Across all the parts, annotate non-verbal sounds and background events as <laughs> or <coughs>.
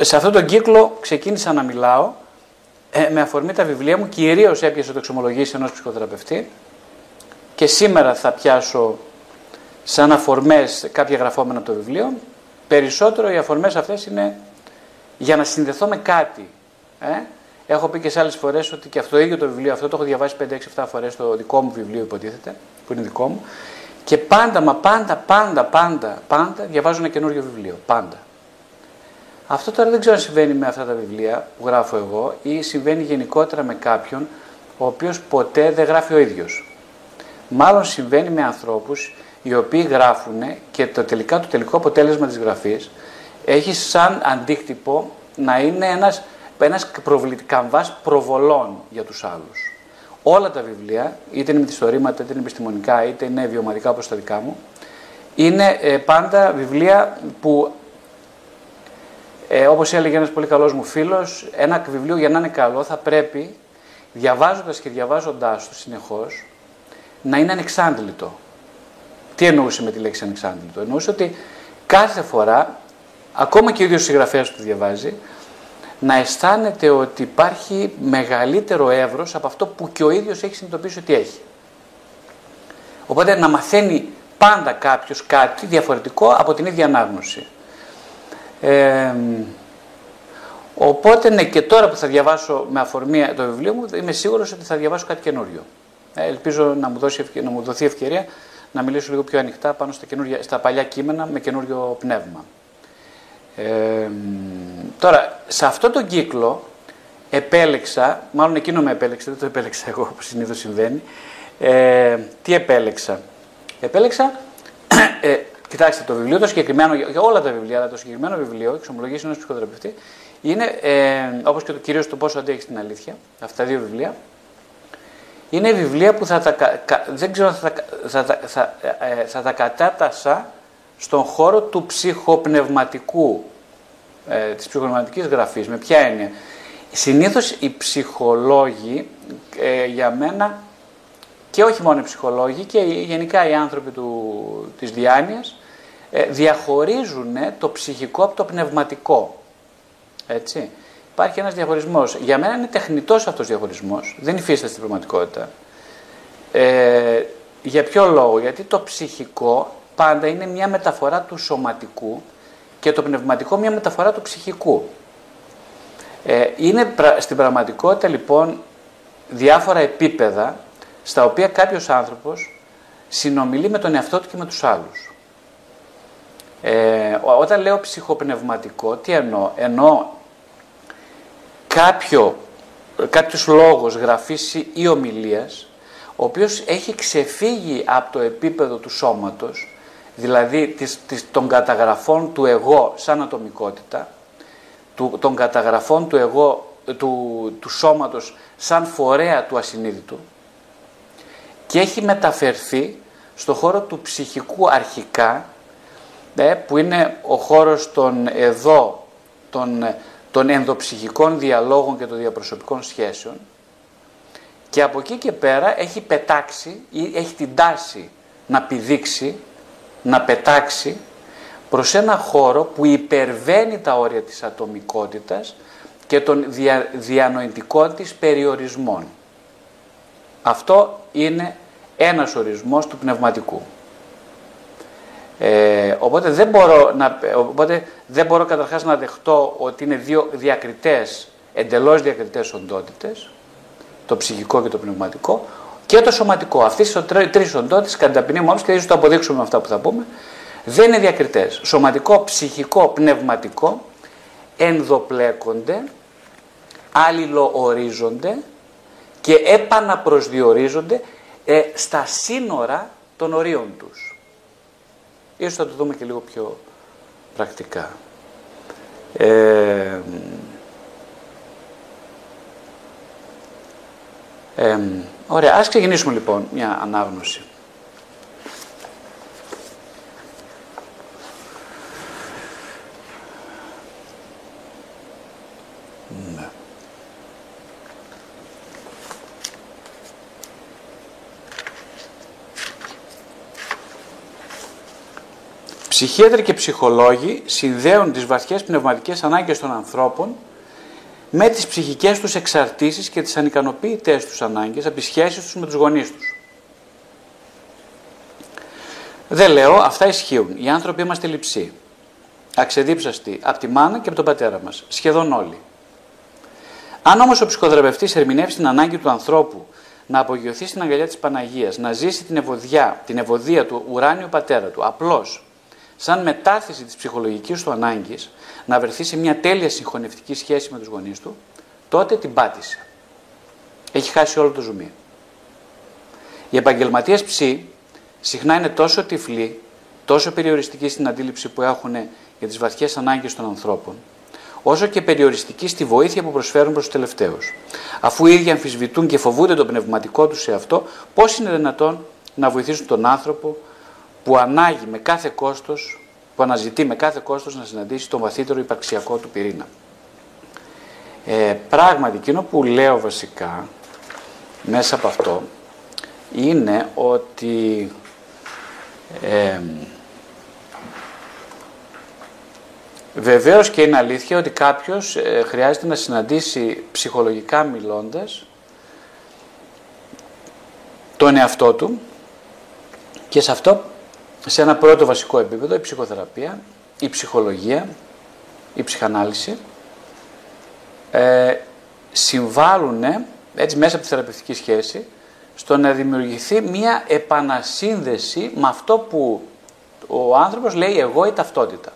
σε αυτόν τον κύκλο ξεκίνησα να μιλάω ε, με αφορμή τα βιβλία μου, κυρίως έπιασα το εξομολογήσει ενός ψυχοθεραπευτή και σήμερα θα πιάσω σαν αφορμές κάποια γραφόμενα από το βιβλίο. Περισσότερο οι αφορμές αυτές είναι για να συνδεθώ με κάτι. Ε; Έχω πει και σε άλλες φορές ότι και αυτό το ίδιο το βιβλίο αυτό το έχω διαβάσει 5-6-7 φορές το δικό μου βιβλίο, υποτίθεται, που είναι δικό μου. Και πάντα, μα πάντα, πάντα, πάντα, πάντα διαβάζω ένα καινούριο βιβλίο. Πάντα. Αυτό τώρα δεν ξέρω αν συμβαίνει με αυτά τα βιβλία που γράφω εγώ ή συμβαίνει γενικότερα με κάποιον ο οποίος ποτέ δεν γράφει ο ίδιος. Μάλλον συμβαίνει με ανθρώπους οι οποίοι γράφουν και το τελικά το τελικό αποτέλεσμα της γραφής έχει σαν αντίκτυπο να είναι ένας, ένας καμβάς προβολών για τους άλλους. Όλα τα βιβλία, είτε είναι μυθιστορήματα, είτε είναι επιστημονικά, είτε είναι βιωματικά όπως τα δικά μου, είναι ε, πάντα βιβλία που ε, όπως έλεγε ένας πολύ καλός μου φίλος, ένα βιβλίο για να είναι καλό θα πρέπει, διαβάζοντας και διαβάζοντάς το συνεχώς, να είναι ανεξάντλητο. Τι εννοούσε με τη λέξη ανεξάντλητο; Εννοούσε ότι κάθε φορά, ακόμα και ο ίδιος συγγραφέας που διαβάζει, να αισθάνεται ότι υπάρχει μεγαλύτερο εύρος από αυτό που και ο ίδιος έχει συνειδητοποιήσει ότι έχει. Οπότε να μαθαίνει πάντα κάποιος κάτι διαφορετικό από την ίδια ανάγνωση. Ε, οπότε ναι, και τώρα που θα διαβάσω με αφορμή το βιβλίο μου, είμαι σίγουρος ότι θα διαβάσω κάτι καινούριο. Ε, ελπίζω να μου, δώσει, να μου δοθεί ευκαιρία να μιλήσω λίγο πιο ανοιχτά πάνω στα, στα παλιά κείμενα με καινούριο πνεύμα. Ε, τώρα, σε αυτό το κύκλο επέλεξα, μάλλον εκείνο με επέλεξε, δεν το επέλεξα εγώ όπως συνήθως συμβαίνει, ε, τι επέλεξα. Επέλεξα <coughs> ε, Κοιτάξτε, το βιβλίο το συγκεκριμένο, για όλα τα βιβλία, αλλά το συγκεκριμένο βιβλίο, εξομολογήσει ενός ψυχοθεραπευτή, είναι ε, όπως και το κυρίως το πόσο αντέχει την αλήθεια, αυτά τα δύο βιβλία. Είναι βιβλία που θα τα, δεν ξέρω, θα, θα, θα, θα, ε, θα τα κατάτασα στον χώρο του ψυχοπνευματικού, ε, της ψυχοπνευματικής γραφής. Με ποια έννοια; Συνήθως οι ψυχολόγοι ε, για μένα και όχι μόνο οι ψυχολόγοι και γενικά οι άνθρωποι του, της διάνοιας ε, διαχωρίζουν το ψυχικό από το πνευματικό. Έτσι. Υπάρχει ένας διαχωρισμός. Για μένα είναι τεχνητός αυτός ο διαχωρισμός. Δεν υφίσταται στην πραγματικότητα. Ε, για ποιο λόγο; Γιατί το ψυχικό πάντα είναι μια μεταφορά του σωματικού και το πνευματικό μια μεταφορά του ψυχικού. Ε, είναι στην πραγματικότητα λοιπόν διάφορα επίπεδα στα οποία κάποιος άνθρωπος συνομιλεί με τον εαυτό του και με τους άλλους. Ε, όταν λέω ψυχοπνευματικό, τι εννοώ; Εννοώ κάποιο, κάποιος λόγος γραφής ή ομιλίας, ο οποίος έχει ξεφύγει από το επίπεδο του σώματος, δηλαδή των καταγραφών του εγώ σαν ατομικότητα, του, των καταγραφών του εγώ, του, του σώματος σαν φορέα του ασυνείδητου, και έχει μεταφερθεί στο χώρο του ψυχικού αρχικά, ε, που είναι ο χώρος των εδώ, των, των ενδοψυχικών διαλόγων και των διαπροσωπικών σχέσεων και από εκεί και πέρα έχει πετάξει ή έχει την τάση να πηδήξει, να πετάξει προς ένα χώρο που υπερβαίνει τα όρια της ατομικότητας και των δια, διανοητικών της περιορισμών. Αυτό είναι ένας ορισμός του πνευματικού. Ε, οπότε, δεν μπορώ να, οπότε δεν μπορώ καταρχάς να δεχτώ ότι είναι δύο διακριτές, εντελώς διακριτές οντότητες, το ψυχικό και το πνευματικό, και το σωματικό. Αυτές οι τρεις οντότητες, κατά την ταπεινή μου και ίσως το αποδείξουμε με αυτά που θα πούμε, δεν είναι διακριτές. Σωματικό, ψυχικό, πνευματικό ενδοπλέκονται, αλληλοορίζονται και επαναπροσδιορίζονται ε, στα σύνορα των ορίων τους. Ίσως θα το δούμε και λίγο πιο πρακτικά. Ε, ε, ωραία, ας ξεκινήσουμε λοιπόν μια ανάγνωση. Ψυχίατροι και ψυχολόγοι συνδέουν τις βαθιές πνευματικές ανάγκες των ανθρώπων με τις ψυχικές τους εξαρτήσεις και τις ανικανοποιητές τους ανάγκες από τις σχέσεις τους με τους γονείς τους. Δεν λέω, αυτά ισχύουν. Οι άνθρωποι είμαστε λειψοί. Αξεδίψαστοι από τη μάνα και από τον πατέρα μας. Σχεδόν όλοι. Αν όμως ο ψυχοδραπευτής ερμηνεύσει την ανάγκη του ανθρώπου να απογειωθεί στην αγκαλιά της Παναγίας, να ζήσει την ευωδιά, την ευωδία του ουράνιου πατέρα του, απλώς, σαν μετάθεση της ψυχολογικής του ανάγκης, να βρεθεί σε μια τέλεια συγχωνευτική σχέση με τους γονείς του, τότε την πάτησε. Έχει χάσει όλο το ζουμί. Οι επαγγελματίες ψη συχνά είναι τόσο τυφλοί, τόσο περιοριστικοί στην αντίληψη που έχουν για τις βαθιές ανάγκες των ανθρώπων, όσο και περιοριστικοί στη βοήθεια που προσφέρουν προς τους τελευταίους. Αφού οι ίδιοι αμφισβητούν και φοβούνται το πνευματικό τους σε αυτό, πώς είναι δυνατόν να βοηθήσουν τον άνθρωπο που ανάγει με κάθε κόστος, που αναζητεί με κάθε κόστος να συναντήσει τον βαθύτερο υπαρξιακό του πυρήνα. Ε, πράγματι, εκείνο που λέω βασικά μέσα από αυτό είναι ότι ε, βεβαίως και είναι αλήθεια ότι κάποιος ε, χρειάζεται να συναντήσει ψυχολογικά μιλώντας τον εαυτό του και σε αυτό σε ένα πρώτο βασικό επίπεδο η ψυχοθεραπεία, η ψυχολογία, η ψυχανάλυση ε, συμβάλλουν έτσι μέσα από τη θεραπευτική σχέση στο να δημιουργηθεί μια επανασύνδεση με αυτό που ο άνθρωπος λέει εγώ η ταυτότητα.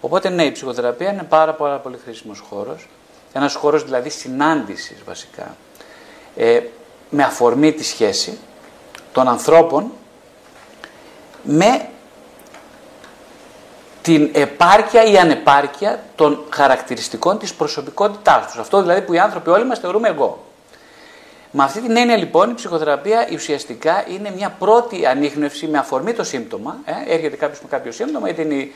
Οπότε ναι, η ψυχοθεραπεία είναι πάρα, πάρα πολύ χρήσιμος χώρος, ένας χώρος δηλαδή συνάντησης βασικά, ε, με αφορμή τη σχέση των ανθρώπων με την επάρκεια ή ανεπάρκεια των χαρακτηριστικών της προσωπικότητάς τους. Αυτό δηλαδή που οι άνθρωποι όλοι μας θεωρούμε εγώ. Με αυτή την έννοια λοιπόν η ψυχοθεραπεία ουσιαστικά είναι μια πρώτη ανείχνευση με αφορμή το σύμπτωμα. Ε, έρχεται κάποιος με κάποιο σύμπτωμα, είτε είναι οι,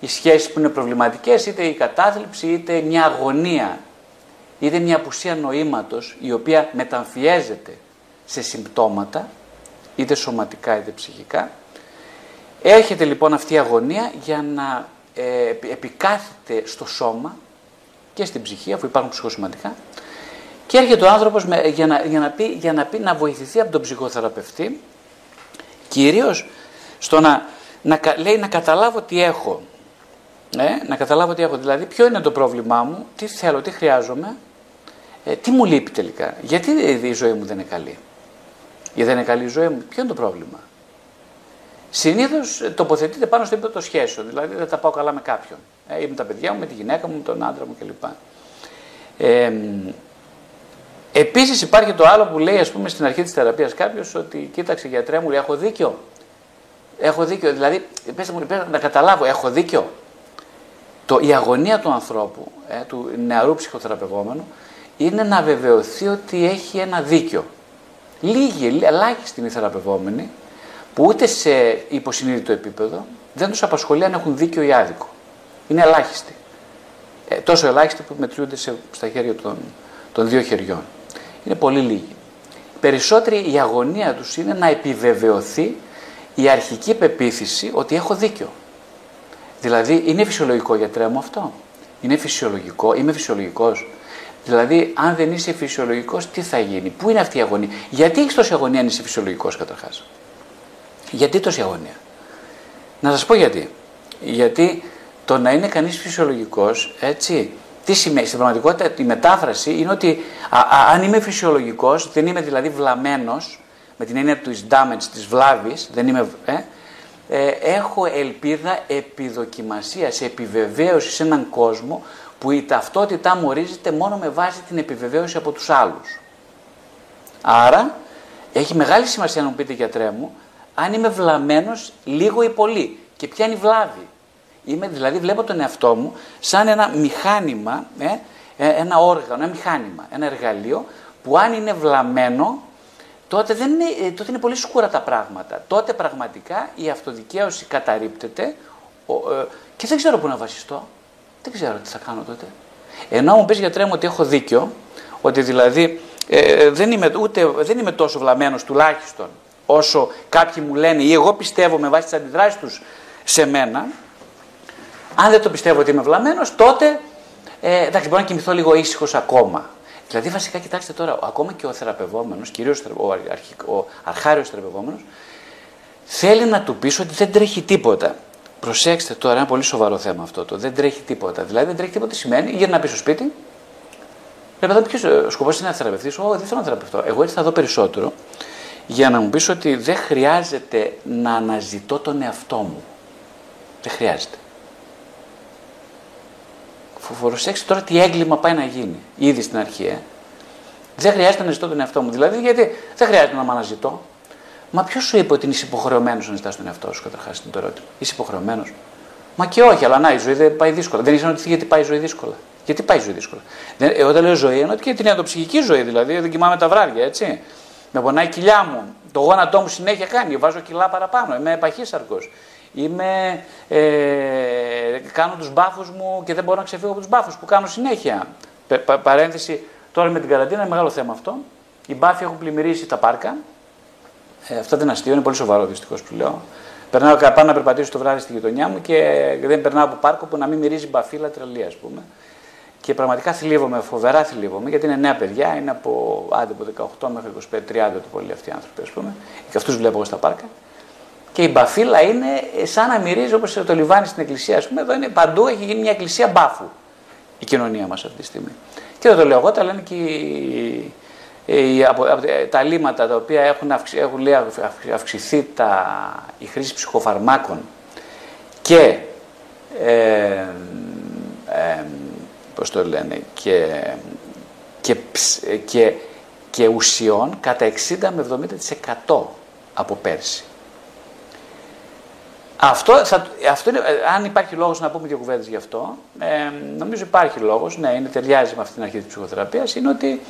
οι σχέσεις που είναι προβληματικές, είτε η κατάθλιψη, είτε μια αγωνία, είτε μια απουσία νοήματος η οποία μεταμφιέζεται σε συμπτώματα, είτε σωματικά είτε ψυχικά. Έρχεται λοιπόν αυτή η αγωνία για να ε, επικάθεται στο σώμα και στην ψυχή, αφού υπάρχουν ψυχοσωματικά, και έρχεται ο άνθρωπος για, να, για, να πει, για να πει να βοηθηθεί από τον ψυχοθεραπευτή, κυρίως στο να, να, λέει να καταλάβω τι έχω. Ε, να καταλάβω τι έχω. Δηλαδή, ποιο είναι το πρόβλημά μου, τι θέλω, τι χρειάζομαι, ε, τι μου λείπει τελικά. Γιατί η ζωή μου δεν είναι καλή; Γιατί δεν είναι καλή η ζωή μου, ποιο είναι το πρόβλημα; Συνήθως τοποθετείται πάνω στο επίπεδο σχέσεων. Δηλαδή, δεν τα πάω καλά με κάποιον. Ε, ή με τα παιδιά μου, με τη γυναίκα μου, με τον άντρα μου κλπ. Ε, Επίσης υπάρχει το άλλο που λέει, ας πούμε, στην αρχή της θεραπείας κάποιος ότι κοίταξε γιατρέ μου, έχω δίκιο. Έχω δίκιο. Δηλαδή, πέστε μου, να καταλάβω, έχω δίκιο. Το, η αγωνία του ανθρώπου, ε, του νεαρού ψυχοθεραπευόμενου, είναι να βεβαιωθεί ότι έχει ένα δίκιο. Λίγοι, ελάχιστοι είναι οι θεραπευόμενοι, που ούτε σε υποσυνείδητο επίπεδο δεν τους απασχολεί αν έχουν δίκιο ή άδικο. Είναι ελάχιστοι. Ε, τόσο ελάχιστοι που μετριούνται σε, στα χέρια των, των δύο χεριών είναι πολύ λίγοι. Περισσότερη η αγωνία τους είναι να επιβεβαιωθεί η αρχική πεποίθηση ότι έχω δίκιο. Δηλαδή, είναι φυσιολογικό γιατρέ μου αυτό; Είναι φυσιολογικό, είμαι φυσιολογικός; Δηλαδή, αν δεν είσαι φυσιολογικός, τι θα γίνει, πού είναι αυτή η αγωνία; Γιατί έχεις τόση αγωνία αν είσαι φυσιολογικός καταρχάς; Γιατί τόση αγωνία; Να σας πω γιατί. Γιατί το να είναι κανείς φυσιολογικός, έτσι, τι σημαίνει, στην πραγματικότητα η μετάφραση είναι ότι αν είμαι φυσιολογικός, δεν είμαι δηλαδή βλαμμένος, με την έννοια του damage, της βλάβης, δεν είμαι, ε, ε, έχω ελπίδα επιδοκιμασίας, επιβεβαίωσης σε έναν κόσμο που η ταυτότητά μου ορίζεται μόνο με βάση την επιβεβαίωση από τους άλλους. Άρα, έχει μεγάλη σημασία να μου πείτε γιατρέ μου, αν είμαι βλαμμένος λίγο ή πολύ. Και ποια είναι η βλάβη. Είμαι, δηλαδή βλέπω τον εαυτό μου σαν ένα μηχάνημα, ε, ε, ένα όργανο, ένα μηχάνημα, ένα εργαλείο που αν είναι βλαμμένο τότε, δεν είναι, ε, τότε είναι πολύ σκούρα τα πράγματα. Τότε πραγματικά η αυτοδικαίωση καταρρύπτεται και δεν ξέρω πού να βασιστώ. Δεν ξέρω τι θα κάνω τότε. Ενώ μου πεις γιατρέ μου ότι έχω δίκιο, ότι δηλαδή δεν, είμαι, ούτε, δεν είμαι τόσο βλαμμένος τουλάχιστον όσο κάποιοι μου λένε ή εγώ πιστεύω με βάση τις αντιδράσεις τους σε μένα, αν δεν το πιστεύω ότι είμαι βλαμμένος, τότε ε, εντάξει, μπορώ να κοιμηθώ λίγο ήσυχος ακόμα. Δηλαδή, βασικά, κοιτάξτε τώρα, ακόμα και ο θεραπευόμενος, κυρίως ο, ο αρχάριος θεραπευόμενος, θέλει να του πεις ότι δεν τρέχει τίποτα. Προσέξτε τώρα, ένα πολύ σοβαρό θέμα αυτό το. Δεν τρέχει τίποτα. Δηλαδή, δεν τρέχει τίποτα σημαίνει για να πει στο σπίτι. Ρε ποιος ο σκοπός είναι να θεραπευτείς. Όχι, δεν θέλω να θεραπευτώ. Εγώ ήρθα εδώ περισσότερο για να μου πεις ότι δεν χρειάζεται να αναζητώ τον εαυτό μου. Δεν χρειάζεται. Προσέξτε τώρα τι έγκλημα πάει να γίνει. Ήδη στην αρχή. Ε. Δεν χρειάζεται να ζητώ τον εαυτό μου. Δηλαδή, γιατί δεν χρειάζεται να με αναζητώ. Μα ποιος σου είπε ότι είσαι υποχρεωμένος να ζητάς τον εαυτό σου, καταρχάς την ερώτημα. Είσαι υποχρεωμένος. Μα και όχι, αλλά να η ζωή δεν πάει δύσκολα. Δεν ήξερα ότι γιατί πάει η ζωή δύσκολα. Γιατί πάει η ζωή δύσκολα. Δεν, εγώ όταν λέω ζωή, εννοώ και την ενδοψυχική ζωή δηλαδή. Δεν κοιμάμαι τα βράδια, έτσι. Με πονάει η κοιλιά μου. Το γόνατό μου συνέχεια κάνει. Βάζω κιλά παραπάνω. Είμαι επαχύσαρκος. Είμαι, ε, κάνω τους μπάφους μου και δεν μπορώ να ξεφύγω από τους μπάφους που κάνω συνέχεια. Πα, παρένθεση, τώρα με την καραντίνα είναι μεγάλο θέμα αυτό. Οι μπάφοι έχουν πλημμυρίσει τα πάρκα. Ε, αυτό δεν είναι αστείο, είναι πολύ σοβαρό δυστυχώς που λέω. Περνάω πάνω να περπατήσω το βράδυ στη γειτονιά μου και δεν περνάω από πάρκο που να μην μυρίζει μπαφίλα τρελή, ας πούμε. Και πραγματικά θλίβομαι, φοβερά θλίβομαι, γιατί είναι νέα παιδιά, είναι από, άντε, από 18 μέχρι 25-30 το πολύ αυτοί οι άνθρωποι, ας πούμε. Και αυτούς βλέπω εγώ στα πάρκα. Και η μπαφίλα είναι σαν να μυρίζει όπως το λιβάνι στην εκκλησία. Α πούμε, εδώ είναι παντού, έχει γίνει μια εκκλησία μπάφου η κοινωνία μας αυτή τη στιγμή. Και δεν το λέω εγώ, τα λένε και οι, οι, από, από, τα λύματα τα οποία έχουν, αυξη, έχουν λέει, αυξηθεί τα, η χρήση ψυχοφαρμάκων και, ε, ε, πώς το λένε, και, και, και, και ουσιών κατά 60 με 70% από πέρσι. Αυτό, θα, αυτό είναι, ε, αν υπάρχει λόγος να πούμε δύο κουβέντες γι' αυτό, ε, νομίζω υπάρχει λόγος, ναι, είναι, ταιριάζει με αυτή την αρχή της ψυχοθεραπείας, είναι ότι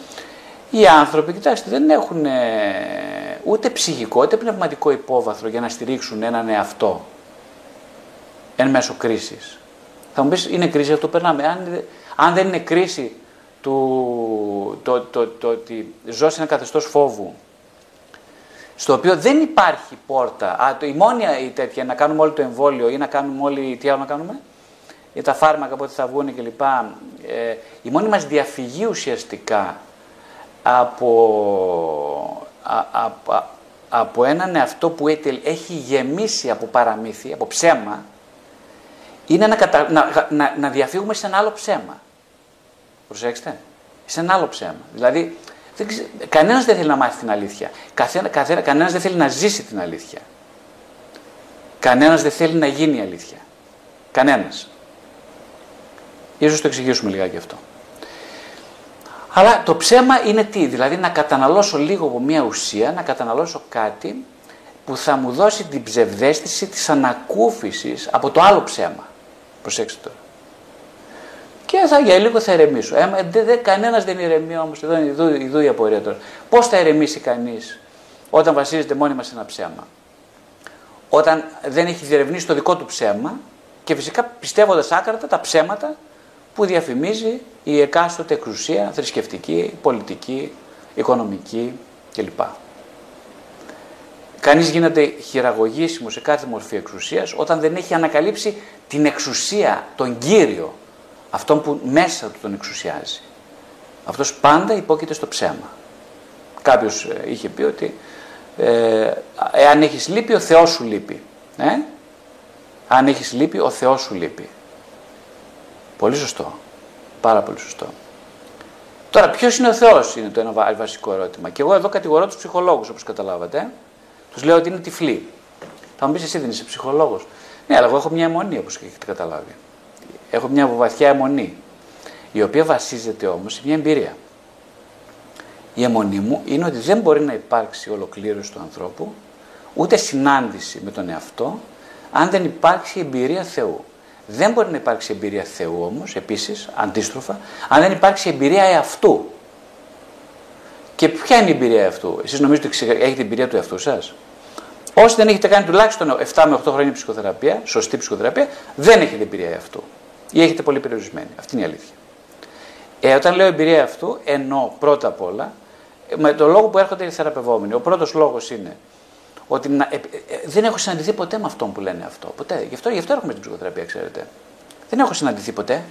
οι άνθρωποι, κοιτάξτε, δεν έχουν ε, ούτε ψυχικό ούτε πνευματικό υπόβαθρο για να στηρίξουν έναν εαυτό εν μέσω κρίσης. Θα μου πεις, είναι κρίση, αυτό περνάμε. Αν, αν δεν είναι κρίση του, το, το, το, το ότι ζω σε ένα καθεστώς φόβου στο οποίο δεν υπάρχει πόρτα. Α, το, η μόνη η τέτοια, να κάνουμε όλο το εμβόλιο ή να κάνουμε όλοι, τι άλλο να κάνουμε, ή τα φάρμακα πότε θα βγουν κλπ. Ε, η μόνη μας διαφυγή ουσιαστικά από, α, α, από έναν εαυτό που έχει γεμίσει από παραμύθι, από ψέμα, είναι να, κατα... να, να, να διαφύγουμε σε ένα άλλο ψέμα. Προσέξτε. Σε ένα άλλο ψέμα. Δηλαδή, Κανένας δεν θέλει να μάθει την αλήθεια. Καθένα, καθένα, κανένας δεν θέλει να ζήσει την αλήθεια. Κανένας δεν θέλει να γίνει η αλήθεια. Κανένας. Ίσως το εξηγήσουμε λιγάκι αυτό. Αλλά το ψέμα είναι τι, δηλαδή να καταναλώσω λίγο από μια ουσία, να καταναλώσω κάτι που θα μου δώσει την ψευδέστηση της ανακούφισης από το άλλο ψέμα. Προσέξτε τώρα και θα για λίγο θα ηρεμήσω. Ε, δε, δε, Κανένας δεν ηρεμεί όμως. Εδώ είναι εδώ, η απορία τώρα. Πώς θα ηρεμήσει κανείς όταν βασίζεται μόνιμα σε ένα ψέμα; Όταν δεν έχει διερευνήσει το δικό του ψέμα και φυσικά πιστεύοντας άκρατα τα ψέματα που διαφημίζει η εκάστοτε εξουσία θρησκευτική, πολιτική, οικονομική κλπ. Κανείς γίνεται χειραγωγήσιμος σε κάθε μορφή εξουσίας όταν δεν έχει ανακαλύψει την εξουσία, τον Κύριο, αυτόν που μέσα του τον εξουσιάζει. Αυτός πάντα υπόκειται στο ψέμα. Κάποιος ε, είχε πει ότι ε, εάν έχεις λύπη ο Θεός σου λείπει. Ε; Αν έχεις λύπη ο Θεός σου λείπει. Πολύ σωστό. Πάρα πολύ σωστό. Τώρα, ποιος είναι ο Θεός, είναι το ένα βασικό ερώτημα. Και εγώ εδώ κατηγορώ τους ψυχολόγους, όπως καταλάβατε. Ε. Τους λέω ότι είναι τυφλοί. Θα μου πεις, εσύ δεν είσαι ψυχολόγος. Ναι, αλλά εγώ έχω μια αιμονία, όπως έχετε καταλάβει. Έχω μια βαθιά αιμονή, η οποία βασίζεται όμως σε μια εμπειρία. Η αιμονή μου είναι ότι δεν μπορεί να υπάρξει ολοκλήρωση του ανθρώπου, ούτε συνάντηση με τον εαυτό, αν δεν υπάρξει εμπειρία Θεού. Δεν μπορεί να υπάρξει εμπειρία Θεού όμως, επίσης, αντίστροφα, αν δεν υπάρξει εμπειρία εαυτού. Και ποια είναι η εμπειρία εαυτού; Εσείς νομίζετε ότι έχετε εμπειρία του εαυτού σας; Όσοι δεν έχετε κάνει τουλάχιστον 7 με 8 χρόνια ψυχοθεραπεία, σωστή ψυχοθεραπεία, δεν έχετε εμπειρία εαυτού ή έχετε πολύ περιορισμένη. Αυτή είναι η αλήθεια. Ε, όταν λέω εμπειρία αυτού, εννοώ πρώτα απ' όλα με τον λόγο που έρχονται οι θεραπευόμενοι. Ο πρώτος λόγος είναι ότι να, ε, ε, δεν έχω συναντηθεί ποτέ με αυτόν που λένε αυτό. Ποτέ. Γι' αυτό, γι αυτό έρχομαι στην ψυχοθεραπεία, ξέρετε. Δεν έχω συναντηθεί ποτέ.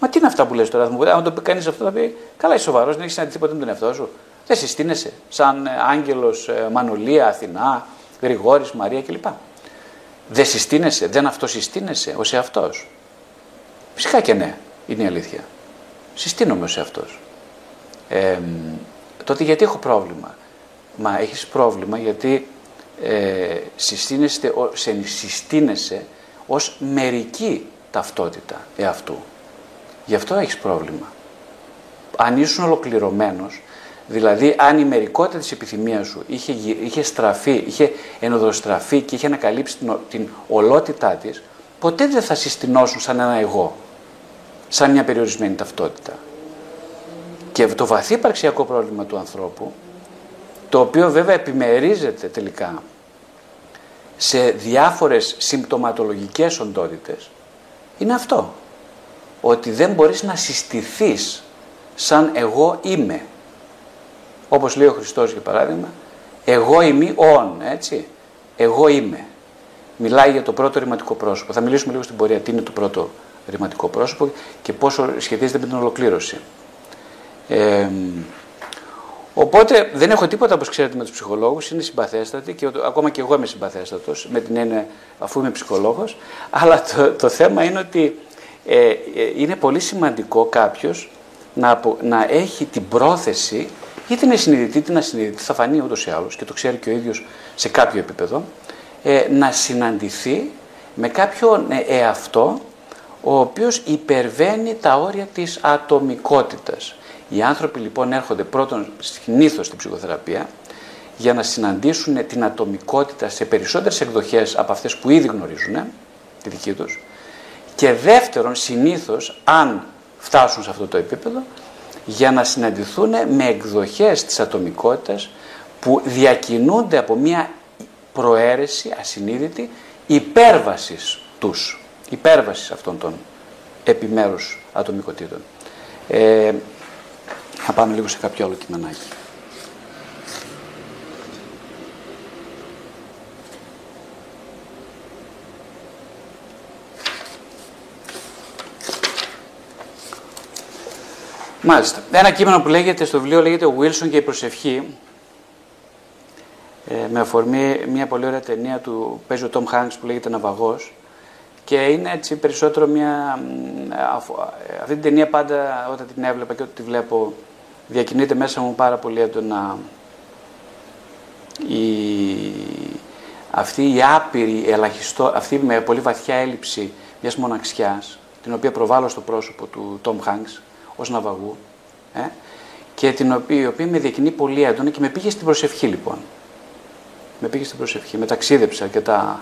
Μα τι είναι αυτά που λες τώρα, μου αν το πει κανείς αυτό, θα πει Καλά, είσαι σοβαρός, δεν έχεις συναντηθεί ποτέ με τον εαυτό σου. Δεν συστήνεσαι σαν άγγελος Μανουλία, Αθηνά, Γρηγόρης, Μαρία κλπ. Δεν συστήνεσαι, δεν αυτοσυστήνεσαι ως εαυτός. Φυσικά και ναι, είναι η αλήθεια. Συστήνομαι ω εαυτό. Ε, τότε γιατί έχω πρόβλημα. Μα έχεις πρόβλημα γιατί ε, συστήνεσαι, συστήνεσαι ως μερική ταυτότητα εαυτού. Γι' αυτό έχεις πρόβλημα. Αν ήσουν ολοκληρωμένος, δηλαδή αν η μερικότητα της επιθυμίας σου είχε, είχε στραφεί, είχε ενοδοστραφεί και είχε ανακαλύψει την, την ολότητά της, ποτέ δεν θα συστηνώσουν σαν ένα εγώ, σαν μια περιορισμένη ταυτότητα. Και το βαθύ υπαρξιακό πρόβλημα του ανθρώπου, το οποίο βέβαια επιμερίζεται τελικά σε διάφορες συμπτωματολογικές οντότητες, είναι αυτό. Ότι δεν μπορείς να συστηθείς σαν εγώ είμαι. Όπως λέει ο Χριστός για παράδειγμα, εγώ είμαι όν, έτσι. Εγώ είμαι. Μιλάει για το πρώτο ρηματικό πρόσωπο. Θα μιλήσουμε λίγο στην πορεία τι είναι το πρώτο ρηματικό πρόσωπο και πόσο σχετίζεται με την ολοκλήρωση. Ε, οπότε δεν έχω τίποτα όπως ξέρετε με τους ψυχολόγους, είναι συμπαθέστατοι και ακόμα και εγώ είμαι συμπαθέστατος με την έννοια αφού είμαι ψυχολόγος, <laughs> αλλά το, το θέμα είναι ότι ε, ε, είναι πολύ σημαντικό κάποιος να, να έχει την πρόθεση είτε είναι συνειδητή είτε είναι ασυνειδητή, θα φανεί ούτως ή άλλως και το ξέρει και ο ίδιος σε κάποιο επίπεδο, ε, να συναντηθεί με κάποιον εαυτό ο οποίος υπερβαίνει τα όρια της ατομικότητας. Οι άνθρωποι λοιπόν έρχονται πρώτον συνήθως στην ψυχοθεραπεία για να συναντήσουν την ατομικότητα σε περισσότερες εκδοχές από αυτές που ήδη γνωρίζουν, τη δική τους, και δεύτερον συνήθως, αν φτάσουν σε αυτό το επίπεδο, για να συναντηθούν με εκδοχές της ατομικότητας που διακινούνται από μια προαίρεση ασυνείδητη υπέρβασης τους, υπέρβασης αυτών των επιμέρους ατομικοτήτων. Ε, θα πάμε λίγο σε κάποιο άλλο κειμενάκι. Μάλιστα. Ένα κείμενο που λέγεται στο βιβλίο λέγεται «Ο Wilson και η προσευχή» ε, με αφορμή μια πολύ ωραία ταινία του παίζει ο Tom Hanks που λέγεται «Ναυαγός» και είναι έτσι περισσότερο μια... Αυτή την ταινία πάντα όταν την έβλεπα και όταν τη βλέπω διακινείται μέσα μου πάρα πολύ έντονα η, αυτή η άπειρη, ελαχιστό, αυτή με πολύ βαθιά έλλειψη μιας μοναξιάς, την οποία προβάλλω στο πρόσωπο του Τόμ Hanks ως ναυαγού, ε, και την οποία, η οποία με διακινεί πολύ έντονα και με πήγε στην προσευχή λοιπόν. Με πήγε στην προσευχή, με ταξίδεψα αρκετά.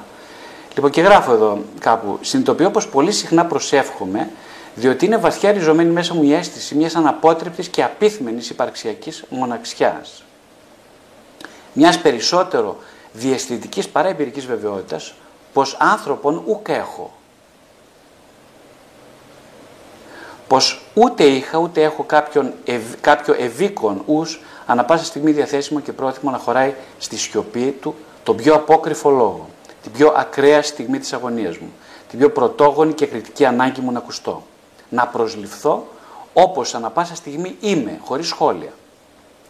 Λοιπόν και γράφω εδώ κάπου, συνειδητοποιώ πως πολύ συχνά προσεύχομαι διότι είναι βαθιά ριζωμένη μέσα μου η αίσθηση μιας αναπότρεπτης και απίθμενης υπαρξιακής μοναξιάς. Μιας περισσότερο διαισθητικής παρά εμπειρικής βεβαιότητας, πως άνθρωπον ουκ έχω. Πως ούτε είχα ούτε έχω κάποιον, κάποιο ευήκον ους ανα πάσα στιγμή διαθέσιμο και πρόθυμο να χωράει στη σιωπή του τον πιο απόκριφο λόγο, την πιο ακραία στιγμή της αγωνίας μου, την πιο πρωτόγονη και κριτική ανάγκη μου να ακουστώ να προσληφθώ όπως ανα πάσα στιγμή είμαι, χωρίς σχόλια.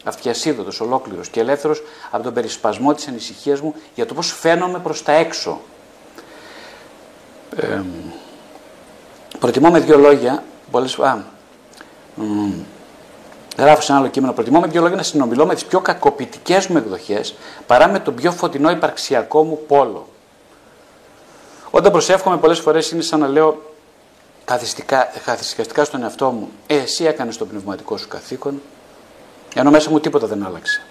Αυτιασίδωτος, ολόκληρος και ελεύθερος από τον περισπασμό της ανησυχίας μου για το πώς φαίνομαι προς τα έξω. Ε, προτιμώ με δύο λόγια, πολλές, α, μ, γράφω σε ένα άλλο κείμενο, προτιμώ με δύο λόγια να συνομιλώ με τις πιο κακοποιητικές μου εκδοχές παρά με τον πιο φωτεινό υπαρξιακό μου πόλο. Όταν προσεύχομαι πολλές φορές είναι σαν να λέω καθιστικά στον εαυτό μου, ε, εσύ έκανες το πνευματικό σου καθήκον, ενώ μέσα μου τίποτα δεν άλλαξε.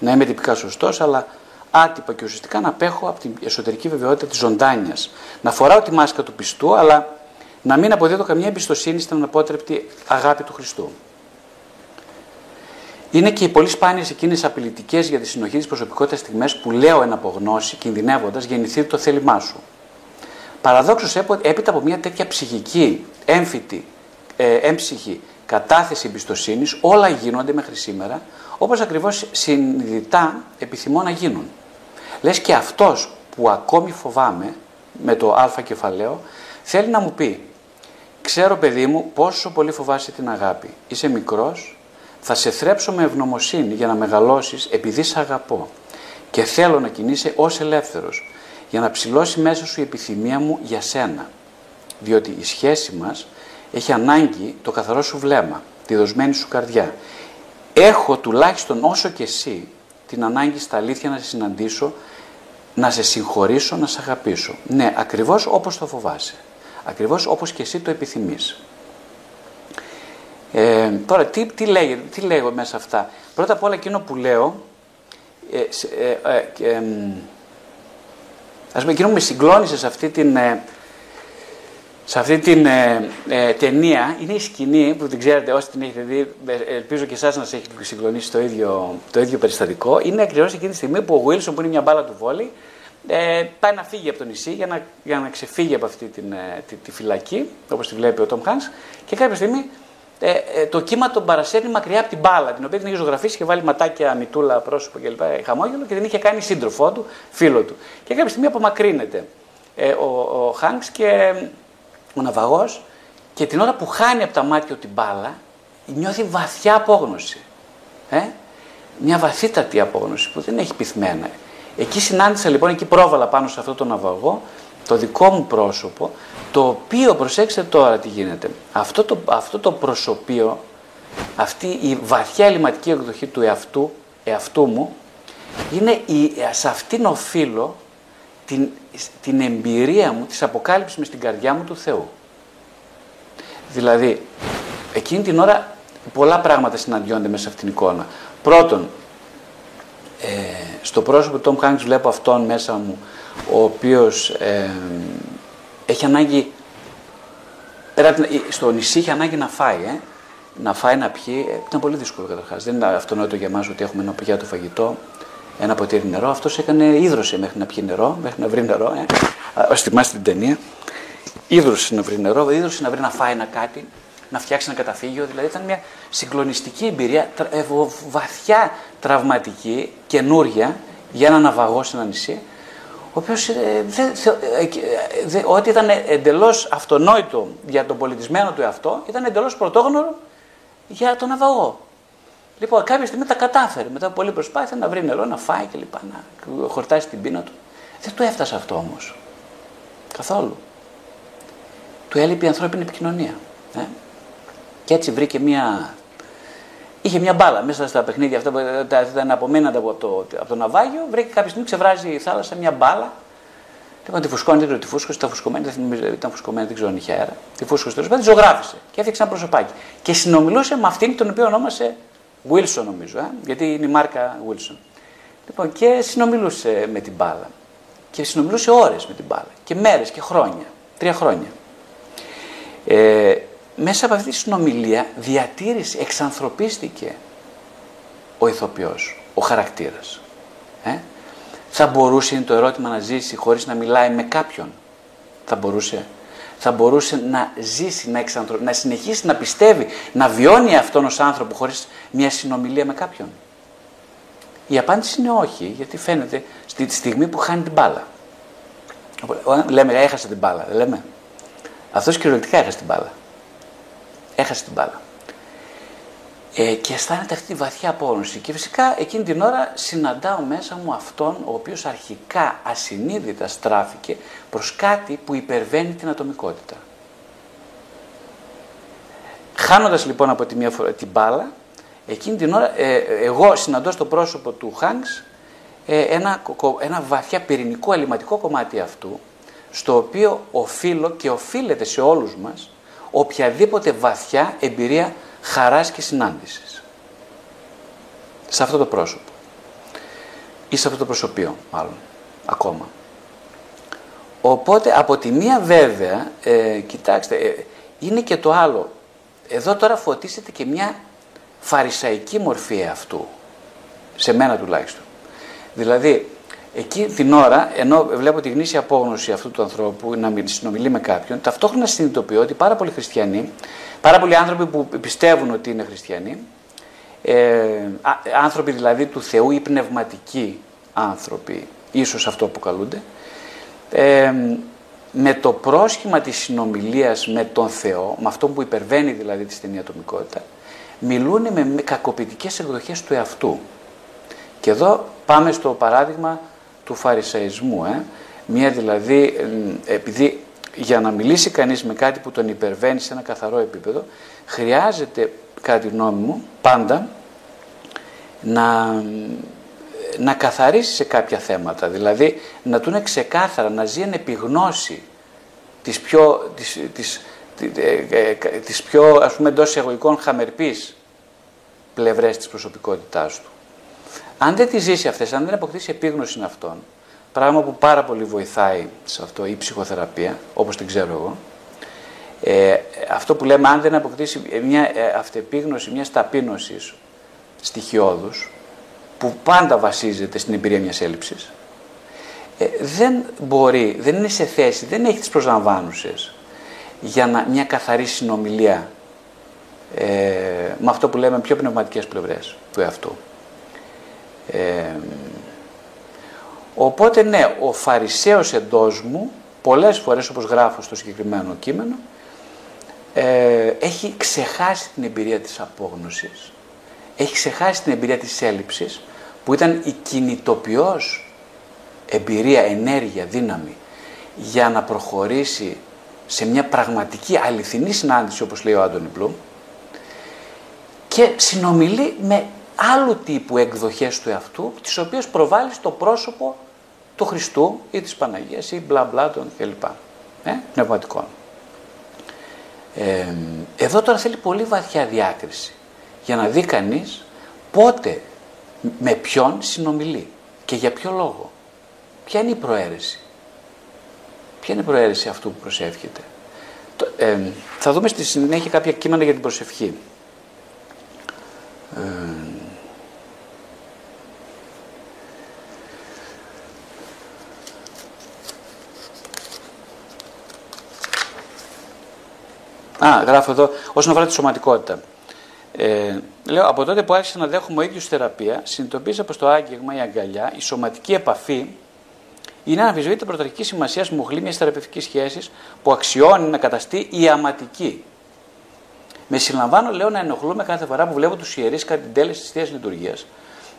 Να είμαι τυπικά σωστός, αλλά άτυπα και ουσιαστικά να απέχω από την εσωτερική βεβαιότητα της ζωντάνιας. Να φοράω τη μάσκα του πιστού, αλλά να μην αποδίδω καμία εμπιστοσύνη στην αναπότρεπτη αγάπη του Χριστού. Είναι και οι πολύ σπάνιες εκείνες απειλητικές για τη συνοχή της προσωπικότητας στιγμές που λέω εν απογνώση, κινδυνεύοντας, γεννηθεί το θέλημά σου. Παραδόξως έπειτα από μια τέτοια ψυχική, έμφυτη, ε, έμψυχη κατάθεση εμπιστοσύνης, όλα γίνονται μέχρι σήμερα όπως ακριβώς συνειδητά επιθυμώ να γίνουν. Λες και αυτός που ακόμη φοβάμαι με το α κεφαλαίο θέλει να μου πει ξέρω παιδί μου πόσο πολύ φοβάσαι την αγάπη. Είσαι μικρός, θα σε θρέψω με ευγνωμοσύνη για να μεγαλώσεις επειδή σε αγαπώ και θέλω να κινείσαι ως ελεύθερος για να ψηλώσει μέσα σου η επιθυμία μου για σένα. Διότι η σχέση μας έχει ανάγκη το καθαρό σου βλέμμα, τη δοσμένη σου καρδιά. Έχω τουλάχιστον όσο και εσύ την ανάγκη στα αλήθεια να σε συναντήσω, να σε συγχωρήσω, να σε αγαπήσω. Ναι, ακριβώς όπως το φοβάσαι. Ακριβώς όπως και εσύ το επιθυμείς. Ε, τώρα, τι, τι, λέγει, τι λέγω μέσα αυτά. Πρώτα απ' όλα εκείνο που λέω, ε, ε, ε, ας πούμε, εκείνο που με συγκλώνησε σε αυτή την, ε, σε αυτή την ε, ε, ταινία είναι η σκηνή που την ξέρετε όσοι την έχετε δει, ε, ελπίζω και εσάς να σα έχει συγκλονίσει το ίδιο, το ίδιο περιστατικό. Είναι ακριβώς εκείνη τη στιγμή που ο Βίλσον, που είναι μια μπάλα του βόλη, ε, πάει να φύγει από το νησί για να, για να ξεφύγει από αυτή την, ε, τη, τη, φυλακή, όπως τη βλέπει ο Τόμ Χάν, και κάποια στιγμή ε, ε, το κύμα τον παρασέρνει μακριά από την μπάλα, την οποία την είχε ζωγραφίσει και βάλει ματάκια, μητούλα, πρόσωπο κλπ. Χαμόγελο και την είχε κάνει σύντροφό του, φίλο του. Και κάποια στιγμή απομακρύνεται ε, ο, ο Χάνξ και ο ναυαγός και την ώρα που χάνει από τα μάτια την μπάλα νιώθει βαθιά απόγνωση. Ε; Μια βαθύτατη απόγνωση που δεν έχει πυθμένα. Εκεί συνάντησα λοιπόν, εκεί πρόβαλα πάνω σε αυτό το ναυαγό το δικό μου πρόσωπο, το οποίο, προσέξτε τώρα τι γίνεται, αυτό το, αυτό το προσωπείο, αυτή η βαθιά ελληματική εκδοχή του εαυτού, εαυτού μου, είναι η, σε αυτήν οφείλω την, την εμπειρία μου, της αποκάλυψης μες στην καρδιά μου του Θεού. Δηλαδή, εκείνη την ώρα πολλά πράγματα συναντιόνται μέσα σε αυτήν την εικόνα. Πρώτον, ε, στο πρόσωπο του Τόμ Χάνξ βλέπω αυτόν μέσα μου, ο οποίος ε, έχει ανάγκη, στο νησί είχε ανάγκη να φάει, ε, να φάει, να πιει. Ε, ήταν πολύ δύσκολο καταρχάς. Δεν είναι αυτονόητο για εμάς ότι έχουμε ένα πιάτο φαγητό ένα ποτήρι νερό. Αυτός έκανε ίδρωση μέχρι να πιει νερό, μέχρι να βρει νερό. Ε. Α θυμάστε την ταινία. Ίδρωση να βρει νερό, ίδρωση να βρει να φάει ένα κάτι, να φτιάξει ένα καταφύγιο. Δηλαδή ήταν μια συγκλονιστική εμπειρία, ε, βαθιά τραυματική, καινούρια για ένα ναυαγό σε ένα νησί. Ο οποίος ε, ό,τι ήταν εντελώς αυτονόητο για τον πολιτισμένο του εαυτό, ήταν εντελώς πρωτόγνωρο για τον ναυαγό. Λοιπόν, κάποια στιγμή τα κατάφερε μετά από πολλή προσπάθεια να βρει νερό, να φάει κλπ. Να χορτάσει την πείνα του. Δεν του έφτασε αυτό όμως. Καθόλου. Του έλειπε η ανθρώπινη επικοινωνία. Ε; Και έτσι βρήκε μια. Είχε μια μπάλα μέσα στα παιχνίδια αυτά που ήταν απομείναντα από το, από το ναυάγιο. Βρήκε κάποια στιγμή ξεβράζει η θάλασσα μια μπάλα. Λοιπόν, τη φουσκώνει, δεν ξέρω τι φούσκωσε, ήταν φουσκωμένη, δεν ήταν φουσκωμένη, δεν ξέρω αν είχε αέρα. Τη φούσκωσε τέλος πάντων, ζωγράφησε και έφτιαξε ένα προσωπάκι. Και συνομιλούσε με αυτήν τον οποίο ονόμασε Wilson νομίζω, ε; γιατί είναι η μάρκα Wilson. Λοιπόν, και συνομιλούσε με την μπάλα. Και συνομιλούσε ώρες με την μπάλα. Και μέρες και χρόνια. Τρία χρόνια. Ε, μέσα από αυτή τη συνομιλία διατήρησε, εξανθρωπίστηκε ο ηθοποιός, ο χαρακτήρας. Ε; Θα μπορούσε, είναι το ερώτημα, να ζήσει χωρίς να μιλάει με κάποιον. Θα μπορούσε θα μπορούσε να ζήσει, να, εξανθρω... να συνεχίσει να πιστεύει, να βιώνει αυτόν ως άνθρωπο χωρίς μια συνομιλία με κάποιον. Η απάντηση είναι όχι, γιατί φαίνεται στη στιγμή που χάνει την μπάλα. Λέμε, έχασε την μπάλα, δεν λέμε. Αυτός κυριολεκτικά έχασε την μπάλα. Έχασε την μπάλα. Ε, και αισθάνεται αυτή τη βαθιά απόγνωση. Και φυσικά εκείνη την ώρα συναντάω μέσα μου αυτόν ο οποίος αρχικά ασυνείδητα στράφηκε προς κάτι που υπερβαίνει την ατομικότητα. Χάνοντας λοιπόν από τη μία φορά την μπάλα, εκείνη την ώρα ε, εγώ συναντώ στο πρόσωπο του Χάνξ ε, ένα, ένα βαθιά πυρηνικό ελληματικό κομμάτι αυτού, στο οποίο οφείλω και οφείλεται σε όλους μας οποιαδήποτε βαθιά εμπειρία χαράς και συνάντησης. Σε αυτό το πρόσωπο. Ή σε αυτό το προσωπείο, μάλλον, ακόμα. Οπότε, από τη μία βέβαια, ε, κοιτάξτε, ε, είναι και το άλλο. Εδώ τώρα φωτίσετε και μια φαρισαϊκή μορφή αυτού. Σε μένα τουλάχιστον. Δηλαδή, εκεί την ώρα, ενώ βλέπω τη γνήσια απόγνωση αυτού του ανθρώπου να συνομιλεί με κάποιον, ταυτόχρονα συνειδητοποιώ ότι πάρα πολλοί χριστιανοί Πάρα πολλοί άνθρωποι που πιστεύουν ότι είναι χριστιανοί, ε, άνθρωποι δηλαδή του Θεού ή πνευματικοί άνθρωποι, ίσως αυτό που καλούνται, ε, με το πρόσχημα της συνομιλίας με τον Θεό, με αυτό που υπερβαίνει δηλαδή τη στενή ατομικότητα, μιλούν με κακοποιητικές εκδοχές του εαυτού. Και εδώ πάμε στο παράδειγμα του φαρισαϊσμού. Ε. Μία δηλαδή, επειδή για να μιλήσει κανείς με κάτι που τον υπερβαίνει σε ένα καθαρό επίπεδο, χρειάζεται, κατά τη γνώμη μου, πάντα να, να καθαρίσει σε κάποια θέματα. Δηλαδή, να του είναι ξεκάθαρα, να ζει εν επιγνώση της πιο, της, της, ε, ε, της πιο ας πούμε εντός εγωικών χαμερπής πλευρές της προσωπικότητάς του. Αν δεν τη ζήσει αυτές, αν δεν αποκτήσει επίγνωση αυτών, πράγμα που πάρα πολύ βοηθάει σε αυτό η ψυχοθεραπεία, όπως την ξέρω εγώ, ε, αυτό που λέμε αν δεν αποκτήσει μια ε, αυτεπίγνωση, μια ταπείνωση στοιχειώδους, που πάντα βασίζεται στην εμπειρία μιας έλλειψης, ε, δεν μπορεί, δεν είναι σε θέση, δεν έχει τις προσλαμβάνουσες για να, μια καθαρή συνομιλία ε, με αυτό που λέμε πιο πνευματικές πλευρές του εαυτού. Ε, οπότε ναι, ο Φαρισαίος εντός μου, πολλές φορές όπως γράφω στο συγκεκριμένο κείμενο, ε, έχει ξεχάσει την εμπειρία της απόγνωσης, έχει ξεχάσει την εμπειρία της έλλειψης, που ήταν η κινητοποιός εμπειρία, ενέργεια, δύναμη, για να προχωρήσει σε μια πραγματική αληθινή συνάντηση, όπως λέει ο Άντωνι Μπλουμ, και συνομιλεί με άλλου τύπου εκδοχές του εαυτού, τις οποίες προβάλλεις στο πρόσωπο του Χριστού ή της Παναγίας ή μπλα μπλα των κλπ. Ε, πνευματικών. Ε, εδώ τώρα θέλει πολύ βαθιά διάκριση για να δει κανείς πότε με ποιον συνομιλεί και για ποιο λόγο. Ποια είναι η προαίρεση. Ποια είναι η προαίρεση αυτού που προσεύχεται. Ε, θα δούμε στη συνέχεια κάποια κείμενα για την προσευχή. Ε, Α, γράφω εδώ, όσον αφορά τη σωματικότητα. Ε, λέω, από τότε που άρχισα να δέχομαι ο ίδιος θεραπεία, συνειδητοποίησα πως το άγγιγμα, η αγκαλιά, η σωματική επαφή είναι αναμφισβήτητα πρωταρχική σημασίας μοχλή μιας θεραπευτικής σχέσης που αξιώνει να καταστεί ιαματική. Με συλλαμβάνω, λέω, να ενοχλούμε κάθε φορά που βλέπω τους ιερείς κατά την τέλεση της θείας λειτουργίας.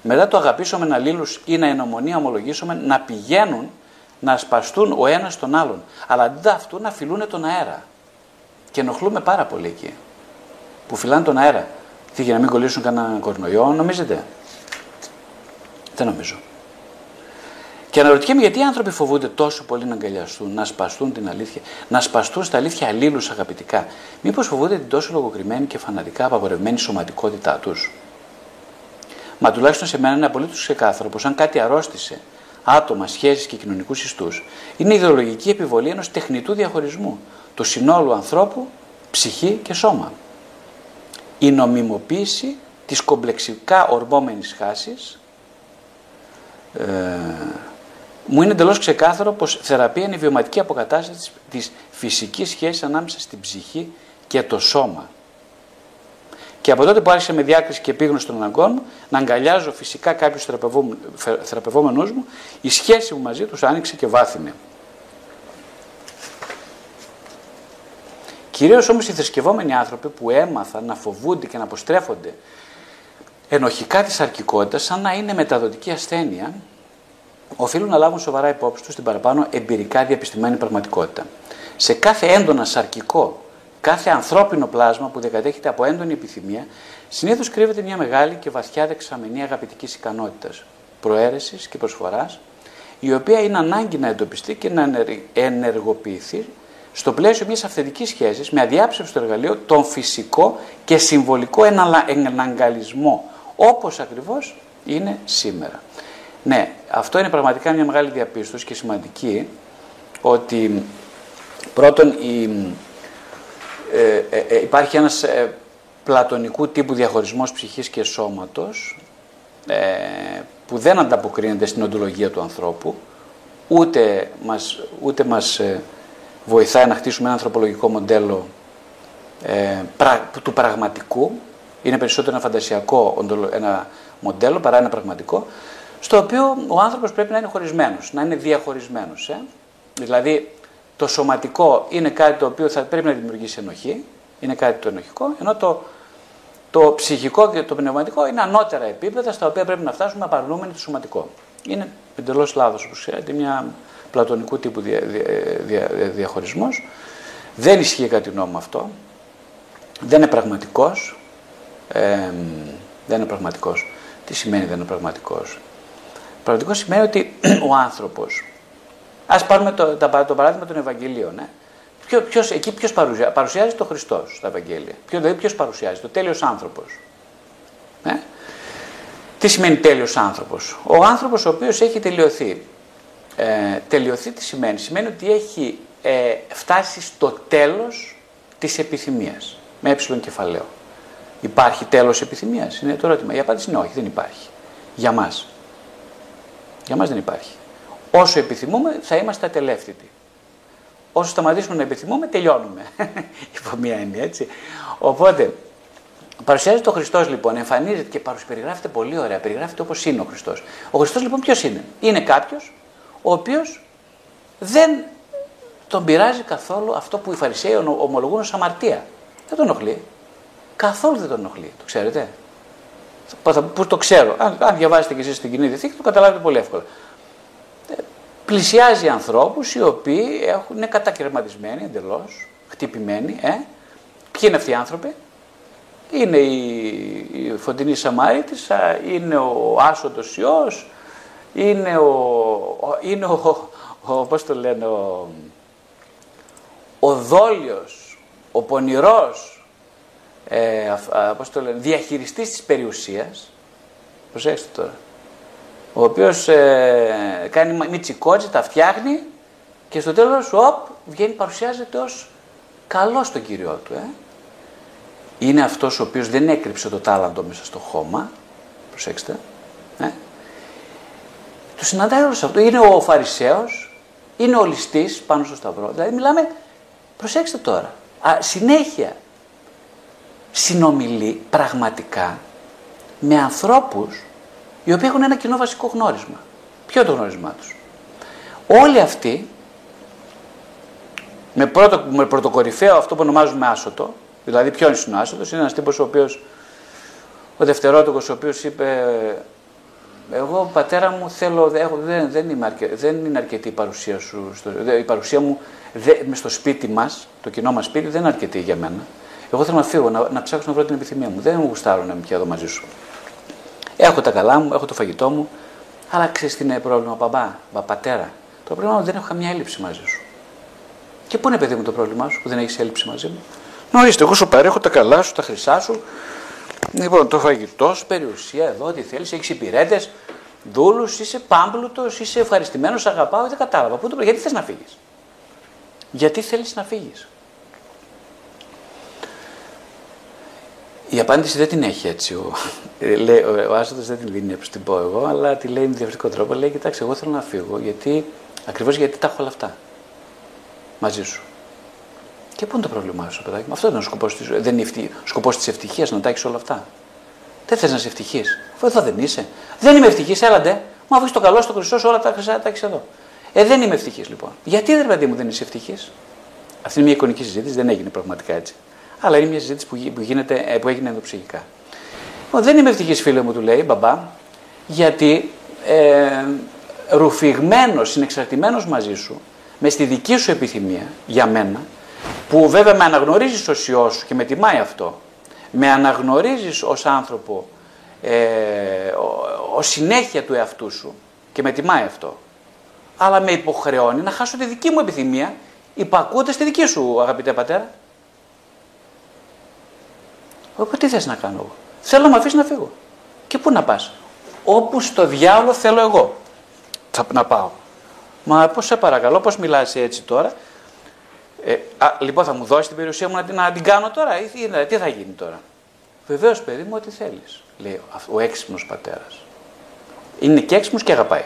Μετά το αγαπήσουμε να λύλους ή να ενομονία ομολογήσουμε να πηγαίνουν να σπαστούν ο ένας τον άλλον. Αλλά αντί αυτού να φιλούν τον αέρα. Και ενοχλούμε πάρα πολύ εκεί. Που φυλάνε τον αέρα. Τι για να μην κολλήσουν κανένα κορονοϊό, νομίζετε; Δεν νομίζω. Και αναρωτιέμαι γιατί οι άνθρωποι φοβούνται τόσο πολύ να αγκαλιαστούν, να σπαστούν την αλήθεια, να σπαστούν στα αλήθεια αλλήλους αγαπητικά. Μήπως φοβούνται την τόσο λογοκριμένη και φανατικά απαγορευμένη σωματικότητά τους; Μα τουλάχιστον σε μένα είναι απολύτως ξεκάθαρο πως αν κάτι αρρώστησε άτομα, σχέσεις και κοινωνικούς ιστούς, είναι η ιδεολογική επιβολή ενός τεχνητού διαχωρισμού του συνόλου ανθρώπου, ψυχή και σώμα. Η νομιμοποίηση της κομπλεξικά ορμόμενης χάσης ε, μου είναι εντελώς ξεκάθαρο πως θεραπεία είναι η βιωματική αποκατάσταση της φυσικής σχέσης ανάμεσα στην ψυχή και το σώμα. Και από τότε που άρχισα με διάκριση και επίγνωση των αναγκών μου, να αγκαλιάζω φυσικά κάποιους θεραπευόμενους μου, η σχέση μου μαζί τους άνοιξε και βάθινε. Κυρίως όμως οι θρησκευόμενοι άνθρωποι που έμαθαν να φοβούνται και να αποστρέφονται ενοχικά της αρκικότητας, σαν να είναι μεταδοτική ασθένεια, οφείλουν να λάβουν σοβαρά υπόψη τους την παραπάνω εμπειρικά διαπιστημένη πραγματικότητα. Σε κάθε έντονα σαρκικό, κάθε ανθρώπινο πλάσμα που διακατέχεται από έντονη επιθυμία, συνήθως κρύβεται μια μεγάλη και βαθιά δεξαμενή αγαπητικής ικανότητας, προαίρεσης και προσφοράς, η οποία είναι ανάγκη να εντοπιστεί και να ενεργοποιηθεί στο πλαίσιο μιας αυθεντικής σχέσης με αδιάψευστο εργαλείο τον φυσικό και συμβολικό εναγκαλισμό, όπως ακριβώς είναι σήμερα. Ναι, αυτό είναι πραγματικά μια μεγάλη διαπίστωση και σημαντική, ότι πρώτον η, ε, ε, ε υπάρχει ένας ε, πλατωνικού τύπου διαχωρισμός ψυχής και σώματος, ε, που δεν ανταποκρίνεται στην οντολογία του ανθρώπου, ούτε μας, ούτε μας βοηθάει να χτίσουμε ένα ανθρωπολογικό μοντέλο ε, του πραγματικού. Είναι περισσότερο ένα φαντασιακό ένα μοντέλο παρά ένα πραγματικό. στο οποίο ο άνθρωπος πρέπει να είναι χωρισμένος, να είναι διαχωρισμένος. Ε; Δηλαδή το σωματικό είναι κάτι το οποίο θα πρέπει να δημιουργήσει ενοχή, είναι κάτι το ενοχικό, ενώ το, το ψυχικό και το πνευματικό είναι ανώτερα επίπεδα στα οποία πρέπει να φτάσουμε απαρνούμενοι το σωματικό. Είναι εντελώς λάθος όπως ξέρετε, μια πλατωνικού τύπου δια, δια, δια, διαχωρισμός. Δεν ισχύει κάτι νόμο αυτό. Δεν είναι πραγματικός. Ε, δεν είναι πραγματικός. Τι σημαίνει δεν είναι πραγματικός; Πραγματικός σημαίνει ότι <clears throat> ο άνθρωπος, ας πάρουμε το, το παράδειγμα των Ευαγγελίων, ε. Ποιο, ποιος, εκεί ποιος παρουσιάζει, παρουσιάζει το Χριστός στα Ευαγγέλια; Ποιο, δηλαδή ποιος παρουσιάζει, το τέλειος άνθρωπος. Ε; Τι σημαίνει τέλειος άνθρωπος; Ο άνθρωπος ο οποίος έχει τελειωθεί. Ε, τελειωθεί τι σημαίνει. Σημαίνει ότι έχει ε, φτάσει στο τέλος της επιθυμίας. Με ε κεφαλαίο. Υπάρχει τέλος επιθυμίας; Είναι το ερώτημα. Η απάντηση είναι όχι, δεν υπάρχει. Για μας. Για μας δεν υπάρχει. Όσο επιθυμούμε θα είμαστε ατελεύτητοι. Όσο σταματήσουμε να επιθυμούμε, τελειώνουμε. <laughs> Υπό μία έννοια, έτσι. Οπότε, παρουσιάζεται ο Χριστός λοιπόν, εμφανίζεται και περιγράφεται πολύ ωραία. Περιγράφεται όπως είναι ο Χριστός. Ο Χριστός λοιπόν ποιος είναι, Είναι κάποιος ο οποίος δεν τον πειράζει καθόλου αυτό που οι Φαρισαίοι ομολογούν ως αμαρτία. Δεν τον ενοχλεί. Καθόλου δεν τον ενοχλεί. Το ξέρετε. Που το ξέρω. Αν, αν διαβάσετε και εσείς την κοινή διαθήκη, το καταλάβετε πολύ εύκολα πλησιάζει ανθρώπους οι οποίοι έχουν, είναι κατακαιρματισμένοι εντελώς, χτυπημένοι. Ε. Ποιοι είναι αυτοί οι άνθρωποι; Είναι η, η Φωτεινή Σαμάριτης, είναι ο Άσοντος Υιός, είναι ο, είναι ο, ο πώς το λένε, ο, ο δόλιος, ο πονηρός, ε, πώς το λένε, διαχειριστής της περιουσίας. Προσέξτε τώρα ο οποίος ε, κάνει μιτσικότζι, τα φτιάχνει και στο τέλος, οπ, βγαίνει, παρουσιάζεται ως καλός στον Κύριό του. Ε. Είναι αυτός ο οποίος δεν έκρυψε το τάλαντο μέσα στο χώμα, προσέξτε, ε. Το συναντάει όλος αυτό. Είναι ο Φαρισαίος, είναι ο ληστής πάνω στο σταυρό. Δηλαδή μιλάμε, προσέξτε τώρα, α, συνέχεια συνομιλεί πραγματικά με ανθρώπους οι οποίοι έχουν ένα κοινό βασικό γνώρισμα. Ποιο είναι το γνώρισμά τους; Όλοι αυτοί, με, πρώτο, με πρωτοκορυφαίο αυτό που ονομάζουμε άσωτο, δηλαδή ποιο είναι ο άσωτος, είναι ένας τύπος ο οποίος, ο δευτερότοκος ο οποίος είπε εγώ πατέρα μου θέλω, δεν, δεν, είμαι αρκε, δεν είναι αρκετή η παρουσία σου, στο, η παρουσία μου μες στο σπίτι μας, το κοινό μας σπίτι δεν είναι αρκετή για μένα. Εγώ θέλω να φύγω, να, να ψάξω να βρω την επιθυμία μου. Δεν μου γουστάρω να είμαι πια εδώ μαζί σου. Έχω τα καλά μου, έχω το φαγητό μου, αλλά ξέρεις τι είναι πρόβλημα, μπαμπά, μπα, πατέρα. Το πρόβλημα μου δεν έχω καμιά έλλειψη μαζί σου. Και πού είναι, παιδί μου, το πρόβλημά σου που δεν έχεις έλλειψη μαζί μου; Νοήστε, εγώ σου παρέχω τα καλά σου, τα χρυσά σου. Λοιπόν, το φαγητός σου, περιουσία εδώ, τι θέλεις, έχεις υπηρέτες, δούλους, είσαι πάμπλουτος, είσαι ευχαριστημένος, αγαπάω, δεν κατάλαβα. Πού το... Γιατί θες να φύγεις; Γιατί θέλεις να φύγεις; Η απάντηση δεν την έχει έτσι. Ο, λέει, ο, ο Άσοδο δεν την δίνει όπω την πω εγώ, αλλά τη λέει με διαφορετικό τρόπο. Λέει: Κοιτάξτε, εγώ θέλω να φύγω, γιατί, ακριβώς γιατί τα έχω όλα αυτά μαζί σου. Και πού είναι το πρόβλημά σου, παιδάκι μου; Αυτό είναι ο σκοπός τη Δεν είναι ο σκοπός της ευτυχίας να τα έχεις όλα αυτά. Δεν θες να είσαι ευτυχής. Αφού εδώ δεν είσαι. Δεν είμαι ευτυχής, έλαντε. Μου αφήσει το καλό στο χρυσό όλα τα χρυσά τα έχεις εδώ. Ε, δεν είμαι ευτυχής λοιπόν. Γιατί δεν παιδί μου δεν είσαι ευτυχής; Αυτή είναι μια εικονική συζήτηση, δεν έγινε πραγματικά έτσι αλλά είναι μια συζήτηση που, γίνεται, ε, που έγινε ενδοψυχικά. Δεν είμαι ευτυχής, φίλε μου, του λέει, μπαμπά, γιατί ε, ρουφηγμένος, συνεξαρτημένος μαζί σου, με στη δική σου επιθυμία για μένα, που βέβαια με αναγνωρίζεις ως ιό σου και με τιμάει αυτό, με αναγνωρίζεις ως άνθρωπο, ε, ω συνέχεια του εαυτού σου και με τιμάει αυτό, αλλά με υποχρεώνει να χάσω τη δική μου επιθυμία υπακούτε στη δική σου αγαπητέ πατέρα. Οπότε τι θες να κάνω εγώ; Θέλω να με αφήσεις να φύγω. Και πού να πας; Όπου στο διάλογο θέλω εγώ. Θα να πάω. Μα πώς σε παρακαλώ, πώς μιλάς έτσι τώρα; Ε, α, λοιπόν θα μου δώσεις την περιουσία μου να, να την κάνω τώρα ή τι, τι θα γίνει τώρα; Βεβαίως παιδί μου ό,τι θέλεις. Λέει ο έξυπνος πατέρας. Είναι και έξυπνος και αγαπάει.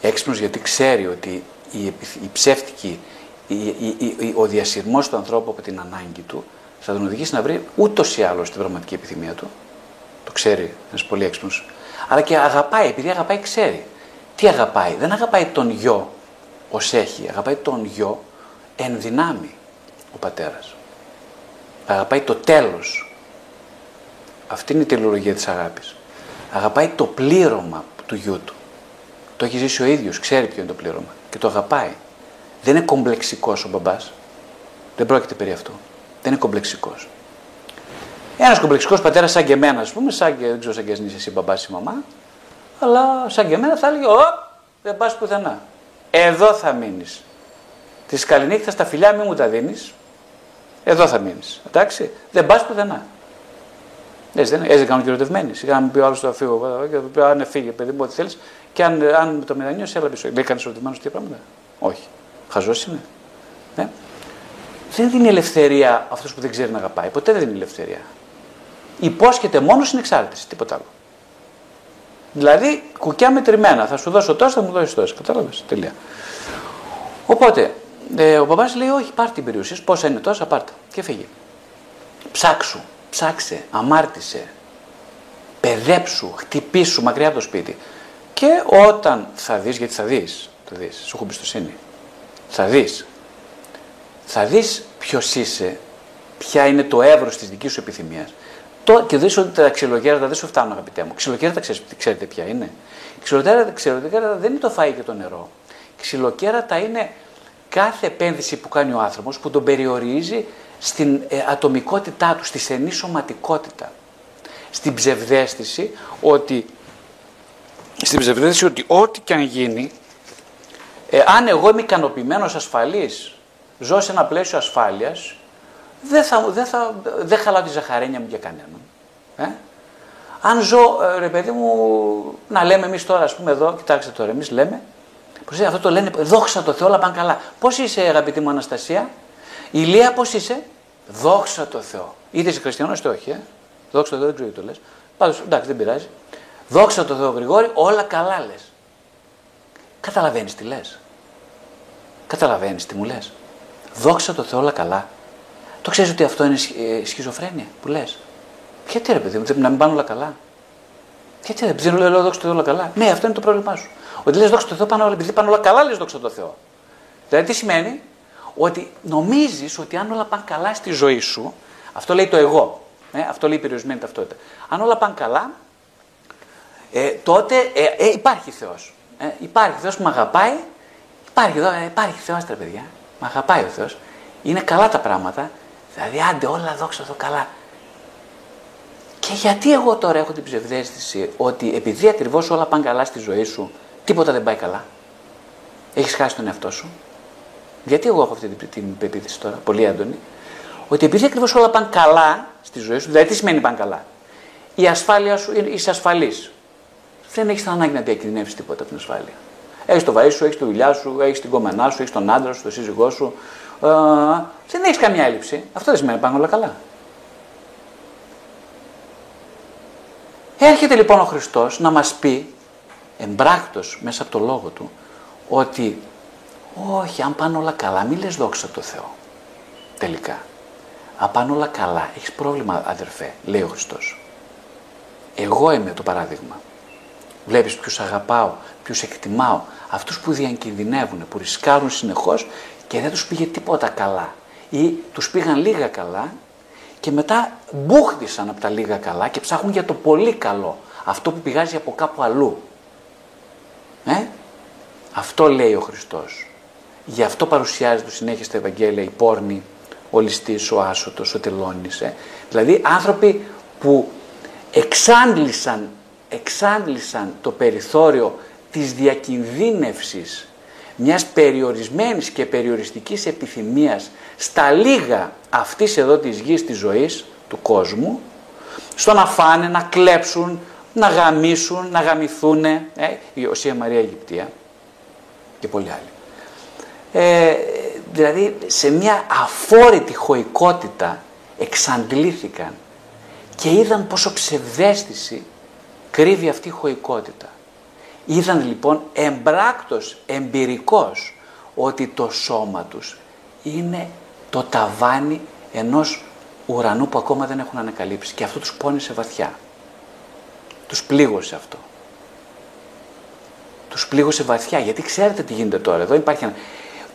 Έξυπνος γιατί ξέρει ότι η, η ψεύτικη, η, η, ο διασυρμός του ανθρώπου από την ανάγκη του θα τον οδηγήσει να βρει ούτως ή άλλως την πραγματική επιθυμία του. Το ξέρει, είναι πολύ έξυπνος. αλλά και αγαπάει, επειδή αγαπάει ξέρει. Τι αγαπάει, δεν αγαπάει τον γιο ως έχει, αγαπάει τον γιο εν δυνάμει ο πατέρας. Αγαπάει το τέλος. Αυτή είναι η τελειολογία της αγάπης. Αγαπάει το πλήρωμα του γιού του. Το έχει ζήσει ο ίδιος, ξέρει ποιο είναι το πλήρωμα και το αγαπάει. Δεν είναι κομπλεξικός ο μπαμπάς. Δεν πρόκειται περί αυτού. Δεν είναι κομπλεξικός. Ένας κομπλεξικός πατέρας σαν και εμένα, ας πούμε, σαν και δεν ξέρω σαν και εσύ μπαμπάς ή μαμά, αλλά σαν και εμένα θα έλεγε: Ω, δεν πας πουθενά. Εδώ θα μείνεις. Της καληνύχτας στα φιλιά μην μου τα δίνεις. Εδώ θα μείνεις. Εντάξει, δεν πας πουθενά. Έτσι δεν, έτσι δεν κάνουν και ερωτευμένοι. Σιγά να μου πει ο άλλος το φύγω. Και πει: Αν φύγει, παιδί μου, ό,τι θέλεις. Και αν, αν το μετανιώσεις, έλα πίσω. Λέει κανεί ερωτευμένος τι πράγματα. Όχι. Χαζός είναι. Ναι. Δεν δίνει ελευθερία αυτός που δεν ξέρει να αγαπάει. Ποτέ δεν δίνει ελευθερία υπόσχεται μόνος στην εξάρτηση, τίποτα άλλο. Δηλαδή, κουκιά μετρημένα. Θα σου δώσω τόσο, θα μου δώσεις τόσο. Κατάλαβες. Τελεία. Οπότε, ε, ο παπά λέει: Όχι, πάρ την περιουσία. Πόσα είναι τόσα, πάρτα. Και φύγει. Ψάξου, ψάξε, αμάρτησε, παιδέψου, χτυπήσου μακριά από το σπίτι. Και όταν θα δεις, γιατί θα δεις, θα δεις, σου έχω εμπιστοσύνη, θα δεις, θα δεις ποιος είσαι, ποια είναι το εύρος της δικής σου επιθυμίας το, και δεις ότι τα ξυλοκέρατα δεν σου φτάνουν, αγαπητέ μου. Ξυλοκέρατα ξέρετε ποια είναι. Ξυλοκέρατα, ξυλοκέρατα δεν είναι το φαΐ και το νερό. Ξυλοκέρατα είναι κάθε επένδυση που κάνει ο άνθρωπος που τον περιορίζει στην ε, ατομικότητά του, στη στενή σωματικότητα. Στην ψευδέστηση ότι, στην ψευδέστηση ότι ό,τι και αν γίνει, ε, αν εγώ είμαι ικανοποιημένος ασφαλής, ζω σε ένα πλαίσιο ασφάλειας, δεν, θα, δεν, θα, δεν χαλάω τη ζαχαρένια μου για κανέναν. Ε; Αν ζω, ε, ρε παιδί μου, να λέμε εμείς τώρα, ας πούμε εδώ, κοιτάξτε τώρα, εμείς λέμε, πως αυτό το λένε, δόξα τω Θεώ, όλα πάνε καλά. Πώς είσαι, αγαπητή μου Αναστασία, η Λία πώς είσαι, δόξα τω Θεώ. Είτε είσαι χριστιανός είτε όχι, ε; δόξα τω Θεώ, δεν ξέρω τι το λες. Πάντως, εντάξει, δεν πειράζει. Δόξα τω Θεώ, Γρηγόρη, όλα καλά λες. Καταλαβαίνεις τι λες. Καταλαβαίνεις τι μου λες. Δόξα τω Θεώ, όλα καλά. Το ξέρεις ότι αυτό είναι ε, σχιζοφρένεια που λες. Γιατί ρε παιδί μου, να μην πάνε όλα καλά. Γιατί ρε παιδί μου, λέω δόξα τω Θεώ όλα καλά. Ναι, αυτό είναι το πρόβλημά σου. Ότι λες δόξα τω Θεώ πάνε όλα, επειδή πάνε όλα καλά, λες δόξα τω Θεώ. Δηλαδή τι σημαίνει, ότι νομίζεις ότι αν όλα πάνε καλά στη ζωή σου, αυτό λέει το εγώ. Ε, αυτό λέει η περιορισμένη ταυτότητα. Αν όλα πάνε καλά, ε, τότε ε, ε, υπάρχει Θεός. Ε, υπάρχει Θεός που με αγαπάει. Υπάρχει, εδώ, ε, υπάρχει Θεός, τα παιδιά. Με αγαπάει ο Θεός. Είναι καλά τα πράγματα Δηλαδή, άντε όλα δόξα εδώ καλά. Και γιατί εγώ τώρα έχω την ψευδέστηση ότι επειδή ακριβώς όλα πάνε καλά στη ζωή σου, τίποτα δεν πάει καλά. Έχεις χάσει τον εαυτό σου. Γιατί εγώ έχω αυτή την πεποίθηση τώρα, πολύ έντονη, ότι επειδή ακριβώς όλα πάνε καλά στη ζωή σου, δηλαδή τι σημαίνει πάνε καλά; Η ασφάλεια σου είσαι ασφαλής. Δεν έχεις την ανάγκη να διακινδυνεύσεις τίποτα από την ασφάλεια. Έχεις το βαΐ σου, έχεις τη δουλειά σου, έχεις την κομμενά σου, έχεις τον άντρα σου, τον σύζυγό σου, ε, δεν έχεις καμία έλλειψη. Αυτό δεν σημαίνει πάνε όλα καλά. Έρχεται λοιπόν ο Χριστός να μας πει, εμπράκτος μέσα από το λόγο του, ότι όχι, αν πάνε όλα καλά, μην λες δόξα το Θεό. Τελικά. Αν πάνε όλα καλά, έχεις πρόβλημα αδερφέ, λέει ο Χριστός. Εγώ είμαι το παράδειγμα. Βλέπεις ποιους αγαπάω, ποιους εκτιμάω, αυτούς που διακινδυνεύουν, που ρισκάρουν συνεχώς και δεν τους πήγε τίποτα καλά ή τους πήγαν λίγα καλά και μετά μπούχτισαν από τα λίγα καλά και ψάχνουν για το πολύ καλό, αυτό που πηγάζει από κάπου αλλού. Ε; Αυτό λέει ο Χριστός. Γι' αυτό παρουσιάζει το συνέχεια στα Ευαγγέλια η πόρνη, ο ληστής, ο άσωτος, ο τελώνης. Ε; Δηλαδή άνθρωποι που εξάντλησαν, εξάντλησαν το περιθώριο της διακινδύνευσης μιας περιορισμένης και περιοριστικής επιθυμίας στα λίγα αυτής εδώ της γης της ζωής του κόσμου, στο να φάνε, να κλέψουν, να γαμίσουν, να γαμηθούν, ε, η Οσία Μαρία Αιγυπτία και πολλοί άλλοι. Ε, δηλαδή σε μια αφόρητη χωικότητα εξαντλήθηκαν και είδαν πόσο ψευδέστηση κρύβει αυτή η χωικότητα. Είδαν λοιπόν εμπράκτος, εμπειρικός, ότι το σώμα τους είναι το ταβάνι ενός ουρανού που ακόμα δεν έχουν ανακαλύψει και αυτό τους πόνισε βαθιά. Τους πλήγωσε αυτό. τους πλήγωσε βαθιά. Γιατί ξέρετε τι γίνεται τώρα. Εδώ υπάρχει ένα...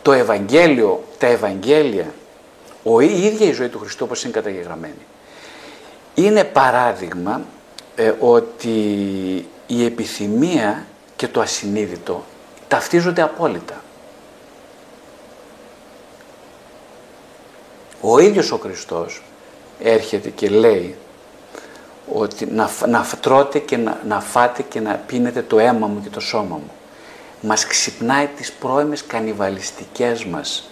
Το Ευαγγέλιο, τα Ευαγγέλια, ο, η ίδια η ζωή του Χριστού όπως είναι καταγεγραμμένη, είναι παράδειγμα ε, ότι η επιθυμία και το ασυνείδητο ταυτίζονται απόλυτα. Ο ίδιος ο Χριστός έρχεται και λέει ότι να, να τρώτε και να, να φάτε και να πίνετε το αίμα μου και το σώμα μου. Μας ξυπνάει τις πρώιμες κανιβαλιστικές μας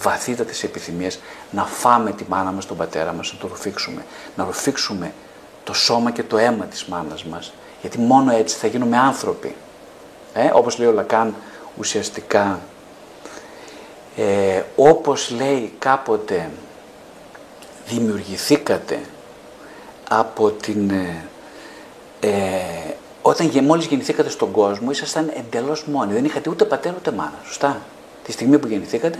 βαθύτατες επιθυμίες να φάμε τη μάνα μας, τον πατέρα μας, να το ρουφήξουμε. Να ρουφήξουμε το σώμα και το αίμα της μάνας μας, γιατί μόνο έτσι θα γίνουμε άνθρωποι. Ε, όπως λέει ο Λακάν ουσιαστικά, ε, όπως λέει κάποτε δημιουργηθήκατε από την... Ε, ε, όταν μόλις γεννηθήκατε στον κόσμο ήσασταν εντελώς μόνοι. Δεν είχατε ούτε πατέρα ούτε μάνα. Σωστά. Τη στιγμή που γεννηθήκατε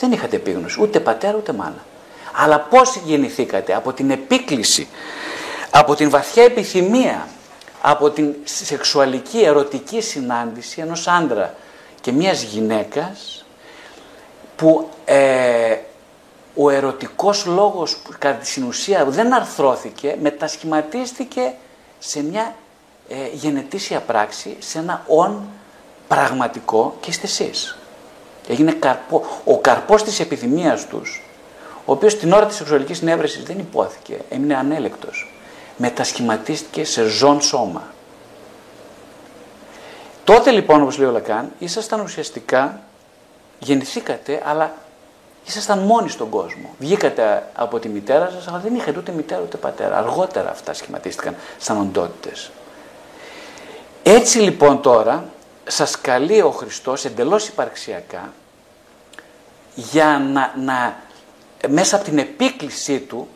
δεν είχατε επίγνωση ούτε πατέρα ούτε μάνα. Αλλά πώς γεννηθήκατε; Από την επίκληση, από την βαθιά επιθυμία, από την σεξουαλική ερωτική συνάντηση ενός άντρα και μιας γυναίκας που ε, ο ερωτικός λόγος που κατά τη συνουσία δεν αρθρώθηκε, μετασχηματίστηκε σε μια ε, γενετήσια πράξη, σε ένα «ον» πραγματικό και είστε εσείς. Έγινε καρπό, ο καρπός της επιθυμίας τους, ο οποίος την ώρα της σεξουαλικής νεύρεσης δεν υπόθηκε, έμεινε ανέλεκτος. Μετασχηματίστηκε σε ζών σώμα. Τότε λοιπόν, όπως λέει ο Λακάν, ήσασταν ουσιαστικά, γεννηθήκατε, αλλά ήσασταν μόνοι στον κόσμο. Βγήκατε από τη μητέρα σας, αλλά δεν είχατε ούτε μητέρα ούτε πατέρα. Αργότερα αυτά σχηματίστηκαν σαν οντότητες. Έτσι λοιπόν τώρα σας καλεί ο Χριστός εντελώς υπαρξιακά για να, να μέσα από την επίκλησή του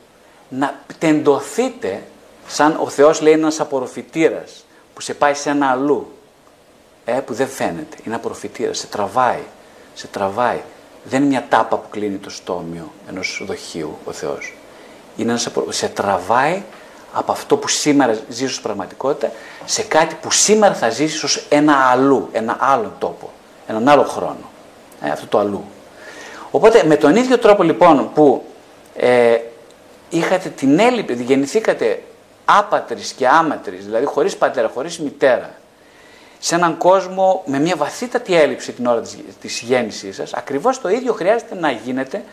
να τεντωθείτε σαν ο Θεός λέει ένας απορροφητήρας που σε πάει σε ένα αλλού ε, που δεν φαίνεται. Είναι απορροφητήρας, σε τραβάει, σε τραβάει. Δεν είναι μια τάπα που κλείνει το στόμιο ενός δοχείου ο Θεός. Είναι ένας σε τραβάει από αυτό που σήμερα ζεις ως πραγματικότητα σε κάτι που σήμερα θα ζήσεις ως ένα αλλού, ένα άλλο τόπο, έναν άλλο χρόνο. Ε, αυτό το αλλού. Οπότε με τον ίδιο τρόπο λοιπόν που ε, είχατε την έλλειπη, γεννηθήκατε άπατρης και άματρης, δηλαδή χωρίς πατέρα, χωρίς μητέρα, σε έναν κόσμο με μια βαθύτατη έλλειψη την ώρα της, της γέννησής σας, ακριβώς το ίδιο χρειάζεται να γίνετε,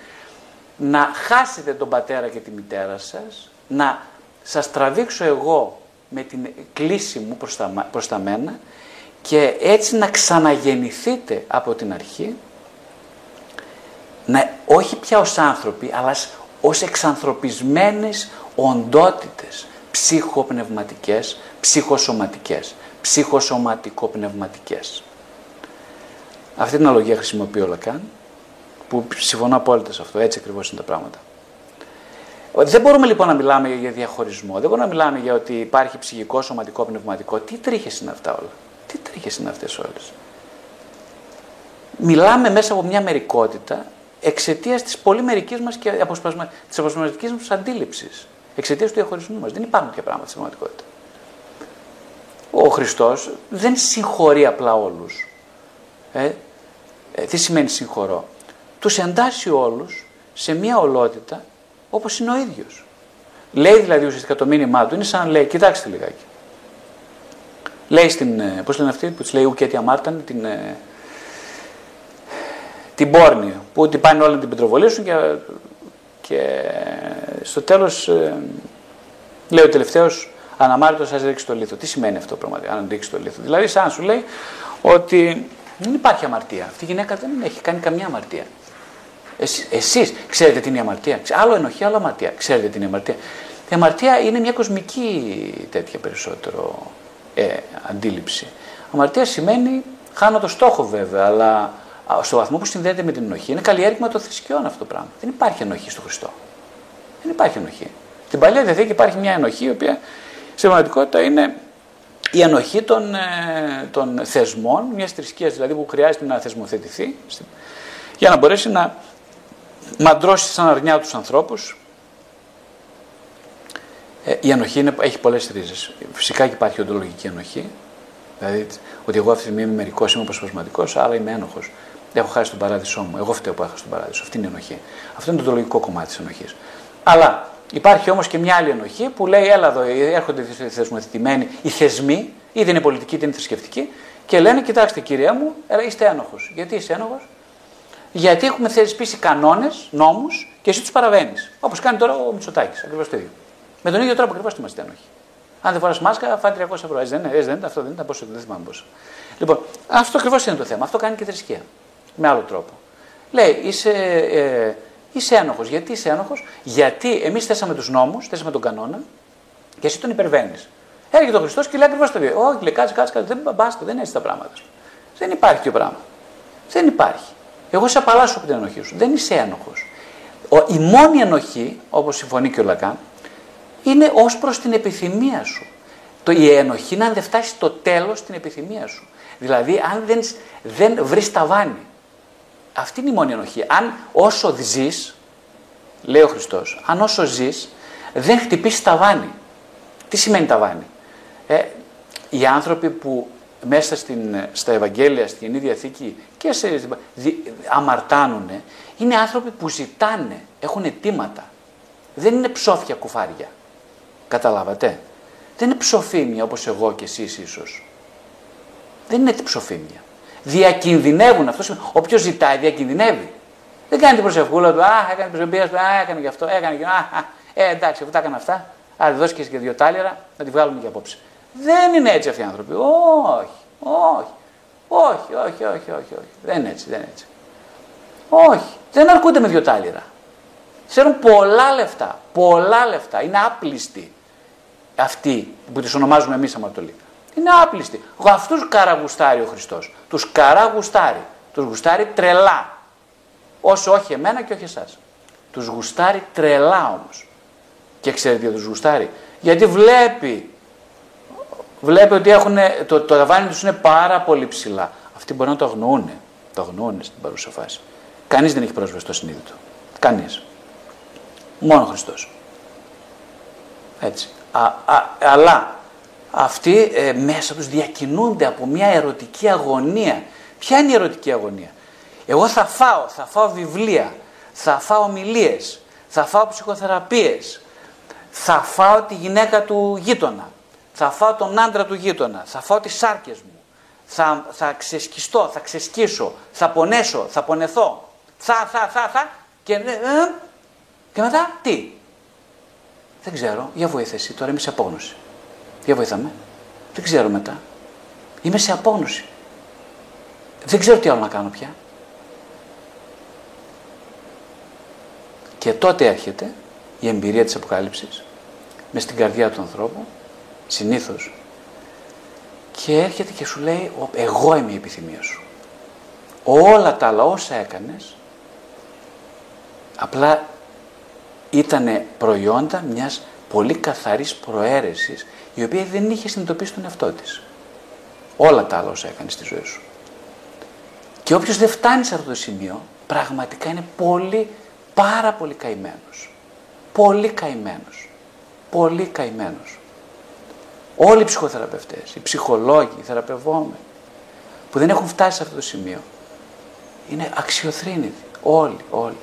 να χάσετε τον πατέρα και τη μητέρα σας, να σας τραβήξω εγώ με την κλίση μου προς τα, προς τα μένα και έτσι να ξαναγεννηθείτε από την αρχή, να, όχι πια ως άνθρωποι, αλλά ως εξανθρωπισμένες οντότητες ψυχοπνευματικές, ψυχοσωματικές, ψυχοσωματικοπνευματικές. Αυτή την αλογία χρησιμοποιεί ο Λακάν, που συμφωνώ απόλυτα σε αυτό, έτσι ακριβώς είναι τα πράγματα. Δεν μπορούμε λοιπόν να μιλάμε για διαχωρισμό, δεν μπορούμε να μιλάμε για ότι υπάρχει ψυχικό, σωματικό, πνευματικό. Τι τρίχες είναι αυτά όλα; Τι τρίχες είναι αυτές όλες; Μιλάμε μέσα από μια μερικότητα εξαιτίας της πολύ μερικής μας και αποσπασμα... της αποσπασματικής μας αντίληψης. Εξαιτίας του διαχωρισμού μας. Δεν υπάρχουν τέτοια πράγματα στην πραγματικότητα. Ο Χριστός δεν συγχωρεί απλά όλους. Ε, ε, τι σημαίνει συγχωρώ; Τους εντάσσει όλους σε μια ολότητα όπως είναι ο ίδιος. Λέει δηλαδή ουσιαστικά το μήνυμά του είναι σαν λέει, κοιτάξτε λιγάκι. Λέει στην, ε, πώς λένε αυτοί που της λέει Ουκέτη Αμάρταν, την, ε, την πόρνη, που ότι πάνε όλα να την πετροβολήσουν και, και στο τέλος ε, λέει ο τελευταίος αναμάρτητος σας ρίξει το λίθο. Τι σημαίνει αυτό πραγματικά, αν ρίξει το λίθο; Δηλαδή σαν σου λέει ότι δεν υπάρχει αμαρτία. Αυτή η γυναίκα δεν έχει κάνει καμιά αμαρτία. Εσείς, εσείς ξέρετε τι είναι η αμαρτία. Άλλο ενοχή, άλλο αμαρτία. Ξέρετε τι είναι η αμαρτία. Η αμαρτία είναι μια κοσμική τέτοια περισσότερο ε, αντίληψη. Αμαρτία σημαίνει, χάνω το στόχο βέβαια, αλλά στο βαθμό που συνδέεται με την ενοχή, είναι καλλιέργημα των θρησκειών αυτό το πράγμα. Δεν υπάρχει ενοχή στο Χριστό. Δεν υπάρχει ενοχή. Στην παλιά διαθήκη υπάρχει μια ενοχή, η οποία σε πραγματικότητα είναι η ενοχή των, ε, των θεσμών, μιας θρησκείας δηλαδή που χρειάζεται να θεσμοθετηθεί, για να μπορέσει να μαντρώσει σαν αρνιά τους ανθρώπους. Ε, η ενοχή είναι, έχει πολλές ρίζες. Φυσικά και υπάρχει οντολογική ενοχή, Δηλαδή, ότι εγώ αυτή τη στιγμή είμαι μερικός, είμαι αποσπασματικός, αλλά είμαι ένοχος. Έχω χάσει τον παράδεισό μου. Εγώ φταίω που έχασα τον παράδεισο. Αυτή είναι η ενοχή. Αυτό είναι το λογικό κομμάτι της ενοχής. Αλλά υπάρχει όμως και μια άλλη ενοχή που λέει: Έλα εδώ, έρχονται οι θεσμοθετημένοι, οι θεσμοί, είτε είναι πολιτικοί είτε είναι θρησκευτικοί, και λένε: Κοιτάξτε, κυρία μου, είστε ένοχος. Γιατί είσαι ένοχος, Γιατί έχουμε θεσπίσει κανόνες, νόμους και εσύ τους παραβαίνεις. Όπως κάνει τώρα ο Μητσοτάκης. Ακριβώς το ίδιο. Με τον ίδιο τρόπο ακριβώς είμαστε ένοχοι. Αν δεν φοράς μάσκα, φάει 300 ευρώ. Έτσι δεν είναι, δεν είναι, αυτό δεν είναι, πόσο, δεν θυμάμαι πόσο. Λοιπόν, αυτό ακριβώς είναι το θέμα. Αυτό κάνει και η θρησκεία. Με άλλο τρόπο. Λέει, είσαι, ε, είσαι ένοχος. Γιατί είσαι ένοχος, Γιατί εμείς θέσαμε τους νόμους, θέσαμε τον κανόνα και εσύ τον υπερβαίνεις. Έρχεται ο Χριστός και λέει ακριβώς το ίδιο. Όχι, λέει, κάτσε, κάτσε, δεν μπάστα, δεν είναι έτσι τα πράγματα. Δεν υπάρχει τέτοιο πράγμα. Δεν υπάρχει. Εγώ σε απαλλάσσω από την ενοχή σου. Δεν είσαι ένοχος. Η μόνη ενοχή, όπως συμφωνεί και ο Λακάν, είναι ως προς την επιθυμία σου. Το, η ενοχή είναι αν δεν φτάσει στο τέλος στην επιθυμία σου. Δηλαδή, αν δεν, δεν βρεις ταβάνι. Αυτή είναι η μόνη ενοχή. Αν όσο ζεις, λέει ο Χριστός, αν όσο ζεις, δεν χτυπήσεις ταβάνι. Τι σημαίνει ταβάνι. Ε, οι άνθρωποι που μέσα στην, στα Ευαγγέλια, στην Καινή Διαθήκη και σε, αμαρτάνουν, είναι άνθρωποι που ζητάνε, έχουν αιτήματα. Δεν είναι ψόφια κουφάρια. Καταλάβατε; Δεν είναι ψοφίμια όπως εγώ και εσείς ίσως. Δεν είναι ψοφίμια. Διακινδυνεύουν. Αυτός Όποιος ζητάει, διακινδυνεύει. Δεν κάνει την προσευχούλα του. Α, έκανε την προσευχούλα του. Α, έκανε γι' αυτό. Έκανε γι' αυτό. Ε, εντάξει, αφού τα έκανα αυτά. Α, δώσεις και δύο τάλιρα να τη βγάλουμε και απόψε. Δεν είναι έτσι αυτοί οι άνθρωποι. Όχι, όχι. Όχι, όχι, όχι, όχι, όχι. Δεν είναι έτσι, δεν είναι έτσι. Όχι. Δεν αρκούνται με δύο τάλιρα. Ξέρουν πολλά λεφτά. Πολλά λεφτά. Είναι άπλιστοι αυτοί που τις ονομάζουμε εμείς αμαρτωλοί. Είναι άπλιστοι. Αυτούς καραγουστάρει ο Χριστός. Τους καραγουστάρει. Τους γουστάρει τρελά. Όσο όχι εμένα και όχι εσάς. Τους γουστάρει τρελά όμως. Και ξέρετε γιατί τους γουστάρει. Γιατί βλέπει. Βλέπει ότι έχουν, το, το ταβάνι τους είναι πάρα πολύ ψηλά. Αυτοί μπορεί να το αγνοούν. Το αγνοούν στην παρούσα φάση. Κανείς δεν έχει πρόσβαση στο συνείδητο. Κανείς. Μόνο ο Χριστός. Έτσι. Α, α, αλλά αυτοί ε, μέσα τους διακινούνται από μια ερωτική αγωνία. Ποια είναι η ερωτική αγωνία; Εγώ θα φάω, θα φάω βιβλία, θα φάω ομιλίες, θα φάω ψυχοθεραπείες, θα φάω τη γυναίκα του γείτονα, θα φάω τον άντρα του γείτονα, θα φάω τις σάρκες μου, θα, θα ξεσκιστώ, θα ξεσκίσω, θα πονέσω, θα πονεθώ, θα, θα, θα, θα και, ε, και μετά τι; Δεν ξέρω. Για βοήθεια εσύ. Τώρα είμαι σε απόγνωση. Για βοήθαμε. Δεν ξέρω μετά. Είμαι σε απόγνωση. Δεν ξέρω τι άλλο να κάνω πια. Και τότε έρχεται η εμπειρία της Αποκάλυψης μες στην καρδιά του ανθρώπου, συνήθως, και έρχεται και σου λέει εγώ είμαι η επιθυμία σου. Όλα τα άλλα όσα έκανες, απλά ήταν προϊόντα μιας πολύ καθαρής προαίρεσης η οποία δεν είχε συνειδητοποιήσει τον εαυτό της. Όλα τα άλλα όσα έκανε στη ζωή σου. Και όποιος δεν φτάνει σε αυτό το σημείο πραγματικά είναι πολύ, πάρα πολύ καημένος. Πολύ καημένος. Πολύ καημένος. Όλοι οι ψυχοθεραπευτές, οι ψυχολόγοι, οι θεραπευόμενοι που δεν έχουν φτάσει σε αυτό το σημείο είναι αξιοθρύνητοι. Όλοι, όλοι.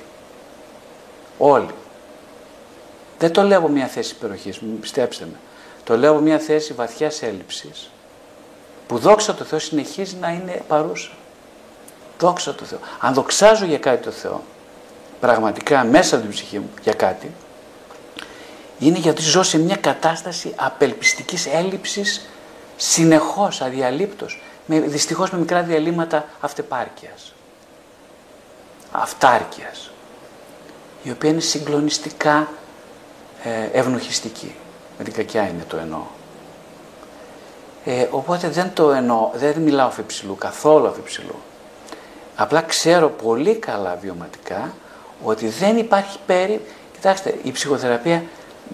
Όλοι. Δεν το λέω από μια θέση υπεροχής, πιστέψτε με. Το λέω από μια θέση βαθιάς έλλειψης. Που δόξα τω Θεώ συνεχίζει να είναι παρούσα. Δόξα τω Θεώ. Αν δοξάζω για κάτι το Θεό, πραγματικά μέσα από την ψυχή μου για κάτι, είναι γιατί ζω σε μια κατάσταση απελπιστικής έλλειψης συνεχώς, αδιαλείπτως, με, δυστυχώς με μικρά διαλύματα αυτεπάρκειας, αυτάρκειας, η οποία είναι συγκλονιστικά ε, ευνοχιστική. Με την κακιά είναι το εννοώ. Ε, οπότε δεν το εννοώ, δεν μιλάω αφιψηλού, καθόλου αφιψηλού. Απλά ξέρω πολύ καλά βιωματικά ότι δεν υπάρχει πέρι. Κοιτάξτε, η ψυχοθεραπεία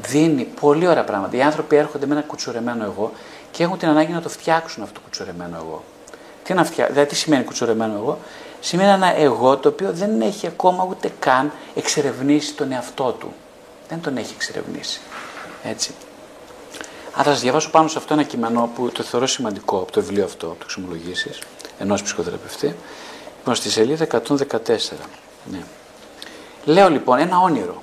δίνει πολύ ωραία πράγματα. Οι άνθρωποι έρχονται με ένα κουτσουρεμένο εγώ και έχουν την ανάγκη να το φτιάξουν αυτό το κουτσουρεμένο εγώ. Τι, να φτιά... δηλαδή, τι σημαίνει κουτσουρεμένο εγώ, Σημαίνει ένα εγώ το οποίο δεν έχει ακόμα ούτε καν εξερευνήσει τον εαυτό του δεν τον έχει εξερευνήσει. Έτσι. Αλλά θα σας διαβάσω πάνω σε αυτό ένα κείμενο που το θεωρώ σημαντικό από το βιβλίο αυτό, από το Εξομολογήσεις, ενός ψυχοθεραπευτή. Λοιπόν, στη σελίδα 114. Ναι. Λέω λοιπόν ένα όνειρο.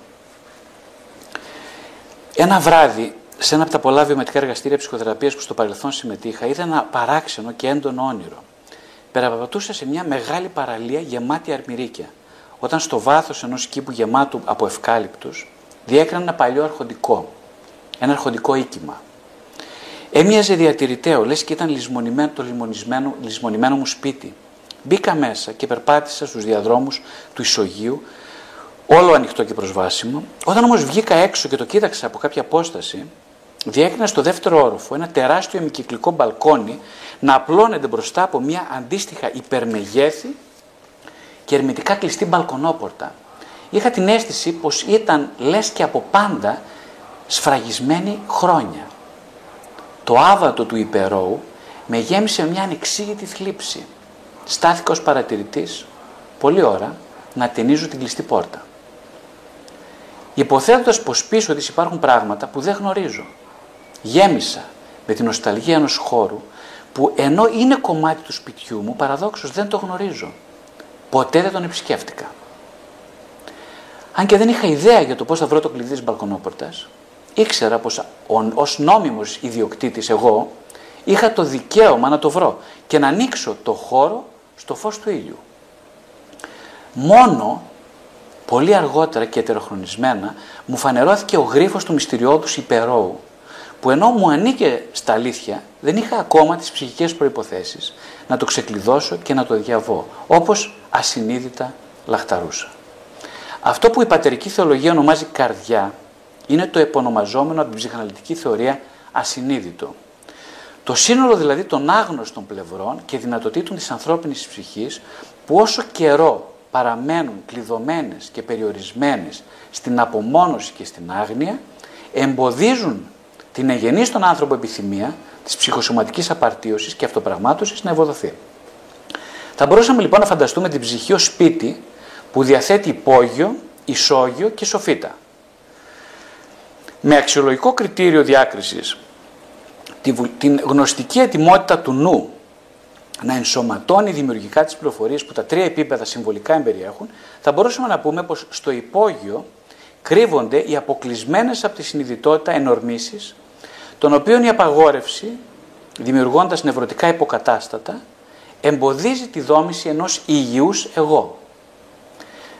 Ένα βράδυ, σε ένα από τα πολλά βιωματικά εργαστήρια ψυχοθεραπείας που στο παρελθόν συμμετείχα, είδα ένα παράξενο και έντονο όνειρο. Περαπατούσα σε μια μεγάλη παραλία γεμάτη αρμυρίκια, όταν στο βάθος ενός κήπου γεμάτου από ευκάλυπτους διέκρανε ένα παλιό αρχοντικό, ένα αρχοντικό οίκημα. Έμοιαζε διατηρηταίο, λες και ήταν λησμονημένο, το λησμονισμένο, λησμονημένο μου σπίτι. Μπήκα μέσα και περπάτησα στους διαδρόμους του Ισογείου, όλο ανοιχτό και προσβάσιμο. Όταν όμως βγήκα έξω και το κοίταξα από κάποια απόσταση, διέκρινα στο δεύτερο όροφο ένα τεράστιο εμικυκλικό μπαλκόνι να απλώνεται μπροστά από μια αντίστοιχα υπερμεγέθη και ερμητικά κλειστή μπαλκονόπορτα. Είχα την αίσθηση πως ήταν λες και από πάντα σφραγισμένη χρόνια. Το άβατο του υπερώου με γέμισε μια ανεξήγητη θλίψη. Στάθηκα ως παρατηρητής, πολλή ώρα, να ταινίζω την κλειστή πόρτα. Υποθέτοντας πως πίσω της υπάρχουν πράγματα που δεν γνωρίζω. Γέμισα με την νοσταλγία ενός χώρου που ενώ είναι κομμάτι του σπιτιού μου, παραδόξως δεν το γνωρίζω. Ποτέ δεν τον επισκέφτηκα. Αν και δεν είχα ιδέα για το πώς θα βρω το κλειδί της μπαλκονόπορτας, ήξερα πως ως νόμιμος ιδιοκτήτης εγώ είχα το δικαίωμα να το βρω και να ανοίξω το χώρο στο φως του ήλιου. Μόνο πολύ αργότερα και ετεροχρονισμένα μου φανερώθηκε ο γρίφος του μυστηριώδους υπερώου που ενώ μου ανήκε στα αλήθεια δεν είχα ακόμα τις ψυχικές προϋποθέσεις να το ξεκλειδώσω και να το διαβώ όπως ασυνείδητα λαχταρούσα. Αυτό που η πατερική θεολογία ονομάζει καρδιά είναι το επωνομαζόμενο από την ψυχαναλυτική θεωρία ασυνείδητο. Το σύνολο δηλαδή των άγνωστων πλευρών και δυνατοτήτων της ανθρώπινης ψυχής που όσο καιρό παραμένουν κλειδωμένες και περιορισμένες στην απομόνωση και στην άγνοια εμποδίζουν την εγενή στον άνθρωπο επιθυμία της ψυχοσωματικής απαρτίωσης και αυτοπραγμάτωσης να ευοδοθεί. Θα μπορούσαμε λοιπόν να φανταστούμε την ψυχή ως σπίτι που διαθέτει υπόγειο, ισόγειο και σοφίτα. Με αξιολογικό κριτήριο διάκρισης την γνωστική ετοιμότητα του νου να ενσωματώνει δημιουργικά τις πληροφορίες που τα τρία επίπεδα συμβολικά εμπεριέχουν, θα μπορούσαμε να πούμε πως στο υπόγειο κρύβονται οι αποκλεισμένες από τη συνειδητότητα ενορμήσεις, των οποίων η απαγόρευση, δημιουργώντας νευρωτικά υποκατάστατα, εμποδίζει τη δόμηση ενός υγιούς εγώ.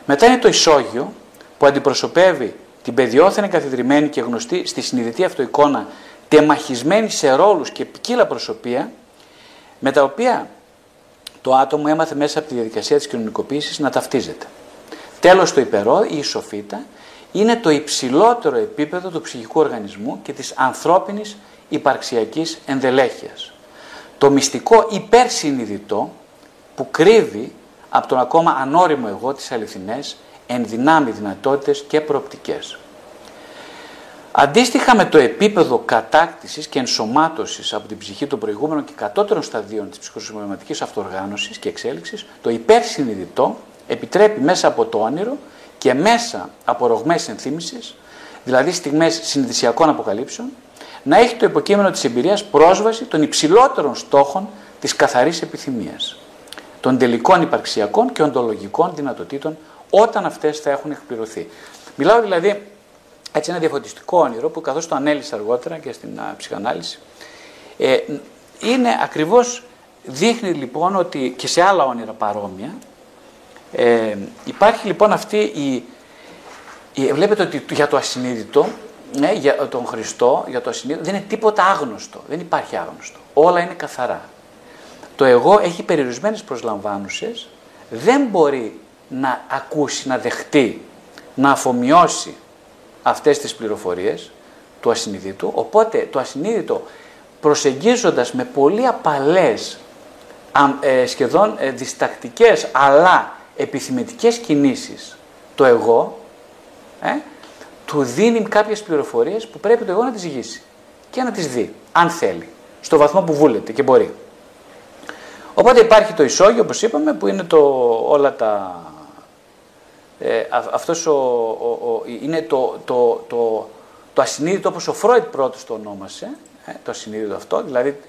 Μετά είναι το ισόγειο, που αντιπροσωπεύει την παιδιόθενη καθιδρυμένη και γνωστή στη συνειδητή αυτοεικόνα τεμαχισμένη σε ρόλους και ποικίλα προσωπία, με τα οποία το άτομο έμαθε μέσα από τη διαδικασία της κοινωνικοποίησης να ταυτίζεται. Τέλος το υπερό ή η σοφίτα είναι το υψηλότερο επίπεδο του ψυχικού οργανισμού και της ανθρώπινης υπαρξιακής ενδελέχειας. Το μυστικό υπερσυνειδητό που κρύβει από τον ακόμα ανώριμο εγώ τις αληθινές ενδυνάμει δυνατότητες και προοπτικές. Αντίστοιχα με το επίπεδο κατάκτησης και ενσωμάτωσης από την ψυχή των προηγούμενων και κατώτερων σταδίων της ψυχοσωματικής αυτοργάνωσης και εξέλιξης, το υπερσυνειδητό επιτρέπει μέσα από το όνειρο και μέσα από ρογμές ενθύμησης, δηλαδή στιγμές συνειδησιακών αποκαλύψεων, να έχει το υποκείμενο της εμπειρίας πρόσβαση των υψηλότερων στόχων της καθαρής επιθυμίας, των τελικών υπαρξιακών και οντολογικών δυνατοτήτων όταν αυτές θα έχουν εκπληρωθεί. Μιλάω δηλαδή έτσι ένα διαφωτιστικό όνειρο που καθώς το ανέλησα αργότερα και στην α, ψυχανάλυση ε, είναι ακριβώς δείχνει λοιπόν ότι και σε άλλα όνειρα παρόμοια ε, υπάρχει λοιπόν αυτή η, η, βλέπετε ότι για το ασυνείδητο ναι, για τον Χριστό, για το ασυνείδητο δεν είναι τίποτα άγνωστο, δεν υπάρχει άγνωστο όλα είναι καθαρά το εγώ έχει περιορισμένες προσλαμβάνουσες δεν μπορεί να ακούσει, να δεχτεί να αφομοιώσει αυτές τις πληροφορίες του ασυνείδητου, οπότε το ασυνείδητο προσεγγίζοντας με πολύ απαλές, ε, σχεδόν ε, διστακτικές αλλά επιθυμητικές κινήσεις το εγώ, ε, του δίνει κάποιες πληροφορίες που πρέπει το εγώ να τις ζυγίσει και να τις δει, αν θέλει, στο βαθμό που βούλεται και μπορεί. Οπότε υπάρχει το ισόγειο, όπως είπαμε, που είναι το, όλα τα ε, αυτός ο, ο, είναι το, το, το, το ασυνείδητο όπως ο Φρόιτ πρώτος το ονόμασε, ε, ε, το ασυνείδητο αυτό, δηλαδή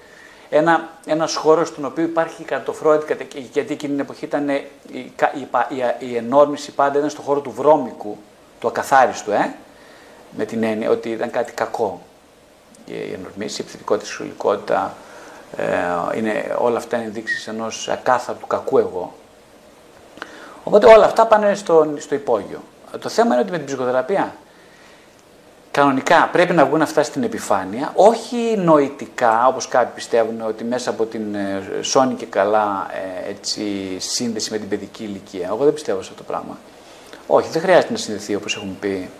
ένα, ένας χώρος στον οποίο υπάρχει κατοφρόητη, γιατί εκείνη την εποχή ήταν η, η, η, η ενόρμηση πάντα ήταν στον χώρο του βρώμικου, του ακαθάριστου, ε, με την έννοια ότι ήταν κάτι κακό η ενορμήση, η επιθετικότητα, η σεξουαλικότητα, ε, είναι, όλα αυτά είναι ενδείξει ενός ακάθαρτου κακού εγώ. Οπότε όλα αυτά πάνε στο, στο υπόγειο. Το θέμα είναι ότι με την ψυχοθεραπεία κανονικά πρέπει να βγουν αυτά στην επιφάνεια, όχι νοητικά, όπως κάποιοι πιστεύουν ότι μέσα από την ε, σώνη και καλά ε, έτσι, σύνδεση με την παιδική ηλικία. Εγώ δεν πιστεύω σε αυτό το πράγμα. Όχι, δεν χρειάζεται να συνδεθεί όπως έχουμε πει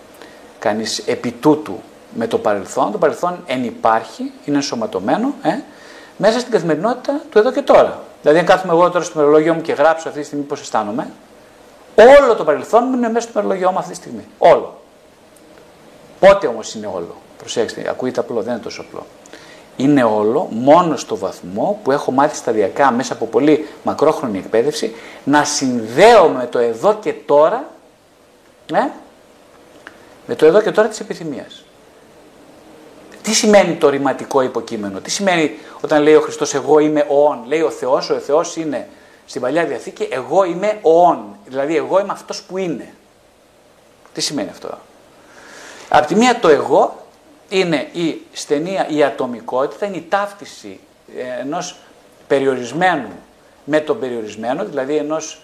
κανείς επί τούτου με το παρελθόν. Το παρελθόν εν υπάρχει, είναι ενσωματωμένο, ε, μέσα στην καθημερινότητα του εδώ και τώρα. Δηλαδή, αν κάθομαι εγώ τώρα στο μερολόγιο μου και γράψω αυτή τη στιγμή πώς αισθάνομαι, όλο το παρελθόν μου είναι μέσα στο μερολόγιο μου αυτή τη στιγμή. Όλο. Πότε όμως είναι όλο; Προσέξτε, ακούγεται απλό, δεν είναι τόσο απλό. Είναι όλο μόνο στο βαθμό που έχω μάθει σταδιακά μέσα από πολύ μακρόχρονη εκπαίδευση να συνδέω με το εδώ και τώρα, ε, με το εδώ και τώρα της επιθυμίας. Τι σημαίνει το ρηματικό υποκείμενο, τι σημαίνει όταν λέει ο Χριστός εγώ είμαι όν, λέει ο Θεός, ο Θεός είναι στην Παλιά Διαθήκη εγώ είμαι όν, δηλαδή εγώ είμαι αυτός που είναι. Τι σημαίνει αυτό; Από τη μία το εγώ είναι η στενή, η ατομικότητα, είναι η ταύτιση ε, ενός περιορισμένου με τον περιορισμένο, δηλαδή ενός,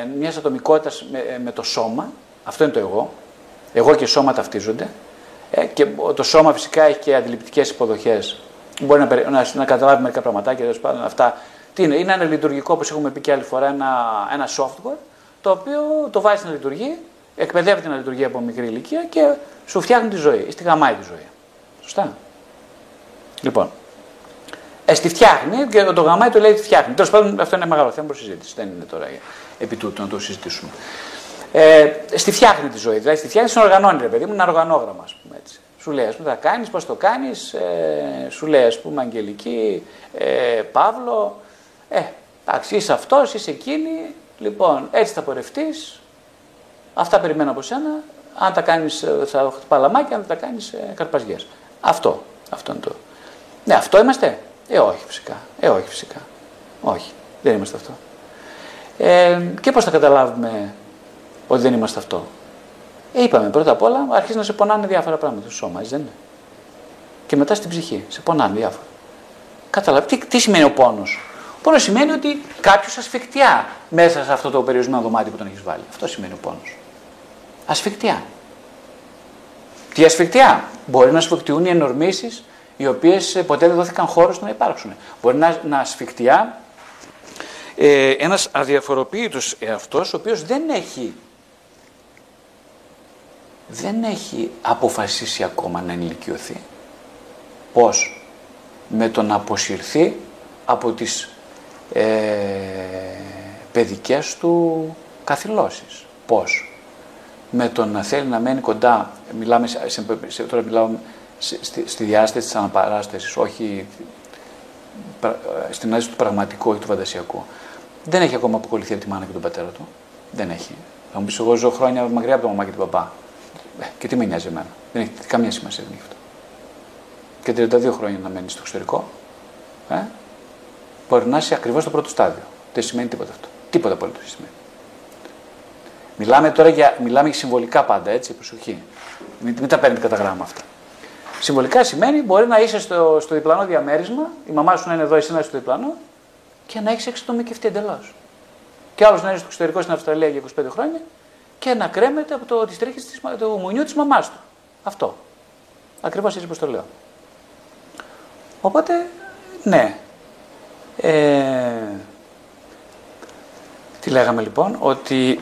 ε, μιας ατομικότητας με, ε, με το σώμα, αυτό είναι το εγώ, εγώ και σώμα ταυτίζονται, ε, και το σώμα φυσικά έχει και αντιληπτικές υποδοχές. Μπορεί να, να, να καταλάβει μερικά πραγματάκια, τέλος πάντων αυτά. Τι είναι, είναι ένα λειτουργικό, όπως έχουμε πει και άλλη φορά, ένα, ένα software, το οποίο το βάζει να λειτουργεί, εκπαιδεύεται να λειτουργεί από μικρή ηλικία και σου φτιάχνει τη ζωή, στη γαμάει τη ζωή. Σωστά. Λοιπόν, ε, στη φτιάχνει και το γαμάει το λέει τη φτιάχνει. Τέλος πάντων, αυτό είναι μεγάλο θέμα προς συζήτηση. Δεν είναι τώρα επί τούτου να το συζητήσουμε ε, στη φτιάχνει τη ζωή. Δηλαδή στη φτιάχνει, στην οργανώνει, ρε παιδί μου, ένα οργανόγραμμα, ας πούμε έτσι. Σου λέει, ας πούμε, θα κάνεις, πώς το κάνεις, ε, σου λέει, ας πούμε, Αγγελική, ε, Παύλο, ε, εντάξει, είσαι αυτός, είσαι εκείνη, λοιπόν, έτσι θα πορευτείς, αυτά περιμένω από σένα, αν τα κάνεις, ε, θα χτυπά λαμάκια, αν δεν τα κάνεις, ε, καρπαζιές. Αυτό, αυτό είναι το. Ναι, αυτό είμαστε; Ε, όχι φυσικά. Ε, όχι φυσικά. Όχι, δεν είμαστε αυτό. Ε, και πώς θα καταλάβουμε ότι δεν είμαστε αυτό; Ε, είπαμε πρώτα απ' όλα, αρχίζει να σε πονάνε διάφορα πράγματα στο σώμα, έτσι δεν είναι; Και μετά στην ψυχή, σε πονάνε διάφορα. Καταλάβει, τι, τι σημαίνει ο πόνος; Ο πόνο σημαίνει ότι κάποιος ασφικτιά μέσα σε αυτό το περιορισμένο δωμάτιο που τον έχεις βάλει. Αυτό σημαίνει ο πόνος. Ασφικτιά. Τι ασφικτιά. Μπορεί να ασφικτιούν οι ενορμήσεις οι οποίες ε, ποτέ δεν δόθηκαν χώρος να υπάρξουν. Μπορεί να, να ασφικτιά ε, ένας αδιαφοροποίητος εαυτός ο οποίος δεν έχει δεν έχει αποφασίσει ακόμα να ενηλικιωθεί. Πώς; Με το να αποσυρθεί από τις ε, παιδικές του καθυλώσεις. Πώς; Με το να θέλει να μένει κοντά, μιλάμε, σε, τώρα μιλάω στη, στη διάσταση της αναπαράστασης, όχι στην άσκηση του πραγματικού, όχι του φαντασιακού. Δεν έχει ακόμα αποκολληθεί από τη μάνα και τον πατέρα του. Δεν έχει. Θα μου πεις: Εγώ ζω χρόνια μακριά από το μαμά και τον παπά. Ε, και τι με νοιάζει εμένα. Δεν έχει καμία σημασία δεν έχει αυτό. Και 32 χρόνια να μένει στο εξωτερικό, ε, μπορεί να είσαι ακριβώς στο πρώτο στάδιο. Δεν σημαίνει τίποτα αυτό. Τίποτα απολύτως δεν σημαίνει. Μιλάμε τώρα για, μιλάμε συμβολικά πάντα, έτσι, προσοχή. Μην, μην τα παίρνετε κατά γράμμα αυτά. Συμβολικά σημαίνει μπορεί να είσαι στο, στο διπλανό διαμέρισμα, η μαμά σου να είναι εδώ, εσύ να είσαι στο διπλανό και να έχεις εξατομικευτεί εντελώς. Και άλλος να είναι στο εξωτερικό στην Αυστραλία για 25 χρόνια και να κρέμεται από το, τις τρίχες της, το μουνιού της μαμάς του. Αυτό. Ακριβώς έτσι πως το λέω. Οπότε, ναι. Ε, τι λέγαμε λοιπόν, ότι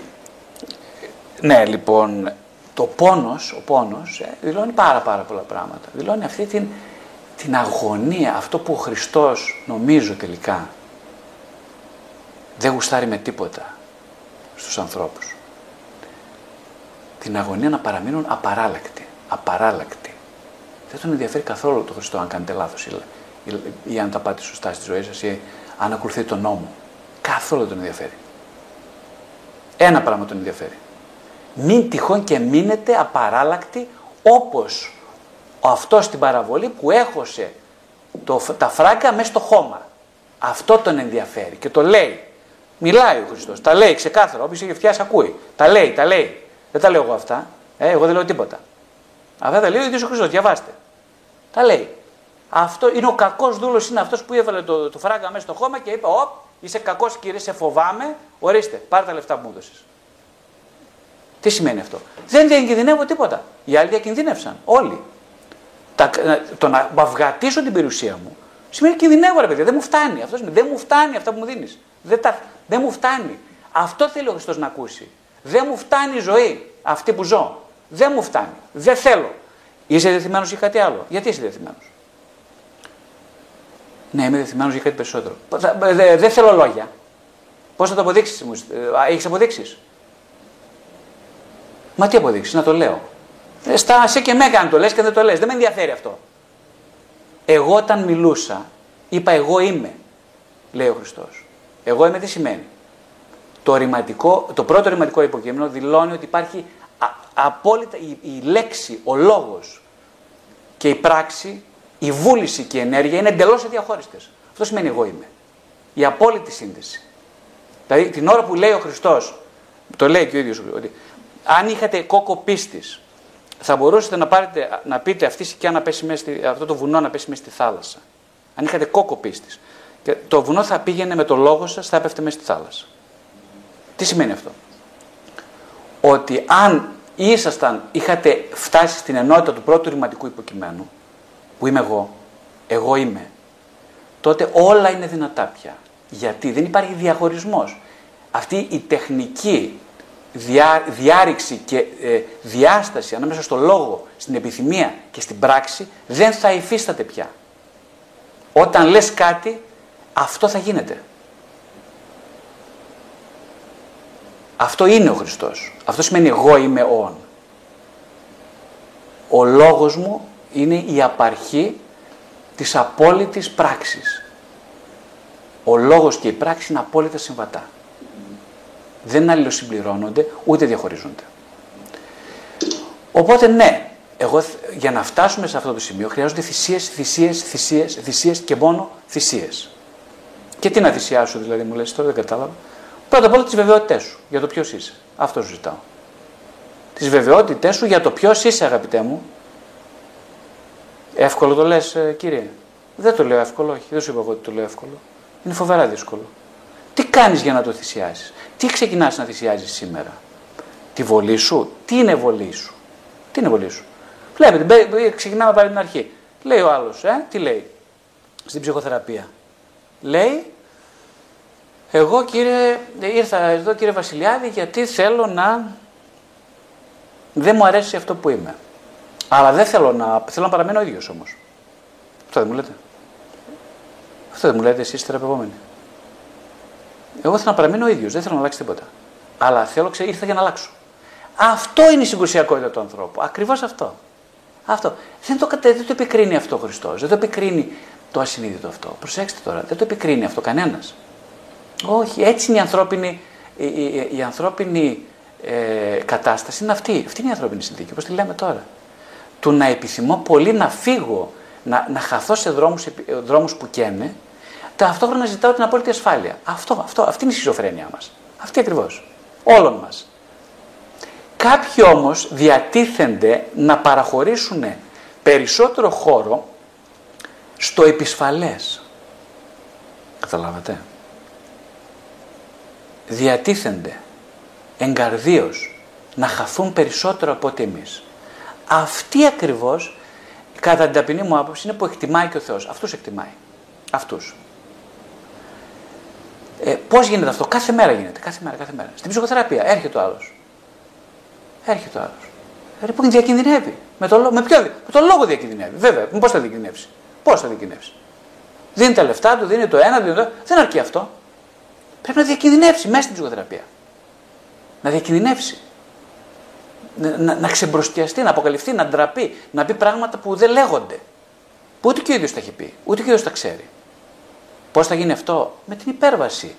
ναι λοιπόν το πόνος, ο πόνος ε, δηλώνει πάρα πάρα πολλά πράγματα. Δηλώνει αυτή την, την αγωνία, αυτό που ο Χριστός νομίζω τελικά δεν γουστάρει με τίποτα στους ανθρώπους την αγωνία να παραμείνουν απαράλλακτοι. Απαράλλακτοι. Δεν τον ενδιαφέρει καθόλου το Χριστό αν κάνετε λάθος ή, ή, ή, αν τα πάτε σωστά στη ζωή σας ή αν ακολουθείτε τον νόμο. Καθόλου δεν τον ενδιαφέρει. Ένα πράγμα τον ενδιαφέρει. Μην τυχόν και μείνετε απαράλλακτοι όπως Αυτό στην παραβολή που έχωσε το, τα φράγκα μέσα στο χώμα. Αυτό τον ενδιαφέρει και το λέει. Μιλάει ο Χριστός. Τα λέει ξεκάθαρα. Όποιος έχει φτιάσει ακούει. Τα λέει, τα λέει. Δεν τα λέω εγώ αυτά. Ε, εγώ δεν λέω τίποτα. Αυτά τα λέει ο ίδιος ο Χριστός. Διαβάστε. Τα λέει. Αυτό είναι ο κακός δούλος, είναι αυτός που έβαλε το, το φράγκα μέσα στο χώμα και είπε: Ωπ, είσαι κακός κύριε, σε φοβάμαι. Ορίστε, πάρε τα λεφτά που μου έδωσες. Τι σημαίνει αυτό; Δεν διακινδυνεύω τίποτα. Οι άλλοι διακινδύνευσαν. Όλοι. Τα, το να αυγατήσω την περιουσία μου σημαίνει κινδυνεύω, ρε παιδιά. Δεν μου φτάνει. Αυτός σημαίνει, δεν μου φτάνει αυτά που μου δίνεις. Δεν, δεν μου φτάνει. Αυτό θέλει ο Χριστός να ακούσει. Δεν μου φτάνει η ζωή αυτή που ζω. Δεν μου φτάνει. Δεν θέλω. Είσαι διεθυμένο για κάτι άλλο. Γιατί είσαι διεθυμένο. Ναι, είμαι διεθυμένο για κάτι περισσότερο. Δεν θέλω λόγια. Πώς θα το αποδείξεις, Έχεις αποδείξεις; Μα τι αποδείξεις, να το λέω. Ε, στα σε και με έκανε το λες και δεν το λες. Δεν με ενδιαφέρει αυτό. Εγώ όταν μιλούσα, είπα εγώ είμαι, λέει ο Χριστός. Εγώ είμαι τι σημαίνει. Το, ρηματικό, το πρώτο ρηματικό υποκείμενο δηλώνει ότι υπάρχει απόλυτα η, η λέξη, ο λόγος και η πράξη, η βούληση και η ενέργεια είναι εντελώς αδιαχώριστες. Αυτό σημαίνει εγώ είμαι. Η απόλυτη σύνδεση. Δηλαδή την ώρα που λέει ο Χριστός, το λέει και ο ίδιος, ότι αν είχατε κόκο πίστης, θα μπορούσατε να, πάρετε, να πείτε αυτή η σκιά να πέσει μέσα στη, αυτό το βουνό να πέσει μέσα στη θάλασσα. Αν είχατε κόκο πίστης. Και το βουνό θα πήγαινε με το λόγο σας, θα έπεφτε μέσα στη θάλασσα. Τι σημαίνει αυτό; Ότι αν ήσασταν, είχατε φτάσει στην ενότητα του πρώτου ρηματικού υποκειμένου, που είμαι εγώ, εγώ είμαι, τότε όλα είναι δυνατά πια. Γιατί δεν υπάρχει διαχωρισμός. Αυτή η τεχνική διά, διάρρηξη και ε, διάσταση ανάμεσα στο λόγο, στην επιθυμία και στην πράξη δεν θα υφίσταται πια. Όταν λες κάτι, αυτό θα γίνεται. Αυτό είναι ο Χριστός. Αυτό σημαίνει εγώ είμαι όν. Ο λόγος μου είναι η απαρχή της απόλυτης πράξης. Ο λόγος και η πράξη είναι απόλυτα συμβατά. Δεν αλληλοσυμπληρώνονται, ούτε διαχωρίζονται. Οπότε ναι, εγώ για να φτάσουμε σε αυτό το σημείο χρειάζονται θυσίες, θυσίες, θυσίες, θυσίες και μόνο θυσίες. Και τι να θυσιάσω δηλαδή μου λες τώρα δεν κατάλαβα. Πρώτα απ' όλα τις βεβαιότητές σου για το ποιος είσαι. Αυτό σου ζητάω. Τις βεβαιότητές σου για το ποιος είσαι, αγαπητέ μου. Εύκολο το λες, ε, κύριε; Δεν το λέω εύκολο, όχι. Δεν σου είπα εγώ ότι το λέω εύκολο. Είναι φοβερά δύσκολο. Τι κάνεις για να το θυσιάσει. Τι ξεκινάς να θυσιάζεις σήμερα; Τη βολή σου; Τι είναι βολή σου; Τι είναι βολή σου; Βλέπετε, ξεκινάμε πάλι την αρχή. Λέει ο άλλος, ε, τι λέει; Στην ψυχοθεραπεία. Λέει, εγώ κύριε, ήρθα εδώ κύριε Βασιλιάδη γιατί θέλω να... Δεν μου αρέσει αυτό που είμαι. Αλλά δεν θέλω να... Θέλω να παραμείνω ο ίδιος όμως. Αυτό δεν μου λέτε. Αυτό δεν μου λέτε εσείς θεραπευόμενοι. Εγώ θέλω να παραμείνω ο ίδιος. Δεν θέλω να αλλάξει τίποτα. Αλλά θέλω, ξέρω, ήρθα για να αλλάξω. Αυτό είναι η συγκρουσιακότητα του ανθρώπου. Ακριβώς αυτό. Αυτό. Δεν το, δεν το επικρίνει αυτό ο Χριστός. Δεν το επικρίνει το ασυνείδητο αυτό. Προσέξτε τώρα. Δεν το επικρίνει αυτό κανένας. Όχι, έτσι είναι η ανθρώπινη, η, η, η ανθρώπινη ε, κατάσταση, είναι αυτή. Αυτή είναι η ανθρώπινη συνθήκη, όπως τη λέμε τώρα. Του να επιθυμώ πολύ να φύγω, να, να χαθώ σε δρόμους, δρόμους που καίνε, ταυτόχρονα ζητάω την απόλυτη ασφάλεια. Αυτό, αυτό, αυτή είναι η σχιζοφρένειά μας. Αυτή ακριβώς. Όλων μας. Κάποιοι όμως διατίθενται να παραχωρήσουν περισσότερο χώρο στο επισφαλές. Καταλάβατε; Διατίθενται εγκαρδίως να χαθούν περισσότερο από ό,τι εμείς. Αυτοί ακριβώς, κατά την ταπεινή μου άποψη, είναι που εκτιμάει και ο Θεός. Αυτούς εκτιμάει. Αυτούς. Ε, πώς γίνεται αυτό, κάθε μέρα γίνεται, κάθε μέρα, κάθε μέρα. Στην ψυχοθεραπεία έρχεται ο άλλος. Έρχεται ο άλλος. Ε, που διακινδυνεύει. Με το, με, ποιο, με το λόγο διακινδυνεύει. Βέβαια, πώς θα διακινδυνεύσει; Πώς θα διακινδυνεύσει; Δίνει τα λεφτά του, δίνει το ένα, δίνει το άλλο. Δεν αρκεί αυτό. Πρέπει να διακινδυνεύσει μέσα στην ψυχοθεραπεία. Να διακινδυνεύσει. Να, να, να ξεμπροστιαστεί, να αποκαλυφθεί, να ντραπεί, να πει πράγματα που δεν λέγονται. Που ούτε και ο ίδιος τα έχει πει, ούτε και ο ίδιος τα ξέρει. Πώς θα γίνει αυτό, με την υπέρβαση.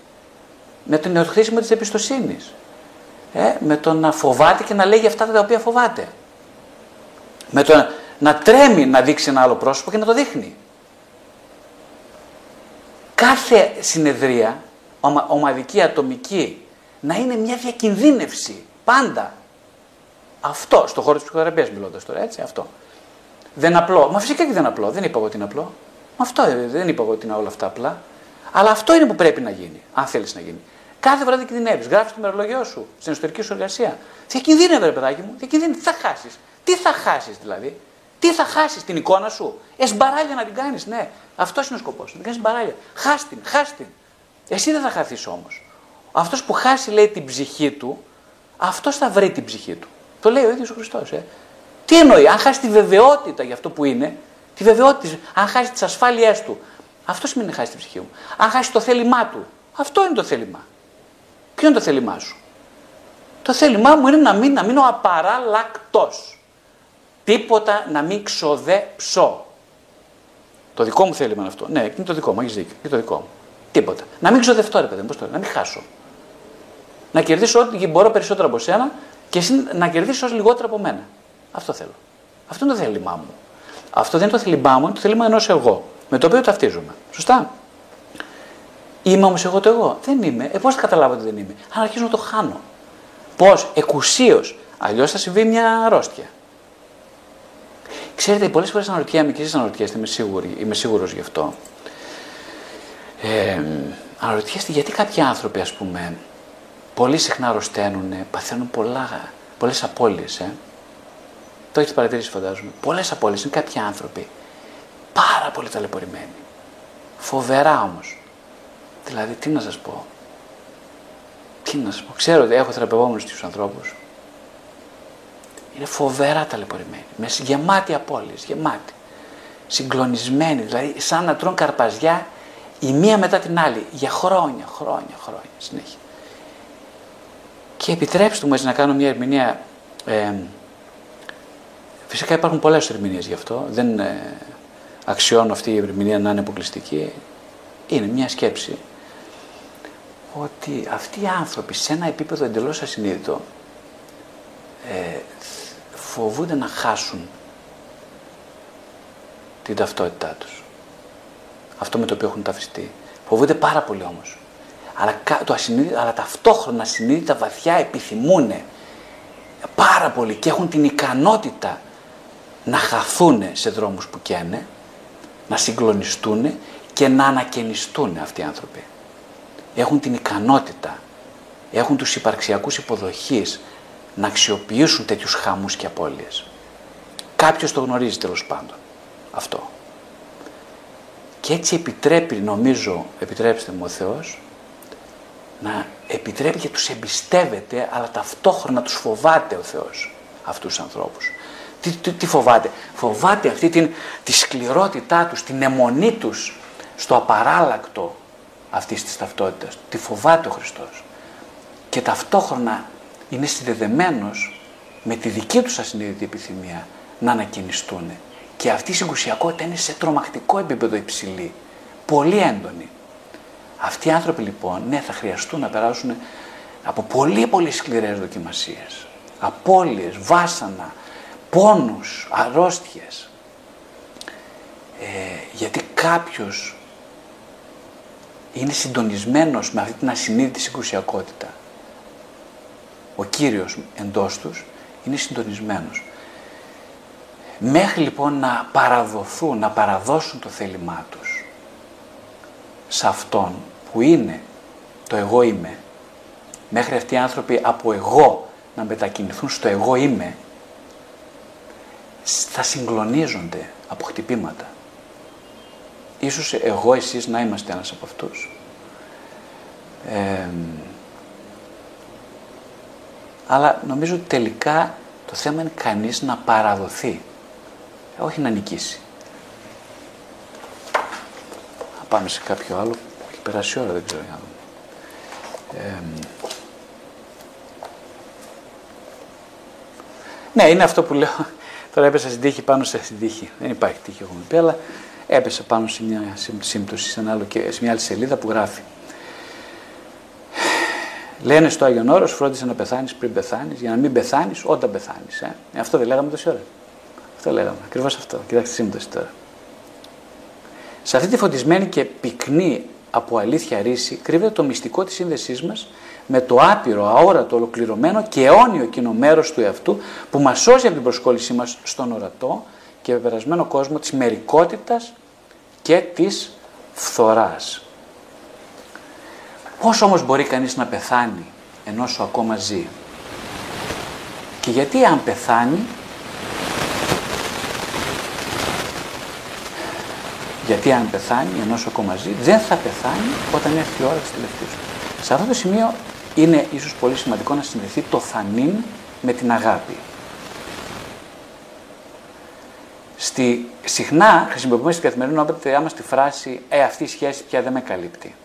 Με το χρήσιμο της εμπιστοσύνης. Ε, με το να φοβάται και να λέγει αυτά τα οποία φοβάται. Με το να τρέμει να δείξει ένα άλλο πρόσωπο και να το δείχνει. Κάθε συνεδρία, ομαδική, ατομική, να είναι μια διακινδύνευση πάντα. Αυτό, στο χώρο της ψυχοθεραπείας μιλώντας τώρα, έτσι, αυτό. Δεν απλό. Μα φυσικά και δεν απλό. Δεν είπα εγώ ότι είναι απλό. Μα αυτό δεν είπα εγώ ότι είναι όλα αυτά απλά. Αλλά αυτό είναι που πρέπει να γίνει, αν θέλεις να γίνει. Κάθε βράδυ κινδυνεύεις. Γράφεις το μερολογιό σου στην εσωτερική σου εργασία. Διακινδύνευε, ρε παιδάκι μου. Διακινδύνευε. Τι θα χάσεις. Τι θα χάσεις δηλαδή; Τι θα χάσεις την εικόνα σου; Εσμπαράλια να την κάνεις, ναι. Αυτός είναι ο σκοπός. Να την κάνεις μπαράλια. Χάστην, χάστην. Εσύ δεν θα χαθείς όμως. Αυτός που χάσει, λέει, την ψυχή του, αυτός θα βρει την ψυχή του. Το λέει ο ίδιος ο Χριστός. Ε. Τι εννοεί, αν χάσει τη βεβαιότητα για αυτό που είναι, τη βεβαιότητα, αν χάσει τις ασφάλειές του, αυτό σημαίνει να χάσει την ψυχή μου. Αν χάσει το θέλημά του, αυτό είναι το θέλημά. Ποιο είναι το θέλημά σου; Το θέλημά μου είναι να, μην, να μείνω απαράλλακτος. Τίποτα να μην ξοδέψω. Το δικό μου θέλημα είναι αυτό. Ναι, είναι το δικό μου, έχεις δίκιο. Είναι το δικό μου. Τίποτα. Να μην ξοδευτώ, ρε παιδί μου, να μην χάσω. Να κερδίσω ό,τι μπορώ περισσότερο από σένα και εσύ να κερδίσεις όσο λιγότερο από μένα. Αυτό θέλω. Αυτό είναι το θέλημά μου. Αυτό δεν είναι το θέλημά μου, είναι το θέλημα ενός εγώ. Με το οποίο ταυτίζομαι. Σωστά. Είμαι όμως εγώ το εγώ. Δεν είμαι. Ε, πώς θα καταλάβω ότι δεν είμαι; Αν αρχίζω να το χάνω. Πώς, εκουσίως. Αλλιώς θα συμβεί μια αρρώστια. Ξέρετε, πολλές φορές αναρωτιέμαι και εσείς αναρωτιέστε, είμαι, σίγουρη, είμαι σίγουρος γι' αυτό. Ε, αναρωτιέστε γιατί κάποιοι άνθρωποι, ας πούμε, πολύ συχνά αρρωσταίνουν, παθαίνουν πολλές απώλειες. Ε. Το έχετε παρατηρήσει, φαντάζομαι. Πολλές απώλειες είναι κάποιοι άνθρωποι πάρα πολύ ταλαιπωρημένοι. Φοβερά όμως. Δηλαδή, τι να σας πω. Τι να σας πω. Ξέρω ότι έχω θεραπευόμενους του ανθρώπους. Είναι φοβερά ταλαιπωρημένοι. Με γεμάτη απώλειες, γεμάτη. Συγκλονισμένοι, δηλαδή σαν να τρώνε καρπαζιά η μία μετά την άλλη για χρόνια, χρόνια, χρόνια συνέχεια. Και επιτρέψτε μου έτσι να κάνω μια ερμηνεία. Ε, φυσικά υπάρχουν πολλές ερμηνείες γι' αυτό. Δεν ε, αξιώνω αυτή η ερμηνεία να είναι αποκλειστική. Είναι μια σκέψη ότι αυτοί οι άνθρωποι σε ένα επίπεδο εντελώς ασυνείδητο ε, φοβούνται να χάσουν την ταυτότητά τους. Αυτό με το οποίο έχουν ταυτιστεί. Φοβούνται πάρα πολύ όμως. Αλλά, το αλλά ταυτόχρονα συνείδητα βαθιά επιθυμούν πάρα πολύ και έχουν την ικανότητα να χαθούν σε δρόμους που καίνε, να συγκλονιστούν και να ανακαινιστούν αυτοί οι άνθρωποι. Έχουν την ικανότητα, έχουν τους υπαρξιακούς υποδοχείς να αξιοποιήσουν τέτοιους χαμούς και απώλειες. Κάποιος το γνωρίζει τέλος πάντων αυτό. Και έτσι επιτρέπει, νομίζω, επιτρέψτε μου ο Θεός, να επιτρέπει και τους εμπιστεύεται, αλλά ταυτόχρονα τους φοβάται ο Θεός αυτούς τους ανθρώπους. Τι, τι, τι φοβάται; Φοβάται αυτή την, τη σκληρότητά τους, την αιμονή τους στο απαράλλακτο αυτής της ταυτότητας. Τη φοβάται ο Χριστός. Και ταυτόχρονα είναι συνδεδεμένος με τη δική τους ασυνείδητη επιθυμία να ανακοινιστούν. Και αυτή η συγκουσιακότητα είναι σε τρομακτικό επίπεδο υψηλή. Πολύ έντονη. Αυτοί οι άνθρωποι λοιπόν, ναι, θα χρειαστούν να περάσουν από πολύ πολύ σκληρές δοκιμασίες. Απώλειες, βάσανα, πόνους, αρρώστιες. Ε, γιατί κάποιος είναι συντονισμένος με αυτή την ασυνείδητη συγκρουσιακότητα. Ο Κύριος εντός τους είναι συντονισμένος. Μέχρι λοιπόν να παραδοθούν, να παραδώσουν το θέλημά τους σε Αυτόν που είναι το εγώ είμαι, μέχρι αυτοί οι άνθρωποι από εγώ να μετακινηθούν στο εγώ είμαι, θα συγκλονίζονται από χτυπήματα. Ίσως εγώ εσείς να είμαστε ένας από αυτούς. αλλά νομίζω ότι τελικά το θέμα είναι κανείς να παραδοθεί, όχι να νικήσει. Θα πάμε σε κάποιο άλλο, έχει περάσει ώρα, δεν ξέρω για ναι, είναι αυτό που λέω. Τώρα έπεσα στην τύχη πάνω σε στην τύχη. Δεν υπάρχει τύχη, έχουμε πει, αλλά έπεσα πάνω σε μια σύμπτωση, σε, ένα άλλο, σε μια άλλη σελίδα που γράφει. Λένε στο Άγιον Όρος, φρόντισε να πεθάνεις πριν πεθάνεις, για να μην πεθάνεις όταν πεθάνεις. Ε. Αυτό δεν λέγαμε τόση ώρα. Αυτό λέγαμε. Ακριβώς αυτό. Κοιτάξτε σύμπτωση τώρα. Σε αυτή τη φωτισμένη και πυκνή από αλήθεια ρίση κρύβεται το μυστικό της σύνδεσής μας με το άπειρο, αόρατο, ολοκληρωμένο και αιώνιο κοινό μέρος του εαυτού που μας σώζει από την προσκόλλησή μας στον ορατό και πεπερασμένο κόσμο της μερικότητας και της φθοράς. Πώς όμως μπορεί κανείς να πεθάνει ενώ σου ακόμα ζει; Και γιατί αν πεθάνει, γιατί αν πεθάνει ενώ σου ακόμα ζει, δεν θα πεθάνει όταν έρθει η ώρα της τελευταίας Σε αυτό το σημείο είναι ίσως πολύ σημαντικό να συνδεθεί το θανίν με την αγάπη. Στη, συχνά χρησιμοποιούμε στην καθημερινότητα μας τη φράση «Ε, αυτή η σχέση πια δεν με καλύπτει».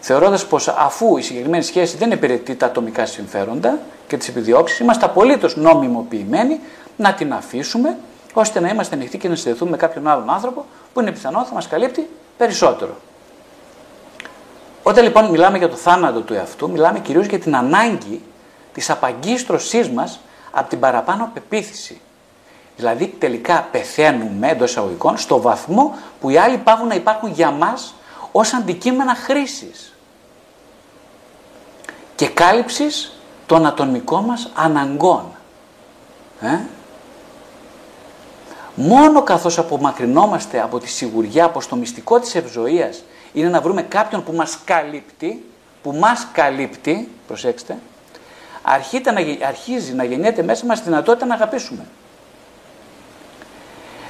Θεωρώντας πως αφού η συγκεκριμένη σχέση δεν υπηρετεί τα ατομικά συμφέροντα και τις επιδιώξεις, είμαστε απολύτως νόμιμοποιημένοι να την αφήσουμε, ώστε να είμαστε ανοιχτοί και να συνδεθούμε με κάποιον άλλον άνθρωπο που είναι πιθανό θα μας καλύπτει περισσότερο. Όταν λοιπόν μιλάμε για το θάνατο του εαυτού, μιλάμε κυρίως για την ανάγκη της απαγκίστρωσής μας από την παραπάνω πεποίθηση. Δηλαδή τελικά πεθαίνουμε εντός εισαγωγικών στο βαθμό που οι άλλοι πάγουν να υπάρχουν για μας ως αντικείμενα χρήσης και κάλυψης των ατομικών μας αναγκών. Ε; Μόνο καθώς απομακρυνόμαστε από τη σιγουριά πως το μυστικό της ευζοίας είναι να βρούμε κάποιον που μας καλύπτει, που μας καλύπτει, προσέξτε, αρχίζει να γεννιέται μέσα μας τη δυνατότητα να αγαπήσουμε.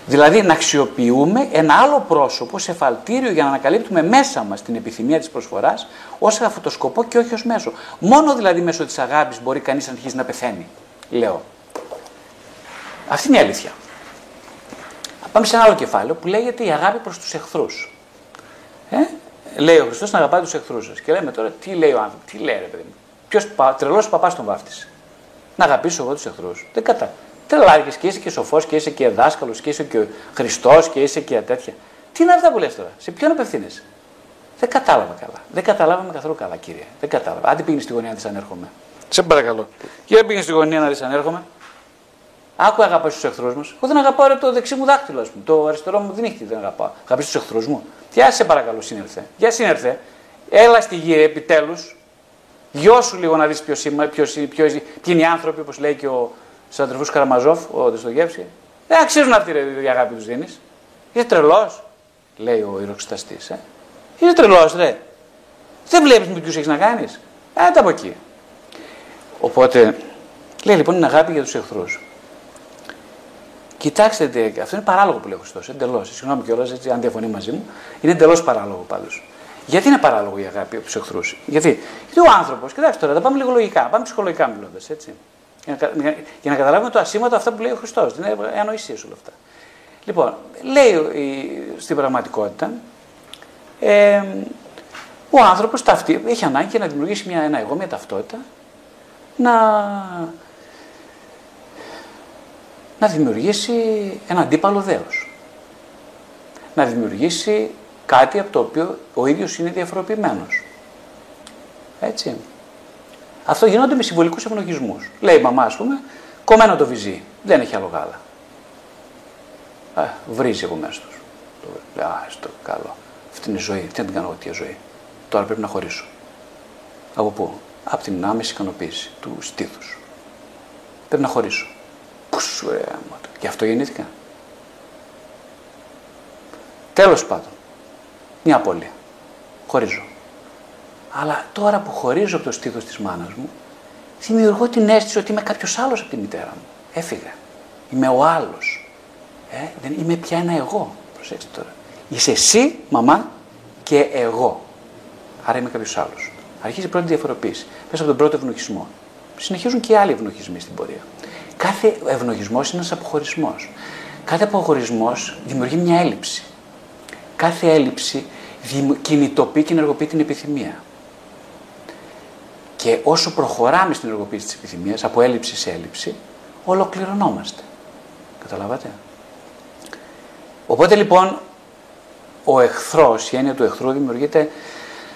Δηλαδή να αξιοποιούμε ένα άλλο πρόσωπο σε φαλτήριο για να ανακαλύπτουμε μέσα μας την επιθυμία της προσφοράς ως αυτό το σκοπό και όχι ως μέσο. Μόνο δηλαδή μέσω της αγάπης μπορεί κανείς να αρχίσει να πεθαίνει, λέω. Αυτή είναι η αλήθεια. Πάμε σε ένα άλλο κεφάλαιο που λέγεται η αγάπη προς τους εχθρούς. Ε; Λέει ο Χριστός να αγαπάει τους εχθρούς σας. Και λέμε τώρα τι λέει ο άνθρωπος, τι λέει ρε παιδί μου. Ποιος τρελός παπάς τον βάφτισε. Να αγαπήσω εγώ τους εχθρούς. Δεν κατά. Τρελάρκε και είσαι και σοφός και είσαι και δάσκαλος και είσαι και Χριστός και είσαι και τέτοια. Τι είναι αυτά που λες τώρα, σε ποιον απευθύνεσαι; Δεν κατάλαβα καλά. Δεν καταλάβαμε καθόλου καλά, κύριε. Δεν κατάλαβα. Άντε πήγαινε στη γωνία να δεις αν έρχομαι. Σε παρακαλώ. Για πήγαινε στη γωνία να δεις αν έρχομαι. Άκου αγαπάς τους εχθρούς μας. Εγώ δεν αγαπάω το δεξί μου δάκτυλο, ας πούμε. Το αριστερό μου δεν έχει δεν αγαπάω. Αγαπή τους εχθρούς μου. Τι άσε παρακαλώ, σύνερθε. Για σύνερθε. Έλα στη γη επιτέλους. Γιώσου λίγο να δεις ποιος είναι οι άνθρωποι, όπως λέει και ο στου αδερφού Καραμαζόφ, ο Δεστογεύσκη. Δεν αξίζουν αυτή η αγάπη τους δίνεις. Είσαι τρελός, λέει ο ηρωξισταστή. Ε. Είσαι τρελός, ρε. Δεν βλέπεις με ποιους έχεις να κάνεις. Άντε από εκεί. Οπότε, λέει λοιπόν είναι αγάπη για τους εχθρούς. Κοιτάξτε, αυτό είναι παράλογο που λέει ο Χριστός. Εντελώς. Συγγνώμη κιόλας, αν διαφωνεί μαζί μου. Είναι εντελώς παράλογο πάντως. Γιατί είναι παράλογο η αγάπη από τους εχθρούς; Γιατί, Γιατί ο άνθρωπος, κοιτάξτε τώρα, θα πάμε λίγο λογικά, πάμε ψυχολογικά μιλώντας. Για να, για να καταλάβουμε το ασήμαντο αυτά που λέει ο Χριστός. Δεν είναι ανοησίες όλα αυτά. Λοιπόν, λέει στην πραγματικότητα, ε, ο άνθρωπος ταυτί, έχει ανάγκη να δημιουργήσει μια, ένα εγώ, μια ταυτότητα, να, να δημιουργήσει ένα αντίπαλο δέος. Να δημιουργήσει κάτι από το οποίο ο ίδιος είναι διαφοροποιημένος. Έτσι. Αυτό γίνονται με συμβολικούς ευνογισμού. Λέει η μαμά, ας πούμε, κομμένο το βυζί. Δεν έχει άλλο γάλα. Α, βρίζει από μέσα τους. Λέει, α, στο καλό. Αυτή είναι η ζωή. Τι να την κάνω εγώ, τι ζωή. Τώρα πρέπει να χωρίσω. Από πού; Από την άμεση ικανοποίηση του στήθους. Πρέπει να χωρίσω. Πού σου ρε, Γι' αυτό γεννήθηκα. Τέλος πάντων. Μια απώλεια. Χωρίζω. Αλλά τώρα που χωρίζω από το στήθος της μάνας μου, δημιουργώ την αίσθηση ότι είμαι κάποιος άλλος από τη μητέρα μου. Έφυγα. Είμαι ο άλλος. Ε, δεν είμαι πια ένα εγώ. Προσέξτε τώρα. Είσαι εσύ, μαμά, και εγώ. Άρα είμαι κάποιος άλλος. Αρχίζει η πρώτη διαφοροποίηση. Μέσα από τον πρώτο ευνοχισμό. Συνεχίζουν και οι άλλοι ευνοχισμοί στην πορεία. Κάθε ευνοχισμό είναι ένας αποχωρισμός. Κάθε αποχωρισμός δημιουργεί μια έλλειψη. Κάθε έλλειψη κινητοποιεί και ενεργοποιεί την επιθυμία. Και όσο προχωράμε στην ενεργοποίηση της επιθυμίας, από έλλειψη σε έλλειψη, ολοκληρωνόμαστε. Καταλάβατε; Οπότε λοιπόν, ο εχθρός, η έννοια του εχθρού δημιουργείται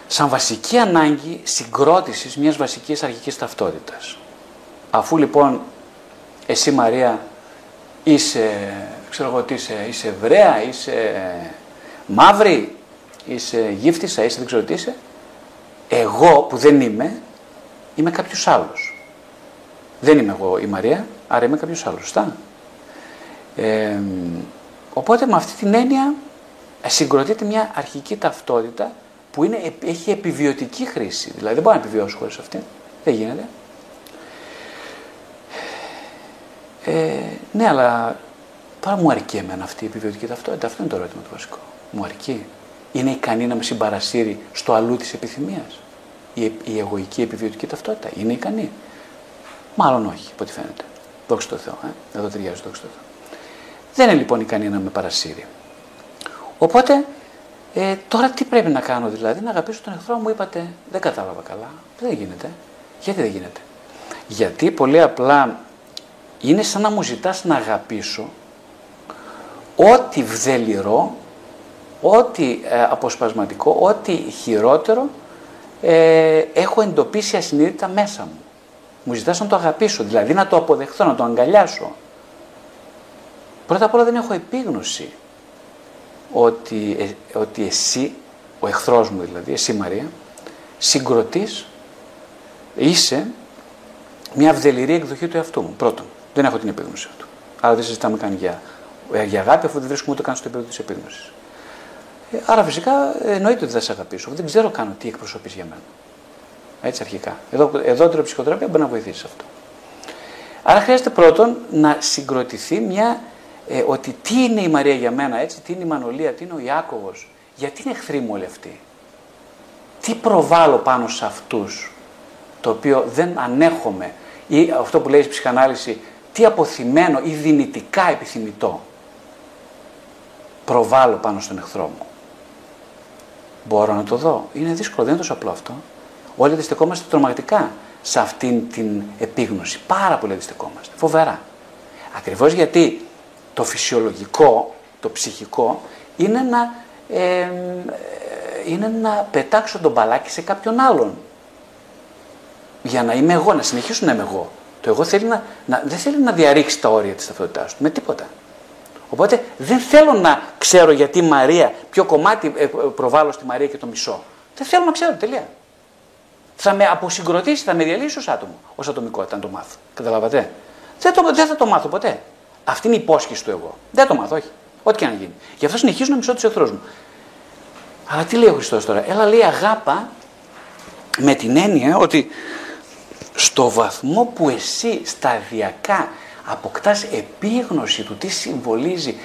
σαν βασική ανάγκη συγκρότησης μιας βασικής αρχικής ταυτότητας. Αφού λοιπόν εσύ Μαρία είσαι, ξέρω εγώ τι είσαι, είσαι Εβραία, είσαι μαύρη, είσαι γύφτισσα, είσαι δεν ξέρω τι είσαι. Εγώ που δεν είμαι, είμαι κάποιος άλλος. Δεν είμαι εγώ η Μαρία, άρα είμαι κάποιος άλλος. Σωστά; Ε, οπότε με αυτή την έννοια συγκροτείται μια αρχική ταυτότητα που είναι, έχει επιβιωτική χρήση. Δηλαδή δεν μπορεί να επιβιώσει χωρίς αυτή. Δεν γίνεται. Ε, ναι, αλλά πάρα μου αρκεί εμένα αυτή η επιβιωτική ταυτότητα. Αυτό είναι το ερώτημα το βασικό. Μου αρκεί. Είναι ικανή να με συμπαρασύρει στο αλλού της επιθυμίας. Η, η εγωική επιβιωτική ταυτότητα; Είναι ικανή; Μάλλον όχι, από ό,τι φαίνεται. Δόξα τω Θεώ. Ε. Εδώ ταιριάζει, δόξα τω Θεώ. Δεν είναι λοιπόν ικανή να με παρασύρει. Οπότε, ε, τώρα τι πρέπει να κάνω δηλαδή, να αγαπήσω τον εχθρό μου, είπατε, δεν κατάλαβα καλά. Δεν γίνεται. Γιατί δεν γίνεται; Γιατί πολύ απλά είναι σαν να μου ζητάς να αγαπήσω ό,τι βδελυρό, ό,τι ε, αποσπασματικό, ό,τι χειρότερο ε, έχω εντοπίσει ασυνείδητα μέσα μου. Μου ζητάς να το αγαπήσω, δηλαδή να το αποδεχθώ, να το αγκαλιάσω. Πρώτα απ' όλα δεν έχω επίγνωση ότι, ε, ότι εσύ, ο εχθρός μου δηλαδή, εσύ Μαρία, συγκροτείς, είσαι μια αυδεληρή εκδοχή του εαυτού μου. Πρώτον, δεν έχω την επίγνωση αυτού. Άρα δεν συζητάμε καν για, ε, για αγάπη, αφού δεν βρίσκουμε ούτε καν στο επίπεδο της επίγνωσης. Ε, άρα φυσικά εννοείται ότι δεν σε αγαπήσω. Δεν ξέρω καν τι εκπροσωπείς για μένα. Έτσι αρχικά. Εδώ, εδώ η ψυχοθεραπεία μπορεί να βοηθήσει σε αυτό. Άρα χρειάζεται πρώτον να συγκροτηθεί μια ε, ότι τι είναι η Μαρία για μένα, έτσι, τι είναι η Μανολία, τι είναι ο Ιάκωβος, γιατί είναι εχθροί μου όλοι αυτοί. Τι προβάλλω πάνω σε αυτούς, το οποίο δεν ανέχομαι, ή αυτό που λέει η ψυχανάλυση, τι αποθυμένο ή δυνητικά επιθυμητό προβάλλω πάνω στον εχθρό μου. Μπορώ να το δω. Είναι δύσκολο, δεν είναι τόσο απλό αυτό. Όλοι αντιστεκόμαστε τρομακτικά σε αυτήν την επίγνωση. Πάρα πολύ αντιστεκόμαστε. Φοβερά. Ακριβώς γιατί το φυσιολογικό, το ψυχικό, είναι να, ε, είναι να πετάξω τον μπαλάκι σε κάποιον άλλον. Για να είμαι εγώ, να συνεχίσω να είμαι εγώ. Το εγώ θέλει να, να, δεν θέλει να διαρρήξει τα όρια της ταυτότητάς του, με τίποτα. Οπότε δεν θέλω να ξέρω γιατί Μαρία, ποιο κομμάτι ε, προβάλλω στη Μαρία και το μισό. Δεν θέλω να ξέρω, τελεία. Θα με αποσυγκροτήσει, θα με διαλύσει ως άτομο, ως ατομικότητα, αν το μάθω. Καταλάβατε; Δεν, το, δεν θα το μάθω ποτέ. Αυτή είναι η υπόσχεση του εγώ. Δεν το μάθω, όχι. Ό,τι και να γίνει. Γι' αυτό συνεχίζω να μισώ τους εχθρούς μου. Αλλά τι λέει ο Χριστός τώρα; Έλα λέει αγάπα με την έννοια ότι στο βαθμό που εσύ σταδιακά αποκτάς επίγνωση του τι συμβολίζει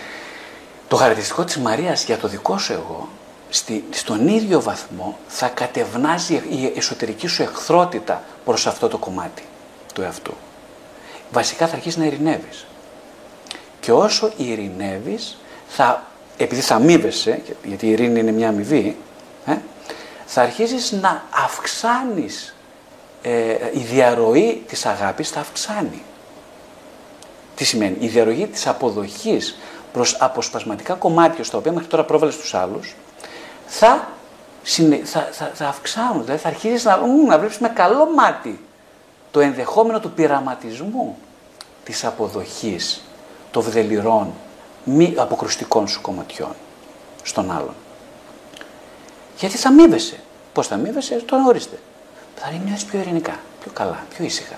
το χαρακτηριστικό της Μαρίας για το δικό σου εγώ, στη, στον ίδιο βαθμό θα κατευνάζει η εσωτερική σου εχθρότητα προς αυτό το κομμάτι του εαυτού. Βασικά θα αρχίσεις να ειρηνεύεις. Και όσο ειρηνεύεις, θα, επειδή θα αμείβεσαι, γιατί η ειρήνη είναι μια αμοιβή, ε, θα αρχίζεις να αυξάνεις, ε, η διαρροή της αγάπης θα αυξάνει. Τι σημαίνει, η διαρροή της αποδοχής προς αποσπασματικά κομμάτια στα οποία μέχρι τώρα πρόβαλες τους άλλους, θα, θα, θα, θα αυξάνουν, δηλαδή θα αρχίσεις να, να βλέπεις με καλό μάτι το ενδεχόμενο του πειραματισμού της αποδοχής των βδελυρών μη αποκρουστικών σου κομματιών στον άλλον. Γιατί θα αμείβεσαι. Πώς θα αμείβεσαι, τώρα ορίστε. Θα νιώθει πιο ειρηνικά, πιο καλά, πιο ήσυχα.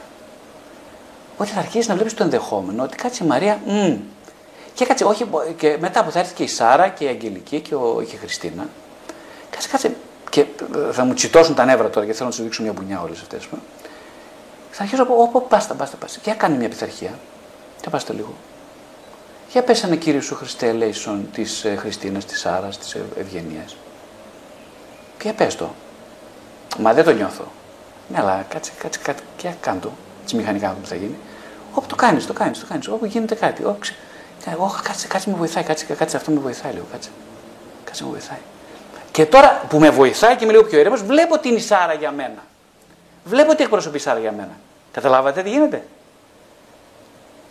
Οπότε θα αρχίσεις να βλέπεις το ενδεχόμενο ότι κάτσε η Μαρία, μ, και κάτσε, όχι, και μετά που θα έρθει και η Σάρα και η Αγγελική και, ο, και η Χριστίνα, κάτσε, κάτσε, και θα μου τσιτώσουν τα νεύρα τώρα γιατί θέλω να τους δείξω μια μπουνιά όλες αυτές. Θα αρχίσω να πω, όπου πάστα, πάστα, πάστα. Και έκανε μια πειθαρχία. Και πάστε λίγο. Για πέσανε Κύριε σου Χριστέ Λέισον της ε, Χριστίνας, της Άρας, της Ευγενίας. Για πες το. Μα δεν το νιώθω. Ναι, αλλά κάτσε, κάτσε, κάτσε και κάνε το. Τι μηχανικά που θα γίνει. Όπου το κάνεις, το κάνεις, το κάνεις. Όπου γίνεται κάτι. Όπου ξε... Όχι, κάτσε, κάτσε με βοηθάει, κάτσε, κάτσε αυτό με βοηθάει λίγο, κάτσε. Κάτσε με βοηθάει. Και τώρα που με βοηθάει και είμαι λίγο πιο ήρεμος, βλέπω ότι είναι η Σάρα για μένα. Βλέπω τι εκπροσωπεί η Σάρα για μένα. Καταλάβατε τι γίνεται;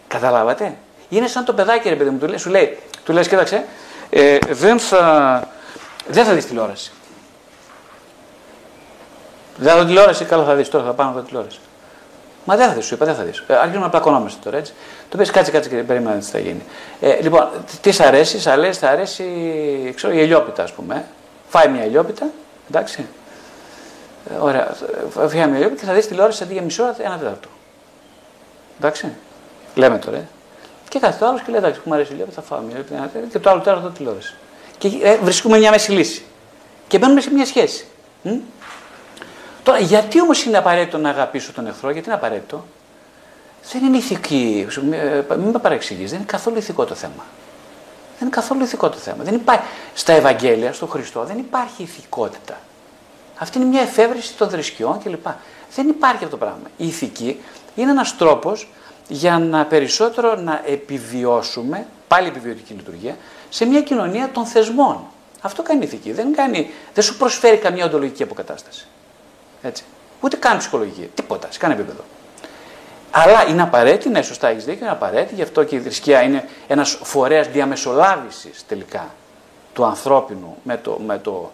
Καταλάβατε; Είναι σαν το παιδάκι, ρε παιδί μου, του λέει, σου λέει, του λες, κοίταξε, ε, δεν θα, δεν θα δεις τηλεόραση. Δεν θα δω τηλεόραση, καλά θα δεις τώρα, θα πάω να δω τηλεόραση. Μα δεν θα δεις, σου είπα, δεν θα δεις. Ε, αρχίζουμε να πλακωνόμαστε τώρα έτσι. Το πει κάτσε, κάτσε και περίμενα τι θα γίνει. Ε, λοιπόν, τι σ' αρέσει, σ' αρέσει, θα αρέσει ξέρω, η ελιόπιτα, ας πούμε. Φάει μια ελιόπιτα, εντάξει. Ε, ωραία, φάει μια ελιόπιτα και θα δεις τηλεόραση αντί για μισό ώρα, ένα τέταρτο. Εντάξει. Λέμε τώρα. Ε. Και κάθε το άλλος και λέει: Εντάξει, μου αρέσει η ελιόπιτα, θα φάω μια ελιόπιτα, και το άλλο τέταρτο τηλεόραση. Και ε, βρίσκουμε μια μέση λύση. Και μπαίνουμε σε μια σχέση. Τώρα, γιατί όμως είναι απαραίτητο να αγαπήσω τον εχθρό, γιατί είναι απαραίτητο; Δεν είναι ηθική. Μην με παρεξηγείς, δεν είναι καθόλου ηθικό το θέμα. Δεν είναι καθόλου ηθικό το θέμα. Δεν υπάρχει, στα Ευαγγέλια, στον Χριστό, δεν υπάρχει ηθικότητα. Αυτή είναι μια εφεύρεση των θρησκειών κλπ. Δεν υπάρχει αυτό το πράγμα. Η ηθική είναι ένας τρόπος για να περισσότερο να επιβιώσουμε, πάλι επιβιωτική λειτουργία, σε μια κοινωνία των θεσμών. Αυτό κάνει η ηθική. Δεν, κάνει, δεν σου προσφέρει καμία οντολογική αποκατάσταση. Έτσι. Ούτε καν ψυχολογική. Τίποτα, σε κανένα επίπεδο. Αλλά είναι απαραίτητη, ναι, σωστά έχεις δίκιο, είναι απαραίτητη, γι' αυτό και η θρησκεία είναι ένας φορέας διαμεσολάβησης τελικά του ανθρώπινου με, το, με, το,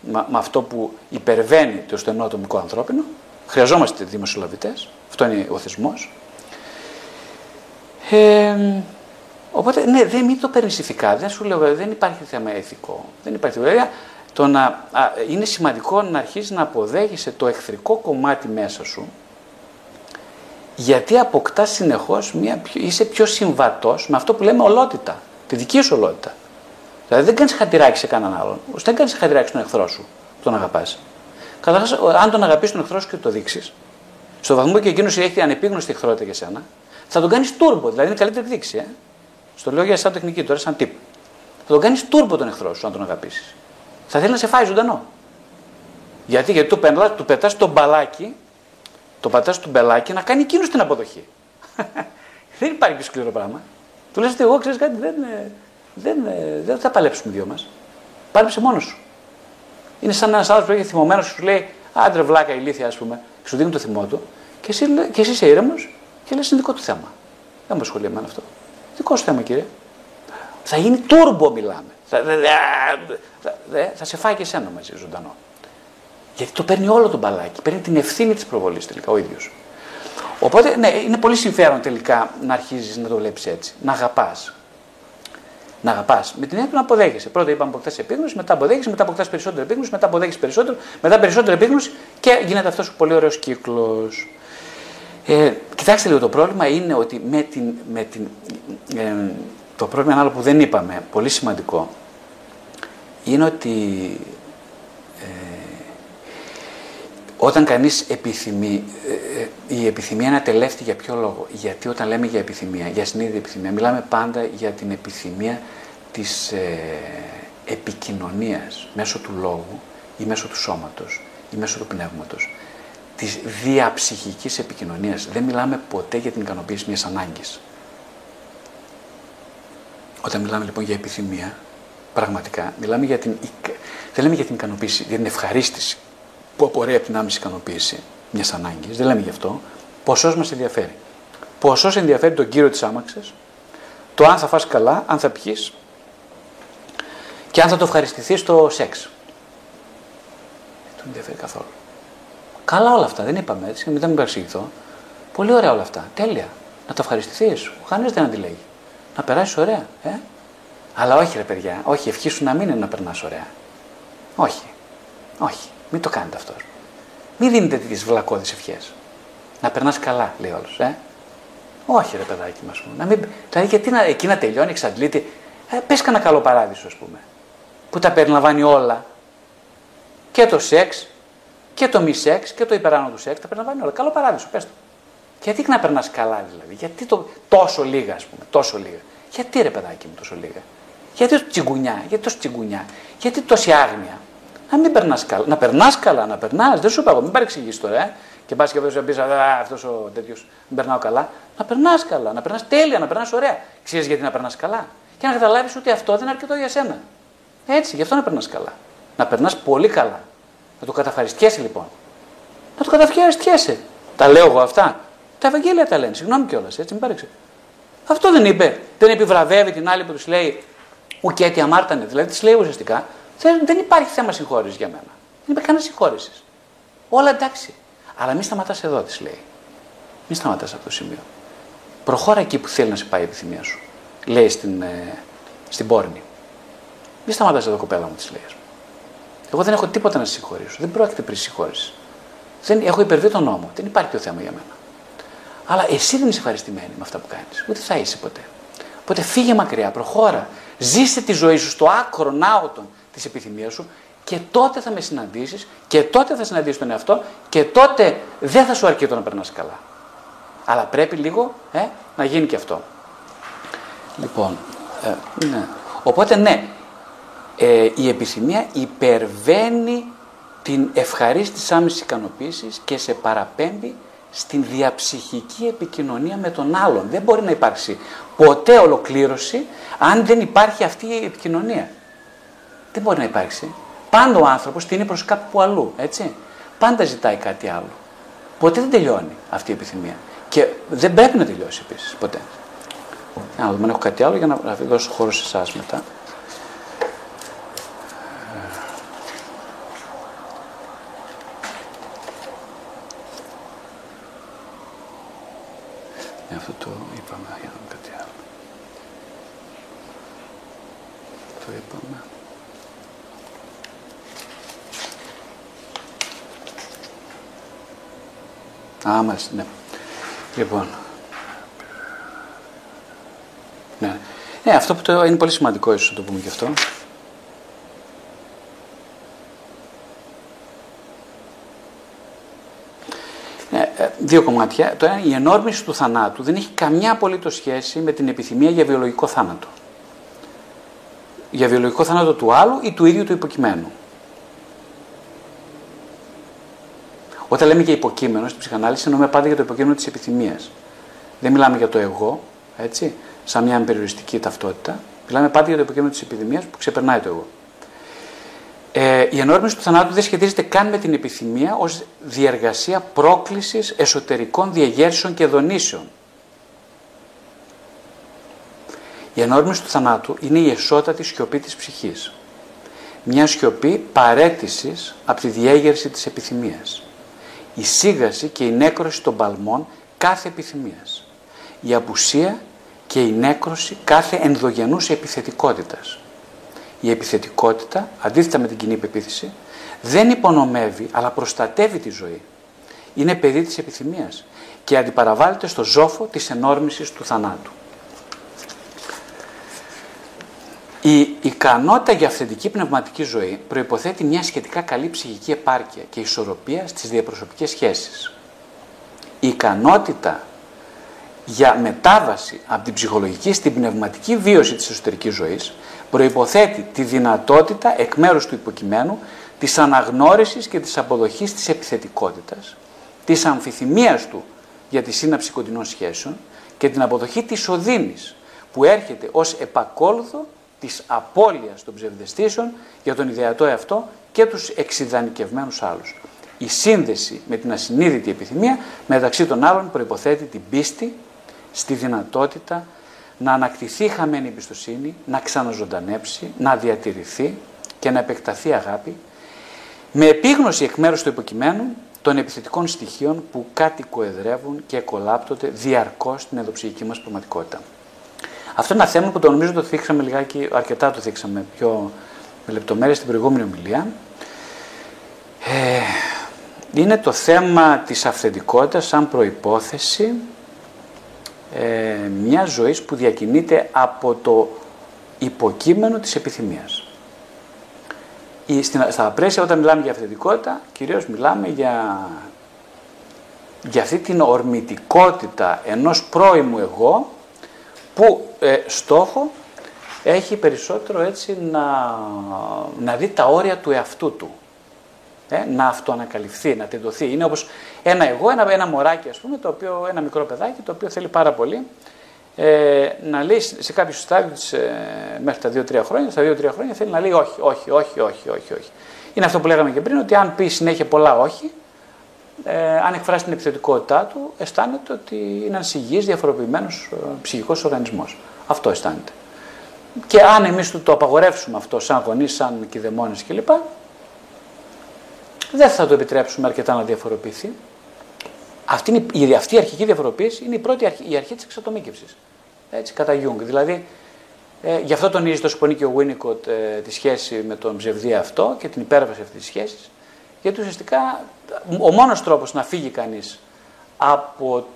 με, αυτό που υπερβαίνει το στενό ατομικό ανθρώπινο. Χρειαζόμαστε διαμεσολαβητές, αυτό είναι ο θεσμός. Ε, οπότε, ναι, δεν μην το παίρνει ηθικά. Δεν σου λέω, δεν υπάρχει θέμα ηθικό. Δεν υπάρχει. Βέβαια, το να, α, είναι σημαντικό να αρχίσεις να αποδέχεσαι το εχθρικό κομμάτι μέσα σου, γιατί αποκτάς συνεχώς, είσαι πιο συμβατός με αυτό που λέμε ολότητα. Τη δική σου ολότητα. Δηλαδή δεν κάνεις χατηράκι σε κανέναν άλλον. Δεν κάνεις χατηράκι στον εχθρό σου που τον αγαπάς. Καταρχάς, αν τον αγαπήσει τον εχθρό σου και το δείξεις, στο βαθμό που εκείνος έχει ανεπίγνωστη εχθρότητα για σένα, θα τον κάνεις τούρμπο. Δηλαδή είναι καλύτερη δείξη. Ε; Στο λέω για σαν τεχνική τώρα, σαν τύπο. Θα τον κάνεις τούρμπο τον εχθρό σου, αν τον αγαπήσεις. Θα θέλει να σε φάει ζωντανό. Γιατί, γιατί του, πετά, του πετάς το μπαλάκι, το πατάς του μπελάκι να κάνει εκείνος την αποδοχή. <laughs> δεν υπάρχει πιο σκληρό πράγμα. Του λες ότι εγώ ξέρεις κάτι, δεν, ε, δεν, ε, δεν θα παλέψουμε δυο μας. Πάλεψε μόνος σου. Είναι σαν ένας άλλο που έχει θυμωμένος και σου λέει άντρε βλάκα ηλίθεια, ας πούμε, και σου δίνει το θυμό του και εσύ, και εσύ είσαι ήρεμος και λες είναι δικό του θέμα. Δεν με ασχολεί εμένα αυτό. Δικό σου θέμα, κύριε. Θα γίνει τούρμπο, μιλάμε. Θα, θα, θα σε φάει και εσένα μαζί ζωντανό. Γιατί το παίρνει όλο το μπαλάκι. Παίρνει την ευθύνη της προβολής τελικά ο ίδιος. Οπότε, ναι, είναι πολύ συμφέρον τελικά να αρχίζεις να το βλέπεις έτσι. Να αγαπάς. Να αγαπάς. Με την έννοια να αποδέχεσαι. Πρώτα είπαμε αποκτά επίγνωση, μετά αποδέχεσαι, μετά αποκτά περισσότερο επίγνωση, μετά αποδέχεσαι περισσότερο, μετά περισσότερο επίγνωση και γίνεται αυτός ο πολύ ωραίος κύκλος. Ε, κοιτάξτε λίγο, το πρόβλημα είναι ότι με την, με την, ε, το πρόβλημα άλλο που δεν είπαμε, πολύ σημαντικό, είναι ότι ε, όταν κανείς επιθυμεί, ε, η επιθυμία είναι ατελεύτη για ποιο λόγο; Γιατί όταν λέμε για επιθυμία, για συνείδητη επιθυμία, μιλάμε πάντα για την επιθυμία της ε, επικοινωνίας μέσω του λόγου ή μέσω του σώματος ή μέσω του πνεύματος. Της διαψυχικής επικοινωνίας. Δεν μιλάμε ποτέ για την ικανοποίηση μιας ανάγκης. Όταν μιλάμε λοιπόν για επιθυμία, πραγματικά μιλάμε για την, δεν λέμε για την ικανοποίηση, για την ευχαρίστηση που απορρέει από την άμεση ικανοποίηση μιας ανάγκης. Δεν λέμε γι' αυτό. Ποσός μας ενδιαφέρει. Ποσός ενδιαφέρει τον κύριο της άμαξης, το αν θα φας καλά, αν θα πιει και αν θα το ευχαριστηθείς στο σεξ. Δεν τον ενδιαφέρει καθόλου. Καλά όλα αυτά, δεν είπαμε έτσι, μην μην παρεξηγηθώ. Πολύ ωραία όλα αυτά. Τέλεια. Να το ευχαριστηθείς. Κανείς δεν αντιλέγει. Να περάσεις ωραία. Ε; Αλλά όχι ρε παιδιά, όχι, ευχή σου να μην είναι να περνάς ωραία. Όχι. Όχι. Μην το κάνετε αυτό. Μην δίνετε τέτοιες βλακώδεις ευχές. Να περνάς καλά, λέει όλος. Ε; Όχι, ρε παιδάκι μας. Να μην... Δηλαδή, γιατί να, εκεί να τελειώνει, εξαντλείται. Ε, Πες κανένα καλό παράδεισο, ας πούμε. Που τα περιλαμβάνει όλα. Και το σεξ, και το μη σεξ, και το υπεράνω του σεξ. Τα περιλαμβάνει όλα. Καλό παράδεισο, πες το. Γιατί να περνάς καλά, δηλαδή; Γιατί το... τόσο λίγα, ας πούμε. Τόσο λίγα. Γιατί ρε παιδάκι μου τόσο λίγα; Γιατί τόσο τσιγκουνιά, γιατί τόσο τσιγκουνιά, γιατί τόση άγνοια. Να μην περνάς καλά. Να περνάς καλά, να περνάς. Δεν σου είπα εγώ, μην παρεξηγήσεις τώρα. Ε. Και πας και αυτό να πει αυτός ο τέτοιος, μην περνάω καλά. Να περνάς καλά, να περνάς τέλεια, να περνάς ωραία. Ξέρεις γιατί να περνάς καλά. Και να καταλάβεις ότι αυτό δεν είναι αρκετό για σένα. Έτσι, γι' αυτό να περνάς καλά. Να περνάς πολύ καλά. Να το καταφαριστιέσαι λοιπόν. Να το καταφαριστιέσαι. Τα λέω εγώ αυτά. Τα Ευαγγέλια τα λένε. Συγγνώμη κιόλας, έτσι, μην πάρεξε. Αυτό δεν είπε. Δεν επιβραβεύει την άλλη που τους λέει ουκέτι αμάρτανε. Δηλαδή της λέει ουσιαστικά δεν υπάρχει θέμα συγχώρηση για μένα. Δεν υπάρχει κανένα συγχώρηση. Όλα εντάξει. Αλλά μη σταματάς εδώ, της λέει. Μην σταματάς αυτό το σημείο. Προχώρα εκεί που θέλει να σε πάει η επιθυμία σου. Λέει στην, ε, στην πόρνη. Μην σταματάς εδώ, κοπέλα μου, της λέει. Εγώ δεν έχω τίποτα να σε συγχωρήσω. Δεν πρόκειται πριν συγχώρηση. Δεν, έχω υπερβεί τον νόμο. Δεν υπάρχει το θέμα για μένα. Αλλά εσύ δεν είσαι ευχαριστημένη με αυτά που κάνεις. Ούτε θα είσαι ποτέ. Οπότε φύγε μακριά, προχώρα. Ζήσε τη ζωή σου στο άκρο ναότον της επιθυμίας σου και τότε θα με συναντήσεις και τότε θα συναντήσεις τον εαυτό και τότε δεν θα σου αρκεί το να περνάς καλά. Αλλά πρέπει λίγο ε, να γίνει και αυτό. Λοιπόν, ε, ναι. Οπότε ναι, ε, η επιθυμία υπερβαίνει την ευχαρίστηση άμεση ικανοποίησης και σε παραπέμπει στην διαψυχική επικοινωνία με τον άλλον. Δεν μπορεί να υπάρξει ποτέ ολοκλήρωση αν δεν υπάρχει αυτή η επικοινωνία. Δεν μπορεί να υπάρξει. Πάντα ο άνθρωπος τίνει προς κάπου αλλού. Έτσι. Πάντα ζητάει κάτι άλλο. Ποτέ δεν τελειώνει αυτή η επιθυμία. Και δεν πρέπει να τελειώσει επίσης. Ποτέ. Να δούμε αν έχω κάτι άλλο για να δώσω χώρο σε εσάς μετά. Ναι, αυτό το είπαμε, για να δούμε κάτι άλλο. Το είπαμε. Α, μάλιστα, ναι. Λοιπόν. Ναι. ναι, αυτό που το είναι πολύ σημαντικό ίσως να το πούμε και αυτό. Ναι, ε, δύο κομμάτια. Το ένα, η ενόρμηση του θανάτου δεν έχει καμιά απολύτως σχέση με την επιθυμία για βιολογικό θάνατο. Για βιολογικό θάνατο του άλλου ή του ίδιου του υποκειμένου. Όταν λέμε για υποκείμενο στην ψυχανάλυση, εννοούμε πάντα για το υποκείμενο της επιθυμίας. Δεν μιλάμε για το εγώ, έτσι, σαν μια περιοριστική ταυτότητα. Μιλάμε πάντα για το υποκείμενο της επιθυμία που ξεπερνάει το εγώ. Ε, η ενόρμηση του θανάτου δεν σχετίζεται καν με την επιθυμία ως διεργασία πρόκλησης εσωτερικών διαγέρσεων και δονήσεων. Η ενόρμηση του θανάτου είναι η εσώτατη σιωπή της ψυχής. Μια σιωπή παρέτησης από τη διέγερση της επιθυμίας η σίγαση και η νέκρωση των παλμών κάθε επιθυμίας, η απουσία και η νέκρωση κάθε ενδογενούς επιθετικότητας. Η επιθετικότητα, αντίθετα με την κοινή πεποίθηση, δεν υπονομεύει αλλά προστατεύει τη ζωή. Είναι παιδί της επιθυμίας και αντιπαραβάλλεται στο ζόφο της ενόρμησης του θανάτου. Η ικανότητα για αυθεντική πνευματική ζωή προϋποθέτει μια σχετικά καλή ψυχική επάρκεια και ισορροπία στις διαπροσωπικές σχέσεις. Η ικανότητα για μετάβαση από την ψυχολογική στην πνευματική βίωση της εσωτερικής ζωής προϋποθέτει τη δυνατότητα εκ μέρους του υποκειμένου της αναγνώρισης και της αποδοχής της επιθετικότητας, της αμφιθυμίας του για τη σύναψη κοντινών σχέσεων και την αποδοχή της οδύνης που έρχεται ως επακόλουθο της απώλειας των ψευδεστήσεων για τον ιδεατό εαυτό και τους εξειδανικευμένους άλλους. Η σύνδεση με την ασυνείδητη επιθυμία μεταξύ των άλλων προϋποθέτει την πίστη στη δυνατότητα να ανακτηθεί η χαμένη εμπιστοσύνη, να ξαναζωντανέψει, να διατηρηθεί και να επεκταθεί αγάπη με επίγνωση εκ μέρους του υποκειμένου των επιθετικών στοιχείων που κάτι κοεδρεύουν και κολάπτονται διαρκώς στην ενδοψυχική μας πραγματικότητα. Αυτό είναι ένα θέμα που το νομίζω το θίξαμε λιγάκι, αρκετά το θίξαμε πιο με λεπτομέρειες στην προηγούμενη ομιλία. Ε, είναι το θέμα της αυθεντικότητας σαν προϋπόθεση ε, μιας ζωής που διακινείται από το υποκείμενο της επιθυμίας. Η, στην, στα πρέσια όταν μιλάμε για αυθεντικότητα, κυρίως μιλάμε για, για αυτή την ορμητικότητα ενός πρώιμου εγώ που ε, στόχο έχει περισσότερο έτσι να, να δει τα όρια του εαυτού του. Ε, να αυτοανακαλυφθεί, να τεντωθεί. Είναι όπως ένα εγώ, ένα, ένα μωράκι ας πούμε, το οποίο, ένα μικρό παιδάκι το οποίο θέλει πάρα πολύ ε, να λέει σε κάποιο στάδιο της, ε, μέχρι τα 2-3 χρόνια, στα 2-3 χρόνια θέλει να λέει όχι, όχι, όχι, όχι, όχι, όχι. Είναι αυτό που λέγαμε και πριν, ότι αν πει συνέχεια πολλά όχι, ε, αν εκφράσει την επιθετικότητά του, αισθάνεται ότι είναι ένα υγιή, διαφοροποιημένος ε, ψυχικός οργανισμός. Αυτό αισθάνεται. Και αν εμείς του το απαγορεύσουμε αυτό σαν γονείς, σαν κηδεμόνε κλπ., δεν θα το επιτρέψουμε αρκετά να διαφοροποιηθεί. Αυτή, είναι, η, αυτή η αρχική διαφοροποίηση είναι η πρώτη αρχή, η αρχή της εξατομίκευσης. Έτσι, κατά Γιουνγκ. Δηλαδή, ε, γι' αυτό τονίζει τόσο πολύ και ο Winnicott ε, τη σχέση με τον ψευδή εαυτό και την υπέρβαση αυτής της σχέσης. Γιατί ουσιαστικά ο μόνος τρόπος να φύγει κανείς από,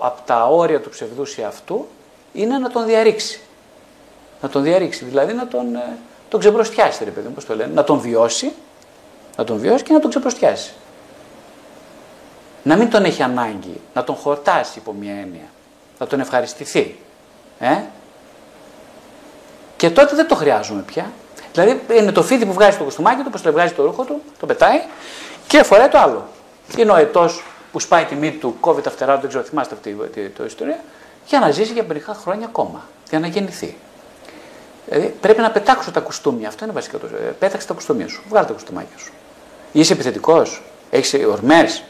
από τα όρια του ψευδούς εαυτού είναι να τον διαρρήξει. Να τον διαρρήξει, δηλαδή να τον, ε, τον ξεμπροστιάσει, ρε παιδί μου, το λένε. Να τον βιώσει, να τον βιώσει και να τον ξεμπροστιάσει. Να μην τον έχει ανάγκη, να τον χορτάσει υπό μια έννοια. Να τον ευχαριστηθεί. Ε; Και τότε δεν το χρειάζομαι πια. Δηλαδή είναι το φίδι που βγάζει το κοστούμάκι του, που το βγάζει το ρούχο του, το πετάει και φοράει το άλλο. Είναι ο ετός που σπάει τη μύτη του, κόβει τα φτερά του, δεν ξέρω, θυμάστε αυτή την ιστορία, για να ζήσει για μερικά χρόνια ακόμα, για να γεννηθεί. Δηλαδή πρέπει να πετάξω τα κουστούμια. Αυτό είναι βασικό. Ε, πέταξε τα κουστούμια σου. Βγάλε τα κουστούμάκια σου. Είσαι επιθετικός, έχεις ορμές.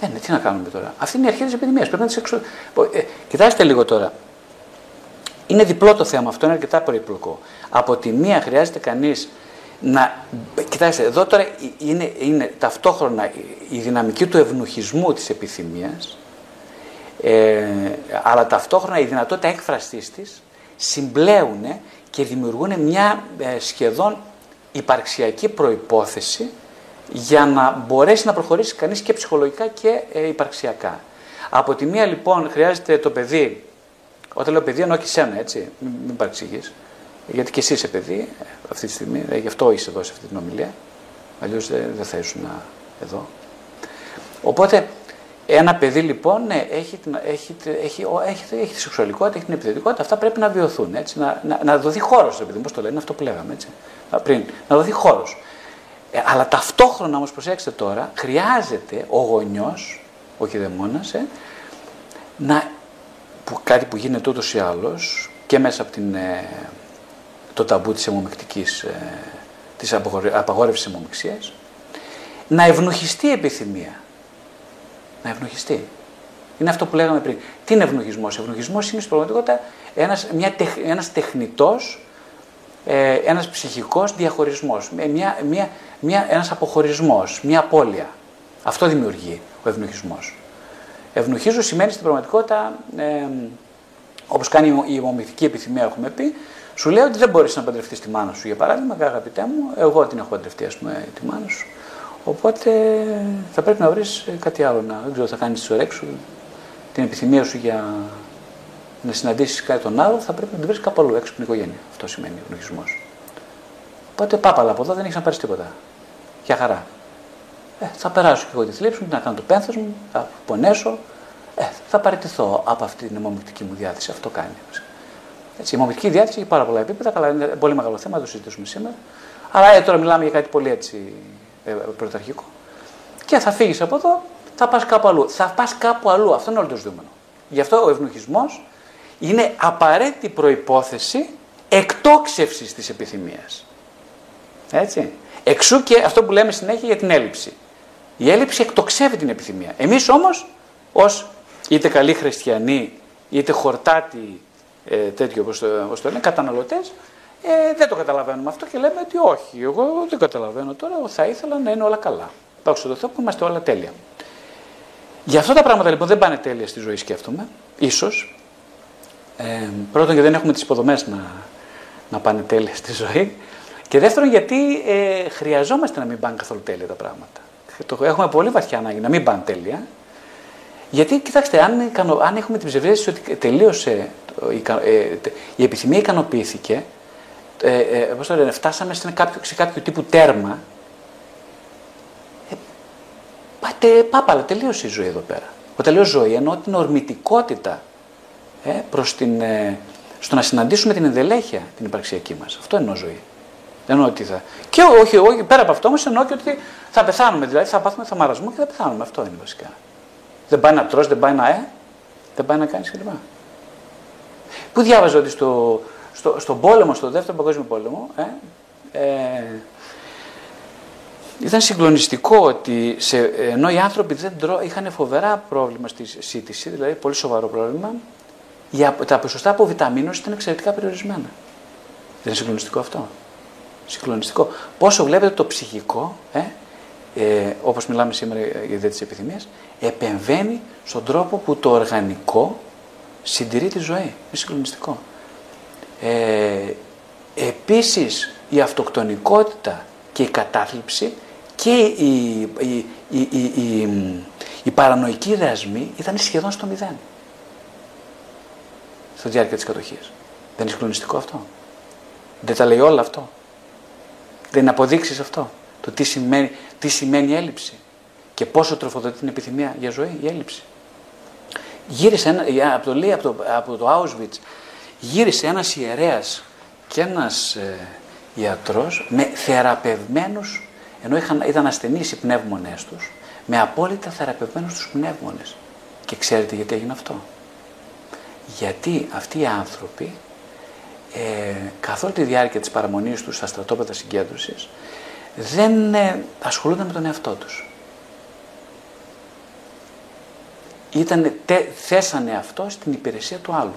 Δεν είναι, τι να κάνουμε τώρα. Αυτή είναι η αρχή της επιδημίας. Πρέπει να τις εξω... Ε, κοιτάξτε λίγο τώρα. Είναι διπλό το θέμα αυτό, είναι αρκετά περίπλοκο. Από τη μία χρειάζεται κανείς να. Κοιτάξτε, εδώ τώρα είναι, είναι ταυτόχρονα η δυναμική του ευνουχισμού της επιθυμίας, ε, αλλά ταυτόχρονα η δυνατότητα έκφρασής της συμπλέουν και δημιουργούν μια ε, σχεδόν υπαρξιακή προϋπόθεση για να μπορέσει να προχωρήσει κανείς και ψυχολογικά και ε, υπαρξιακά. Από τη μία λοιπόν χρειάζεται το παιδί, όταν λέω παιδί εννοώ και σένα έτσι, μην, μην παρεξηγείς, γιατί και εσύ είσαι παιδί ε, αυτή τη στιγμή, γι' αυτό είσαι εδώ σε αυτή την ομιλία, αλλιώς δεν, δεν θα ήσουν εδώ. Οπότε ένα παιδί λοιπόν ναι, έχει, έχει, έχει, έχει, έχει τη σεξουαλικότητα, έχει την επιθετικότητα, αυτά πρέπει να βιωθούν. Έτσι, να, να, να δοθεί χώρος, επειδή πώ το λένε, αυτό που λέγαμε έτσι, πριν. Να δοθεί χώρος. Ε, αλλά ταυτόχρονα όμως, προσέξτε τώρα, χρειάζεται ο γονιός, ο κηδεμόνα, ε, να, που, κάτι που γίνεται ούτως ή άλλως και μέσα από την, ε, το ταμπού της αιμομηκτική, ε, της απαγόρευσης να ευνοχιστεί η επιθυμία να ευνοχιστεί. Είναι αυτό που λέγαμε πριν. Τι είναι ευνοχισμός; Ευνοχισμός είναι στην πραγματικότητα ένας, μια, ένας τεχνητός, ε, ένας ψυχικός διαχωρισμός. Μια, μια, μια, ένας αποχωρισμός, μια απώλεια. Αυτό δημιουργεί ο ευνοχισμός. Ευνοχίζω σημαίνει στην πραγματικότητα, ε, όπως κάνει η ομοιητική επιθυμία έχουμε πει, σου λέει ότι δεν μπορείς να παντρευτείς τη μάνα σου για παράδειγμα, αγαπητέ μου, εγώ την έχω παντρευτεί ας πούμε τη μάνα σου. Οπότε θα πρέπει να βρεις κάτι άλλο. Να, δεν ξέρω, θα κάνεις τη ωρέξου, την επιθυμία σου για να συναντήσεις κάτι τον άλλο, θα πρέπει να την βρεις κάπου αλλού έξω από την οικογένεια. Αυτό σημαίνει γνωρισμό. Οπότε πάπαλα από εδώ δεν έχεις να πάρεις τίποτα. Για χαρά. Ε, θα περάσω και εγώ τη θλίψη μου, να κάνω το πένθος μου, θα πονέσω. Ε, θα παραιτηθώ από αυτή την αιμομηκτική μου διάθεση. Αυτό κάνει. Έτσι, η αιμομηκτική διάθεση έχει πάρα πολλά επίπεδα, αλλά είναι πολύ μεγάλο θέμα, το συζητήσουμε σήμερα. Αλλά ε, τώρα μιλάμε για κάτι πολύ έτσι ε, πρωταρχικό. Και θα φύγεις από εδώ, θα πας κάπου αλλού. Θα πας κάπου αλλού. Αυτό είναι όλο το ζητούμενο. Γι' αυτό ο ευνοχισμός είναι απαραίτητη προπόθεση εκτόξευσης της επιθυμίας. Έτσι. Εξού και αυτό που λέμε συνέχεια για την έλλειψη. Η έλλειψη εκτοξεύει την επιθυμία. Εμείς όμως, ως είτε καλοί χριστιανοί, είτε χορτάτοι ε, τέτοιο όπως το, το λένε, καταναλωτές, ε, δεν το καταλαβαίνουμε αυτό και λέμε ότι όχι, εγώ δεν καταλαβαίνω τώρα, θα ήθελα να είναι όλα καλά. Δόξα τω Θεώ που είμαστε όλα τέλεια. Για αυτά τα πράγματα λοιπόν δεν πάνε τέλεια στη ζωή, σκέφτομαι, ίσως. Ε, πρώτον, γιατί δεν έχουμε τις υποδομές να, να πάνε τέλεια στη ζωή. Και δεύτερον, γιατί ε, χρειαζόμαστε να μην πάνε καθόλου τέλεια τα πράγματα. Το έχουμε πολύ βαθιά ανάγκη να μην πάνε τέλεια. Γιατί, κοιτάξτε, αν, αν έχουμε την ψευδέστηση ότι τελείωσε, ε, η επιθυμία ικανοποιήθηκε, ε, ε, πώς το λένε, φτάσαμε σε κάποιο, σε κάποιο τύπου τέρμα, ε, πάτε, πάπαλα, τελείωσε η ζωή εδώ πέρα. Ο τελείως ζωή εννοώ την ορμητικότητα ε, προς την, ε, στο να συναντήσουμε την ενδελέχεια την υπαρξιακή μας. Αυτό εννοώ ζωή. Δεν εννοώ ότι θα... Και όχι, όχι, πέρα από αυτό όμως εννοώ και ότι θα πεθάνουμε, δηλαδή θα πάθουμε θαμαρασμό και θα πεθάνουμε. Αυτό είναι βασικά. Δεν πάει να τρως, δεν πάει να ε, δεν πάει να κάνεις κλπ. Πού διάβαζα ότι στο, στο, στον πόλεμο, στο δεύτερο παγκόσμιο πόλεμο, ε, ε, ήταν συγκλονιστικό ότι σε, ενώ οι άνθρωποι δεν τρώ, είχαν φοβερά πρόβλημα στη σύντηση, δηλαδή πολύ σοβαρό πρόβλημα, για, τα ποσοστά από βιταμίνους ήταν εξαιρετικά περιορισμένα. Δεν είναι συγκλονιστικό αυτό. Συγκλονιστικό. Πόσο βλέπετε το ψυχικό, ε, ε, όπως μιλάμε σήμερα για ιδέα της επιθυμίας, επεμβαίνει στον τρόπο που το οργανικό συντηρεί τη ζωή. Είναι συγκλονιστικό. Ε, επίσης η αυτοκτονικότητα και η κατάθλιψη και η, η, η, η, η παρανοϊκή δρασμή ήταν σχεδόν στο μηδέν. Στη διάρκεια της κατοχής. Δεν είναι συγκλονιστικό αυτό; Δεν τα λέει όλα αυτό; Δεν είναι αποδείξεις αυτό; Το τι σημαίνει, τι σημαίνει έλλειψη; Και πόσο τροφοδοτεί την επιθυμία για ζωή; Η έλλειψη. Γύρισε ένα, από, το, λέει, από, το, από το Auschwitz, γύρισε ένας ιερέας και ένας ε, ιατρός με θεραπευμένους, ενώ είχαν, ήταν ασθενείς οι πνεύμονές τους, με απόλυτα θεραπευμένους τους πνεύμονες. Και ξέρετε γιατί έγινε αυτό; Γιατί αυτοί οι άνθρωποι ε, καθ' όλη τη διάρκεια της παραμονής τους στα στρατόπεδα συγκέντρωσης δεν ε, ασχολούνταν με τον εαυτό τους. Ήταν, θέσανε αυτό στην υπηρεσία του άλλου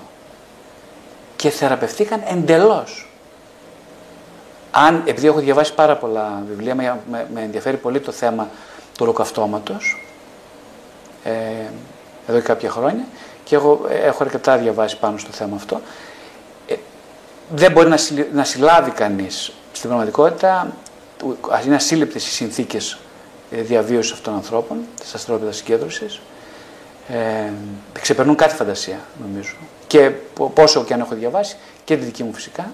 και θεραπευτήκαν εντελώς. Αν, επειδή έχω διαβάσει πάρα πολλά βιβλία, με, με, ενδιαφέρει πολύ το θέμα του ολοκαυτώματος, ε, εδώ και κάποια χρόνια, και εγώ έχω αρκετά διαβάσει πάνω στο θέμα αυτό, ε, δεν μπορεί να, να συλλάβει κανείς στην πραγματικότητα, είναι ασύλληπτες οι συνθήκες ε, διαβίωσης αυτών των ανθρώπων, της αστρόπεδας συγκέντρωσης, ε, ξεπερνούν κάτι φαντασία νομίζω. Και πόσο και αν έχω διαβάσει και τη δική μου φυσικά.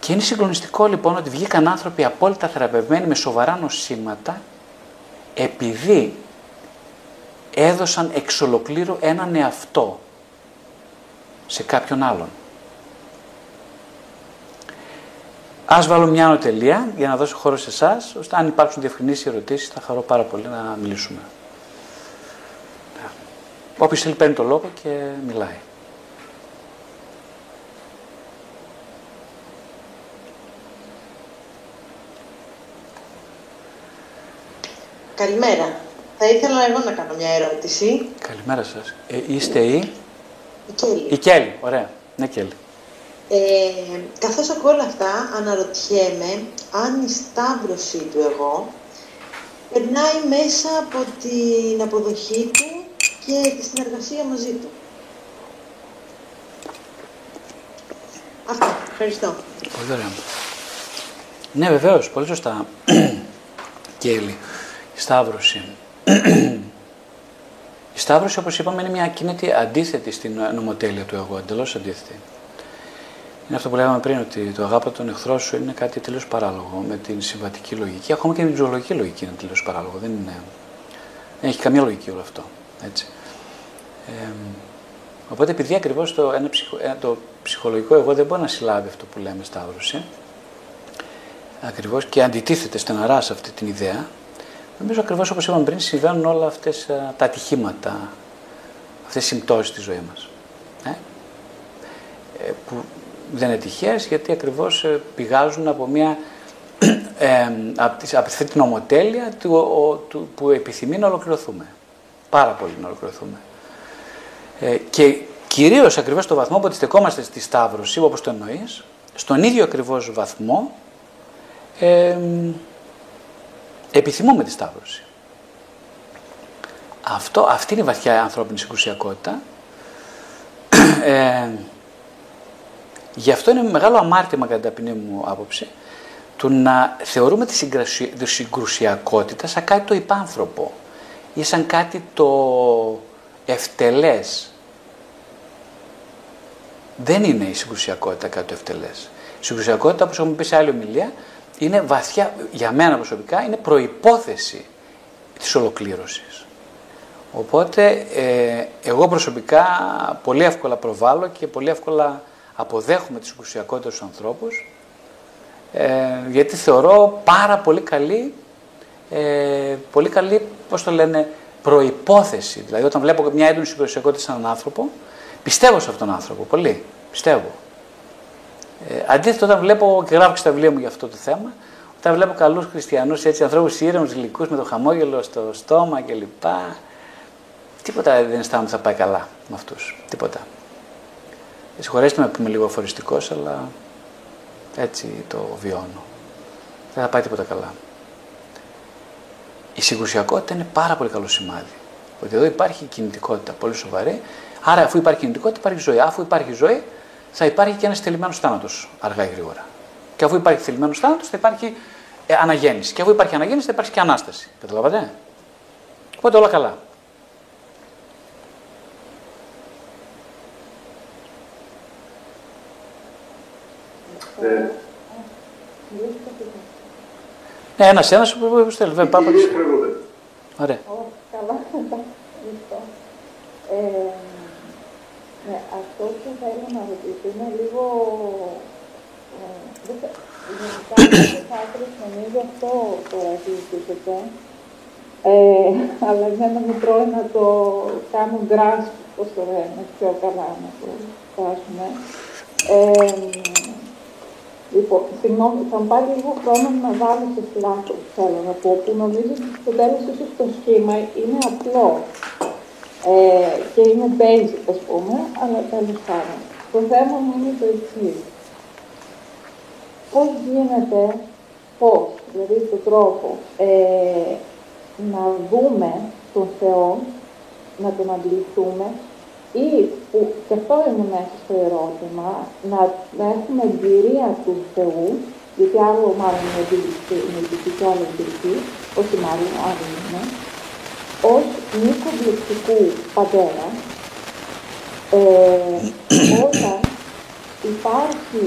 Και είναι συγκλονιστικό λοιπόν ότι βγήκαν άνθρωποι απόλυτα θεραπευμένοι με σοβαρά νοσήματα επειδή έδωσαν εξ ολοκλήρου έναν εαυτό σε κάποιον άλλον. Ας βάλω μια ανωτελεία για να δώσω χώρο σε εσάς, ώστε αν υπάρξουν διευκρινήσεις ερωτήσεις θα χαρώ πάρα πολύ να μιλήσουμε. Όποιος θέλει παίρνει το λόγο και μιλάει. Καλημέρα. Θα ήθελα εγώ να κάνω μια ερώτηση. Καλημέρα σας. Ε, είστε η... Η Κέλλη. Η Κέλλη. Ωραία. Ναι, Κέλλη. Ε, καθώς ακούω όλα αυτά, αναρωτιέμαι αν η σταύρωση του εγώ περνάει μέσα από την αποδοχή του και τη συνεργασία μαζί του. Αυτά. Ευχαριστώ. Πολύ ωραία. Ναι, βεβαίως, πολύ σωστά. <clears throat> Κέλλη. Η Σταύρωση. <clears throat> Η Σταύρωση, όπως είπαμε, είναι μια κίνητη αντίθετη στην νομοτέλεια του εγώ, εντελώς αντίθετη. Είναι αυτό που λέγαμε πριν, ότι το αγάπη τον εχθρό σου είναι κάτι τελείως παράλογο με την συμβατική λογική. Ακόμα και με την ζωολογική λογική είναι τελείως παράλογο. Δεν, είναι... Δεν έχει καμία λογική όλο αυτό. Έτσι. Ε, οπότε επειδή ακριβώς το, ε, το ψυχολογικό εγώ δεν μπορεί να συλλάβει αυτό που λέμε σταύρωση, ακριβώς και αντιτίθεται στεναρά σε αυτή την ιδέα, νομίζω ακριβώς όπως είπαμε πριν συμβαίνουν όλα αυτές ε, τα ατυχήματα, αυτές οι συμπτώσεις στη ζωή μας. Ε; Ε, που δεν είναι τυχαίες γιατί ακριβώς ε, πηγάζουν από μια <clears throat> ε, από, τις, από αυτή την ομοτέλεια του, ο, του, που επιθυμεί να ολοκληρωθούμε. Πάρα πολύ να ολοκληρωθούμε. Ε, και κυρίως ακριβώς στο βαθμό που αντιστεκόμαστε στη Σταύρωση, όπως το εννοείς, στον ίδιο ακριβώς βαθμό ε, επιθυμούμε τη Σταύρωση. Αυτό, αυτή είναι η βαθιά ανθρώπινη συγκρουσιακότητα. <clears throat> Ε, γι' αυτό είναι μεγάλο αμάρτημα κατά την ταπεινή μου άποψη του να θεωρούμε τη συγκρουσιακότητα σαν κάτι το υπάνθρωπο ή σαν κάτι το ευτελές. Δεν είναι η συγκρουσιακότητα κάτι το ευτελές. Η συγκρουσιακότητα, όπως έχουμε πει σε άλλη ομιλία, είναι βαθιά, για μένα προσωπικά, είναι προϋπόθεση της ολοκλήρωσης. Οπότε, ε, εγώ προσωπικά πολύ εύκολα προβάλλω και πολύ εύκολα αποδέχομαι τη συγκρουσιακότητα στους ανθρώπους, ε, γιατί θεωρώ πάρα πολύ καλή, ε, πολύ καλή, πώς το λένε, προϋπόθεση. Δηλαδή όταν βλέπω μια έντονη συγκρουσιακότητα σε έναν άνθρωπο, πιστεύω σε αυτόν τον άνθρωπο, πολύ, πιστεύω. Ε, αντίθετα όταν βλέπω και γράφω και στα βιβλία μου για αυτό το θέμα, όταν βλέπω καλούς χριστιανούς, έτσι, ανθρώπους ήρεμους, γλυκούς, με το χαμόγελο στο στόμα κλπ. Τίποτα δεν αισθάνομαι ότι θα πάει καλά με αυτούς. Τίποτα. Συγχωρέστε με που είμαι λίγο αφοριστικός, αλλά έτσι το βιώνω. Δεν θα πάει τίποτα καλά. η συγκρουσιακότητα είναι πάρα πολύ καλό σημάδι. Ότι εδώ υπάρχει κινητικότητα πολύ σοβαρή. Άρα, αφού υπάρχει κινητικότητα, υπάρχει ζωή. Αφού υπάρχει ζωή, θα υπάρχει και ένας θελημένος θάνατος αργά ή γρήγορα. Και αφού υπάρχει θελημένος θάνατος, θα υπάρχει ε, αναγέννηση. Και αφού υπάρχει αναγέννηση, θα υπάρχει και ανάσταση. Καταλαβαίνετε. Οπότε όλα καλά. Ε, ναι, ένας ένα που στέλνει. Βέβαια, πάμε. Ωραία. Καλά, ευχαριστώ. Ε, ναι, αυτό που θέλω να ρωτήσω είναι λίγο... Ε, δεν θα- Γενικά, δεν θα ήθελα νομίζω αυτό το συζητήσετε. Ε, αλλά εμένα μου τρώει να το κάνω grasp, πώς το λένε, πιο καλά να το φτάσουμε. Ε, Λοιπόν, συγγνώμη, θα μου πάρει λίγο χρόνο να βάλω σε σλάκο, θέλω να πω, που νομίζω ότι στο τέλος ίσως το σχήμα είναι απλό ε, και είναι basic, ας πούμε, αλλά τέλος πάντων. Το θέμα μου είναι το εξής. Πώς γίνεται, πώς, δηλαδή τον τρόπο, ε, να δούμε τον Θεό, να τον αντιληφθούμε ή που και αυτό είναι μέσα στο ερώτημα, να, να έχουμε εμπειρία του Θεού, γιατί άλλο μάλλον είναι εμπειρική, είναι εμπειρική και άλλο εμπειρική, όχι μάλλον άλλο είναι, ως μη κομπλεξικού πατέρα, ε, όταν υπάρχει,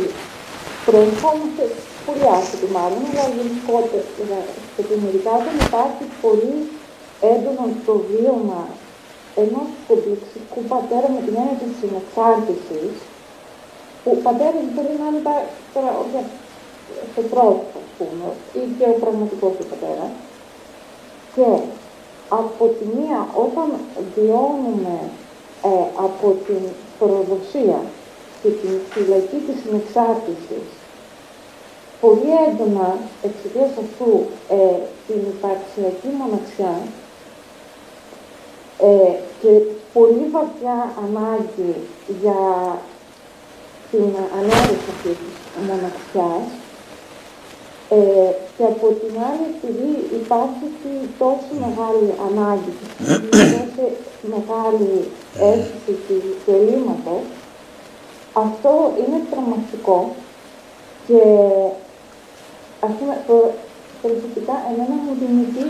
προερχόμαστε πολύ άσχετη μάλλον, αλλά γενικότερα, επιμερικά όταν υπάρχει πολύ έντονο το βίωμα ενός κομπλεξικού πατέρα με την έννοια της συνεξάρτησης, που πατέρας μπορεί να είναι τα- τώρα όχι στο πρόσωπο, ας πούμε, ή και ο πραγματικός του πατέρας. Και από τη μία, όταν βιώνουμε ε, από την προδοσία και την φυλακή της συνεξάρτησης, πολύ έντονα εξαιτίας αυτού ε, την υπαρξιακή μοναξιά, ε, και πολύ βαθιά ανάγκη για την ανέρεση αυτής της μοναξιάς. Ε, και από την άλλη επειδή υπάρχει αυτή η τόσο μεγάλη ανάγκη και τόσο μεγάλη αίσθηση του ελλείμματος. Αυτό είναι τρομακτικό και ας πούμε το, προσωπικά εμένα μου δημιουργεί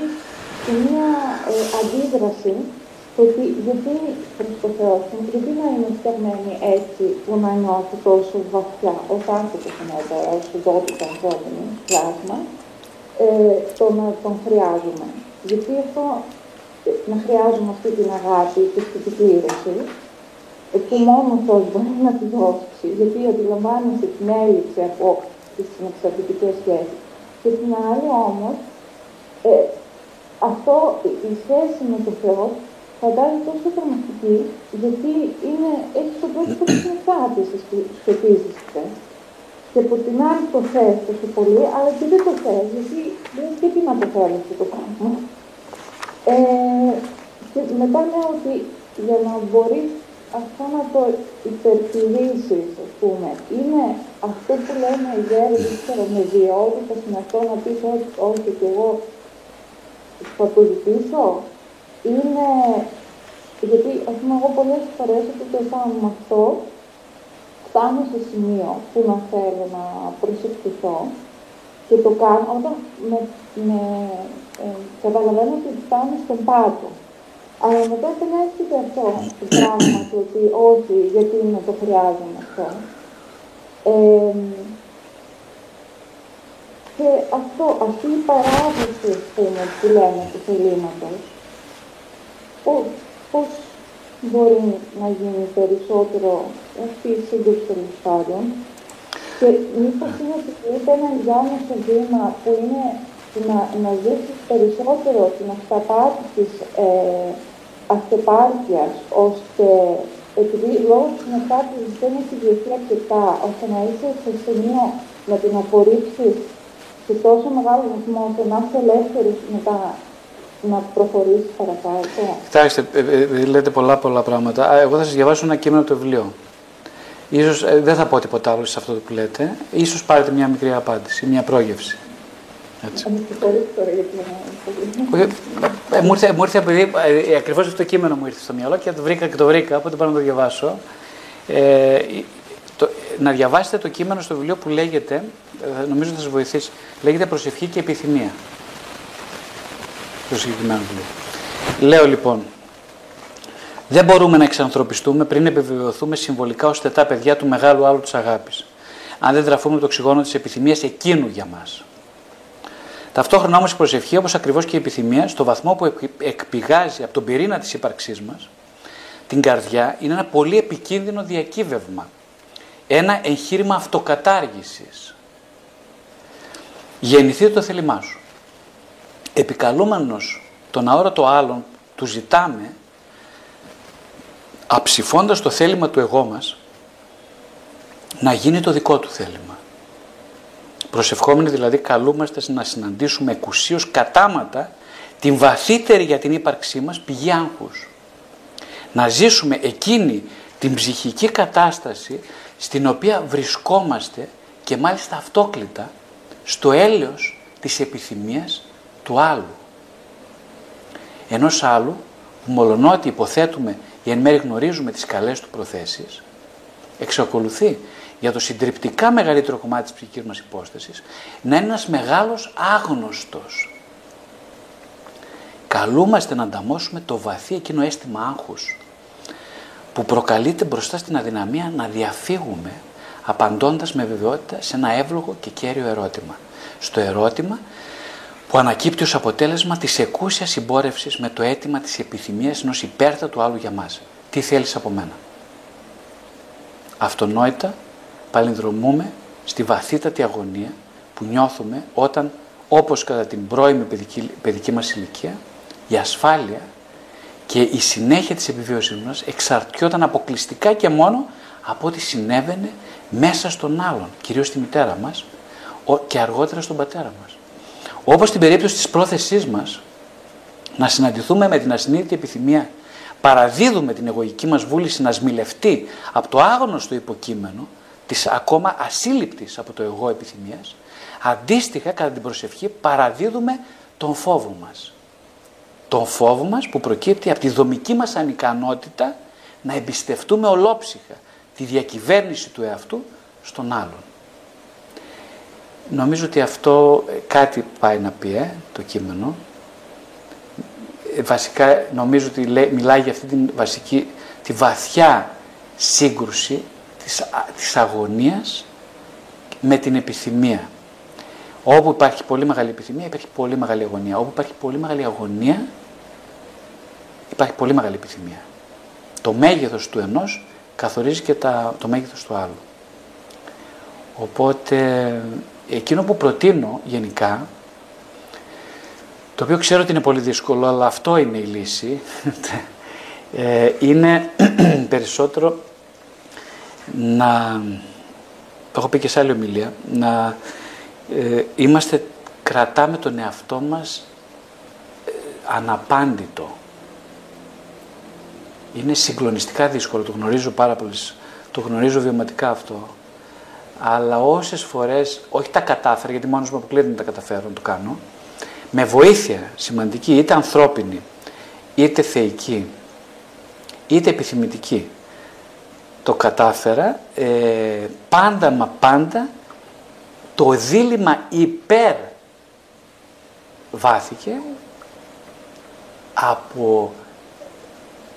και μία ε, αντίδραση το ότι γιατί προς το Θεό μου, γιατί να είμαι φτιαγμένη έτσι που να νιώθω τόσο βαθιά ως άνθρωπος εννοείται, ως οντότητα ανθρώπινη πλάσμα, ε, το να τον χρειάζομαι. Γιατί αυτό, ε, να χρειάζομαι αυτή την αγάπη και αυτή την πλήρωση, ε, που μόνο ο Θεός μπορεί να τη δώσει, γιατί αντιλαμβάνεσαι την έλλειψη από τις συνεξαρτητικές σχέσεις. Και την άλλη όμως, ε, αυτό, η- η σχέση με τον Θεό φαντάζει τόσο τρομακτική, γιατί είναι, έχει τον πρόσωπο της συνθάτησης που σχετίζεστε. Και από την άλλη το θες τόσο πολύ, αλλά και δεν το θες, γιατί δεν και τι να το θέλεις αυτό το πράγμα. Ε, και μετά λέω ότι για να μπορείς αυτό να το υπερτηρήσεις, ας πούμε, είναι αυτό που λένε οι γέροι, δεν ξέρω, με βιότητα στην αυτό να πεις όχι, όχι και εγώ θα το ζητήσω, είναι γιατί ας πούμε εγώ πολλές φορές όταν το αισθάνομαι με αυτό φτάνω σε σημείο που να θέλω να προσευχηθώ και το κάνω όταν με, με, ε, καταλαβαίνω ότι φτάνω στον πάτο. Αλλά μετά επανέρχεται αυτό το πράγμα του ότι όχι, γιατί να το χρειάζομαι αυτό. Ε, και αυτό, αυτή η παράδοση, ας πούμε, που λέμε του θελήματος, πώς, πώς μπορεί να γίνει περισσότερο αυτή η σύγκρουση των πάντων και μήπως είναι ότι είναι ένα ενδιάμεσο βήμα που είναι να, να ζήσεις περισσότερο την αυταπάτη της ε, αυτεπάρκειας, ώστε επειδή λόγω της συνεχάτησης δεν έχει διευθεί αρκετά, ώστε να είσαι σε σημείο να την απορρίψεις σε τόσο μεγάλο βαθμό, ώστε να είσαι ελεύθερος μετά να προχωρήσεις παρακάτω. Κοιτάξτε, ε, ε, ε, λέτε πολλά πολλά πράγματα. Α, Εγώ θα σας διαβάσω ένα κείμενο από το βιβλίο. Ίσως, ε, δεν θα πω τίποτα άλλο σε αυτό που λέτε. Ίσως πάρετε μια μικρή απάντηση, μια πρόγευση. Έτσι. Ε, μου ήρθε, μου ήρθε επειδή ε, ακριβώς αυτό το κείμενο μου ήρθε στο μυαλό και το βρήκα και το βρήκα, οπότε πάω να το διαβάσω. Ε, το, να διαβάσετε το κείμενο στο βιβλίο που λέγεται, ε, νομίζω θα σας βοηθήσει, λέγεται «Προσευχή και επιθυμία». Το συγκεκριμένο βιβλίο. Λέω λοιπόν, δεν μπορούμε να εξανθρωπιστούμε πριν επιβεβαιωθούμε συμβολικά ως τετά παιδιά του μεγάλου άλλου της αγάπης. Αν δεν τραφούμε το οξυγόνο της επιθυμίας εκείνου για μας. Ταυτόχρονα όμως η προσευχή, όπως ακριβώς και η επιθυμία, στο βαθμό που εκπηγάζει από τον πυρήνα της ύπαρξής μας, την καρδιά, είναι ένα πολύ επικίνδυνο διακύβευμα. Ένα εγχείρημα αυτοκατάργησης. Γεννηθεί το θέλημά σου. Επικαλούμενος τον αόρατο άλλον, του ζητάμε, αψηφώντας το θέλημα του εγώ μας, να γίνει το δικό του θέλημα. Προσευχόμενοι δηλαδή καλούμαστε να συναντήσουμε εκουσίως κατάματα την βαθύτερη για την ύπαρξή μας πηγή άγχους. Να ζήσουμε εκείνη την ψυχική κατάσταση στην οποία βρισκόμαστε και μάλιστα αυτόκλητα στο έλεος της επιθυμίας του άλλου. Ενός άλλου που μολονότι υποθέτουμε ή εν μέρει γνωρίζουμε τις καλές του προθέσεις, εξακολουθεί για το συντριπτικά μεγαλύτερο κομμάτι της ψυχικής μας υπόστασης να είναι ένας μεγάλος άγνωστος. Καλούμαστε να ανταμώσουμε το βαθύ εκείνο αίσθημα άγχους που προκαλείται μπροστά στην αδυναμία να διαφύγουμε απαντώντας με βεβαιότητα σε ένα εύλογο και κέριο ερώτημα. Στο ερώτημα που ανακύπτει ως αποτέλεσμα της εκούσιας συμπόρευσης με το αίτημα της επιθυμίας ενός υπέρτατου άλλου για μας. Τι θέλεις από μένα; Αυτονόητα παλινδρομούμε στη βαθύτατη αγωνία που νιώθουμε όταν, όπως κατά την πρώιμη παιδική, παιδική μας ηλικία, η ασφάλεια και η συνέχεια της επιβίωσης μας εξαρτιόταν αποκλειστικά και μόνο από ό,τι συνέβαινε μέσα στον άλλον, κυρίως στη μητέρα μας και αργότερα στον πατέρα μας. Όπως στην περίπτωση της πρόθεσής μας να συναντηθούμε με την ασυνείδητη επιθυμία παραδίδουμε την εγωική μας βούληση να σμιλευτεί από το άγνωστο υποκείμενο της ακόμα ασύλληπτης από το εγώ επιθυμίας, αντίστοιχα κατά την προσευχή παραδίδουμε τον φόβο μας. Τον φόβο μας που προκύπτει από τη δομική μας ανικανότητα να εμπιστευτούμε ολόψυχα τη διακυβέρνηση του εαυτού στον άλλον. Νομίζω ότι αυτό ε, κάτι πάει να πει ε, το κείμενο. Ε, βασικά νομίζω ότι μιλάει για αυτή την βασική, τη βαθιά σύγκρουση της, της αγωνίας με την επιθυμία. Όπου υπάρχει πολύ μεγάλη επιθυμία υπάρχει πολύ μεγάλη αγωνία. Όπου υπάρχει πολύ μεγάλη αγωνία υπάρχει πολύ μεγάλη επιθυμία. Το μέγεθος του ενός καθορίζει και τα, το μέγεθος του άλλου. Οπότε εκείνο που προτείνω γενικά, το οποίο ξέρω ότι είναι πολύ δύσκολο, αλλά αυτό είναι η λύση, <laughs> ε, είναι <clears throat> περισσότερο να, το έχω πει και σε άλλη ομιλία, να ε, είμαστε, κρατάμε τον εαυτό μας ε, αναπάντητο. Είναι συγκλονιστικά δύσκολο, το γνωρίζω πάρα πολύ, το γνωρίζω βιωματικά αυτό αλλά όσες φορές, όχι τα κατάφερα, γιατί μόνος μου αποκλείεται να τα καταφέρω να το κάνω, με βοήθεια σημαντική, είτε ανθρώπινη, είτε θεϊκή, είτε επιθυμητική, το κατάφερα, ε, πάντα μα πάντα το δίλημα υπέρ βάθηκε από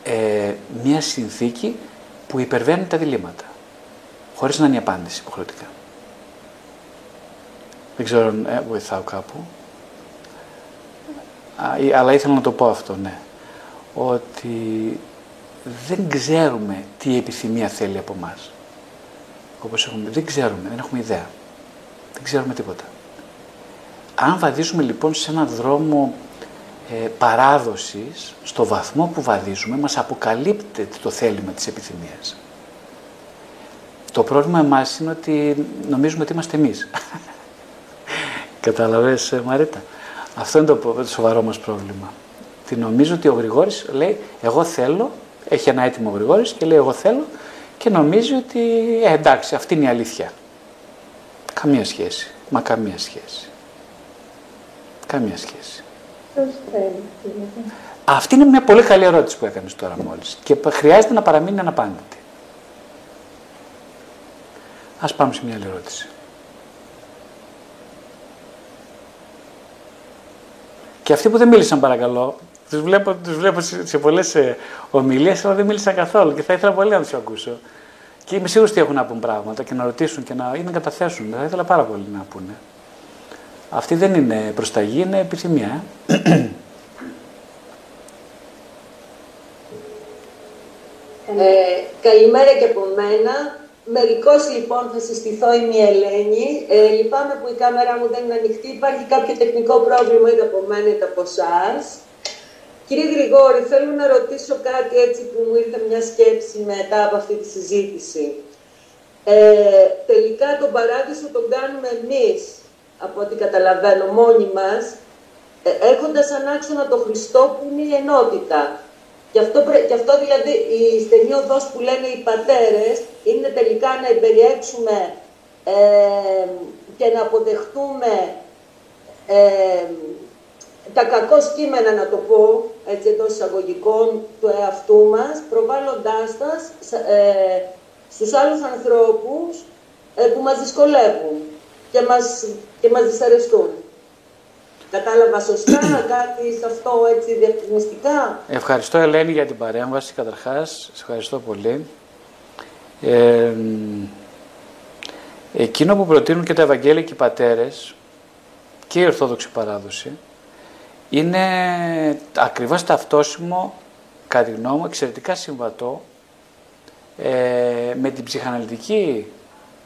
ε, μια συνθήκη που υπερβαίνει τα διλήμματα χωρίς να είναι η απάντηση υποχρεωτικά. Δεν ξέρω αν ε, βοηθάω κάπου. Α, αλλά ήθελα να το πω αυτό, ναι. Ότι δεν ξέρουμε τι η επιθυμία θέλει από εμάς. Όπως έχουμε δεν ξέρουμε, δεν έχουμε ιδέα. Δεν ξέρουμε τίποτα. Αν βαδίζουμε λοιπόν σε έναν δρόμο ε, παράδοσης, στο βαθμό που βαδίζουμε, μας αποκαλύπτεται το θέλημα της επιθυμίας. Το πρόβλημα εμάς είναι ότι νομίζουμε ότι είμαστε εμείς. Κατάλαβες ε, Μαρίτα; Αυτό είναι το, σοβαρό μας πρόβλημα. Τι νομίζω ότι ο Γρηγόρης λέει εγώ θέλω, έχει ένα έτοιμο ο Γρηγόρης και λέει εγώ θέλω και νομίζει ότι ε, εντάξει αυτή είναι η αλήθεια. Καμία σχέση. Μα καμία σχέση. Καμία σχέση. Ποιος θέλεις, κύριε; Αυτή είναι μια πολύ καλή ερώτηση που έκανες τώρα μόλις και π- χρειάζεται να παραμείνει αναπάντητη. Ας πάμε σε μια άλλη ερώτηση. Και αυτοί που δεν μίλησαν παρακαλώ, τους βλέπω, τους βλέπω σε, σε πολλές ε, ομιλίες, αλλά δεν μίλησαν καθόλου και θα ήθελα πολύ να τους ακούσω. Και είμαι σίγουρος ότι έχουν να πούν πράγματα και να ρωτήσουν και να, ή να καταθέσουν. Θα ήθελα πάρα πολύ να πούνε. Αυτή δεν είναι προσταγή, είναι επιθυμία. Ε. Ε, καλημέρα και από μένα. Μερικώς λοιπόν θα συστηθώ είμαι η Ελένη. Ε, λυπάμαι που η κάμερα μου δεν είναι ανοιχτή. Υπάρχει κάποιο τεχνικό πρόβλημα είτε από μένα είτε από εσάς. Κύριε Γρηγόρη, θέλω να ρωτήσω κάτι έτσι που μου ήρθε μια σκέψη μετά από αυτή τη συζήτηση. Ε, τελικά τον παράδεισο τον κάνουμε εμείς, από ό,τι καταλαβαίνω, μόνοι μας, ε, έχοντας σαν άξονα το Χριστό που είναι η ενότητα. Γι' αυτό, πρέ- γι' αυτό δηλαδή η στενή οδός που λένε οι πατέρες είναι τελικά να υπεριέξουμε ε, και να αποδεχτούμε ε, τα κακό κείμενα, να το πω, έτσι εντός εισαγωγικών, του εαυτού μας, προβάλλοντάς τα σ- ε, στους άλλους ανθρώπους ε, που μας δυσκολεύουν και μας, και μας δυσαρεστούν. Κατάλαβα σωστά <clears throat> κάτι σε αυτό έτσι διευκρινιστικά. Ευχαριστώ Ελένη για την παρέμβαση καταρχάς. Σε ευχαριστώ πολύ. Ε, μ, εκείνο που προτείνουν και τα Ευαγγέλια και οι πατέρες και η Ορθόδοξη παράδοση είναι ακριβώς ταυτόσιμο, κατά τη γνώμη μου, εξαιρετικά συμβατό ε, με την ψυχαναλυτική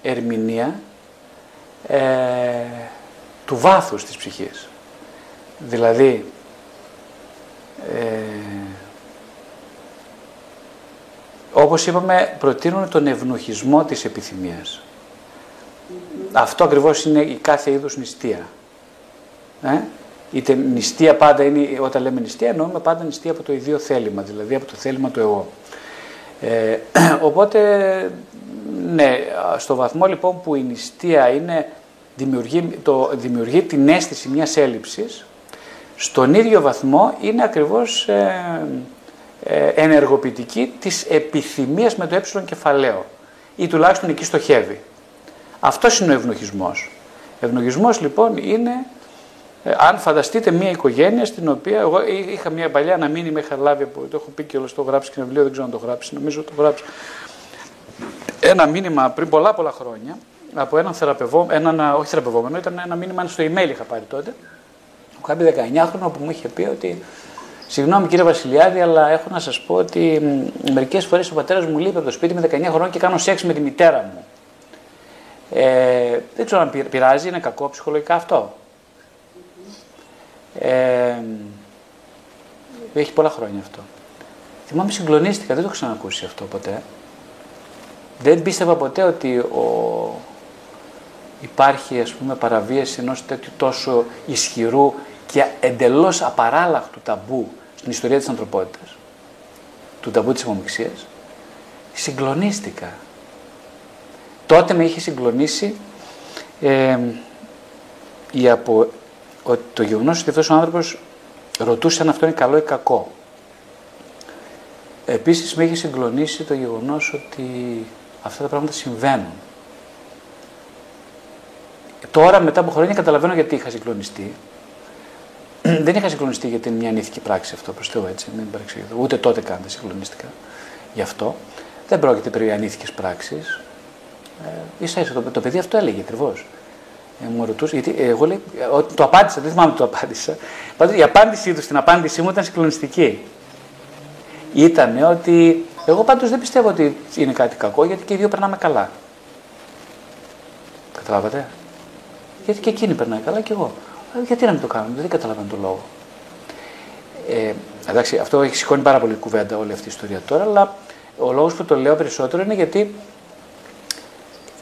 ερμηνεία ε, του βάθους της ψυχής. Δηλαδή, ε, όπως είπαμε, προτείνουν τον ευνοχισμό της επιθυμίας. Αυτό ακριβώς είναι η κάθε είδους νηστεία. Ε; Είτε νηστεία πάντα είναι, όταν λέμε νηστεία, εννοούμε πάντα νηστεία από το ιδίο θέλημα, δηλαδή από το θέλημα του εγώ. Ε, <clears throat> οπότε, ναι, στο βαθμό λοιπόν που η νηστεία είναι, δημιουργεί, το, δημιουργεί την αίσθηση μιας έλλειψης, στον ίδιο βαθμό είναι ακριβώς ε, ε, ενεργοποιητική της επιθυμίας με το ε κεφαλαίο ή τουλάχιστον εκεί στοχεύει. Αυτός είναι ο ευνοχισμός. Ευνοχισμός λοιπόν είναι, ε, αν φανταστείτε μια οικογένεια στην οποία, εγώ εί- είχα μια παλιά ένα μήνυμα, είχα λάβει, από, το έχω πει και όλος το γράψει και ένα βιβλίο, δεν ξέρω αν το γράψει, νομίζω το γράψει. Ένα μήνυμα πριν πολλά πολλά χρόνια από έναν θεραπευόμενο, έναν, όχι θεραπευόμενο, ήταν ένα μήνυμα στο email είχα πάρει τότε, κάποιο 19χρονο που μου είχε πει ότι Συγγνώμη κύριε Βασιλιάδη, αλλά έχω να σας πω ότι μερικές φορές ο πατέρας μου λείπει από το σπίτι με 19 χρονών και κάνω σεξ με τη μητέρα μου. Ε, δεν ξέρω αν πει- πειράζει, είναι κακό ψυχολογικά αυτό. Ε, έχει πολλά χρόνια αυτό. Θυμάμαι συγκλονίστηκα, δεν το έχω ξανακούσει αυτό ποτέ. Δεν πίστευα ποτέ ότι ο... υπάρχει ας πούμε παραβίαση ενός τέτοιου τόσο ισχυρού και εντελώς απαράλλαχτου ταμπού στην ιστορία της ανθρωπότητας, του ταμπού της αιμομιξίας. Συγκλονίστηκα. Τότε με είχε συγκλονίσει ε, η απο... ότι το γεγονός ότι αυτός ο άνθρωπος ρωτούσε αν αυτό είναι καλό ή κακό. Επίσης με είχε συγκλονίσει το γεγονός ότι αυτά τα πράγματα συμβαίνουν. Τώρα μετά από χρόνια καταλαβαίνω γιατί είχα συγκλονιστεί. <clears throat> δεν είχα συγκλονιστεί γιατί είναι μια ανήθικη πράξη αυτό προς Θεού έτσι. Δεν παρεξηγηθώ. Ούτε τότε καν δεν συγκλονίστηκα γι' αυτό. Δεν πρόκειται περί ανήθικε πράξει. Ε, ίσα ίσα το, το παιδί αυτό έλεγε ακριβώς. Ε, μου ρωτούσε, γιατί ε, εγώ λέει, ε, ότι το απάντησα, δεν θυμάμαι ότι το απάντησα. Πάντως η απάντησή του στην απάντησή μου ήταν συγκλονιστική. Ήταν ότι εγώ πάντως δεν πιστεύω ότι είναι κάτι κακό γιατί και οι δύο περνάμε καλά. Καταλάβατε; Γιατί και εκείνη περνάει καλά και εγώ. Ε, Γιατί να μην το κάνουμε, δεν καταλαβαίνω τον λόγο. Ε, εντάξει, αυτό έχει σηκώνει πάρα πολύ κουβέντα όλη αυτή η ιστορία τώρα, αλλά ο λόγος που το λέω περισσότερο είναι γιατί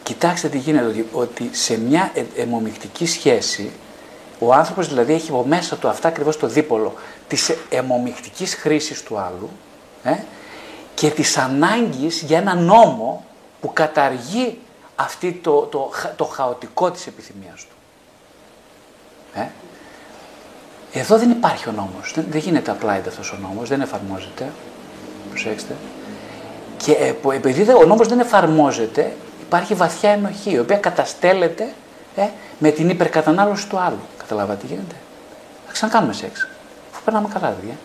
κοιτάξτε τι γίνεται, ότι, ότι σε μια ε, αιμομικτική σχέση ο άνθρωπος δηλαδή έχει από μέσα του αυτά ακριβώς το δίπολο της αιμομικτικής χρήσης του άλλου ε, και της ανάγκης για ένα νόμο που καταργεί αυτή το, το, το, το χαοτικό της επιθυμίας του. Ε; Εδώ δεν υπάρχει ο νόμος. Δεν, δεν γίνεται applied αυτός ο νόμος, δεν εφαρμόζεται. Προσέξτε. Και ε, επειδή ο νόμος δεν εφαρμόζεται, υπάρχει βαθιά ενοχή, η οποία καταστέλλεται ε, με την υπερκατανάλωση του άλλου. Καταλάβατε τι γίνεται; Θα ξανακάνουμε σεξ. Αφού περνάμε καλά, δηλαδή.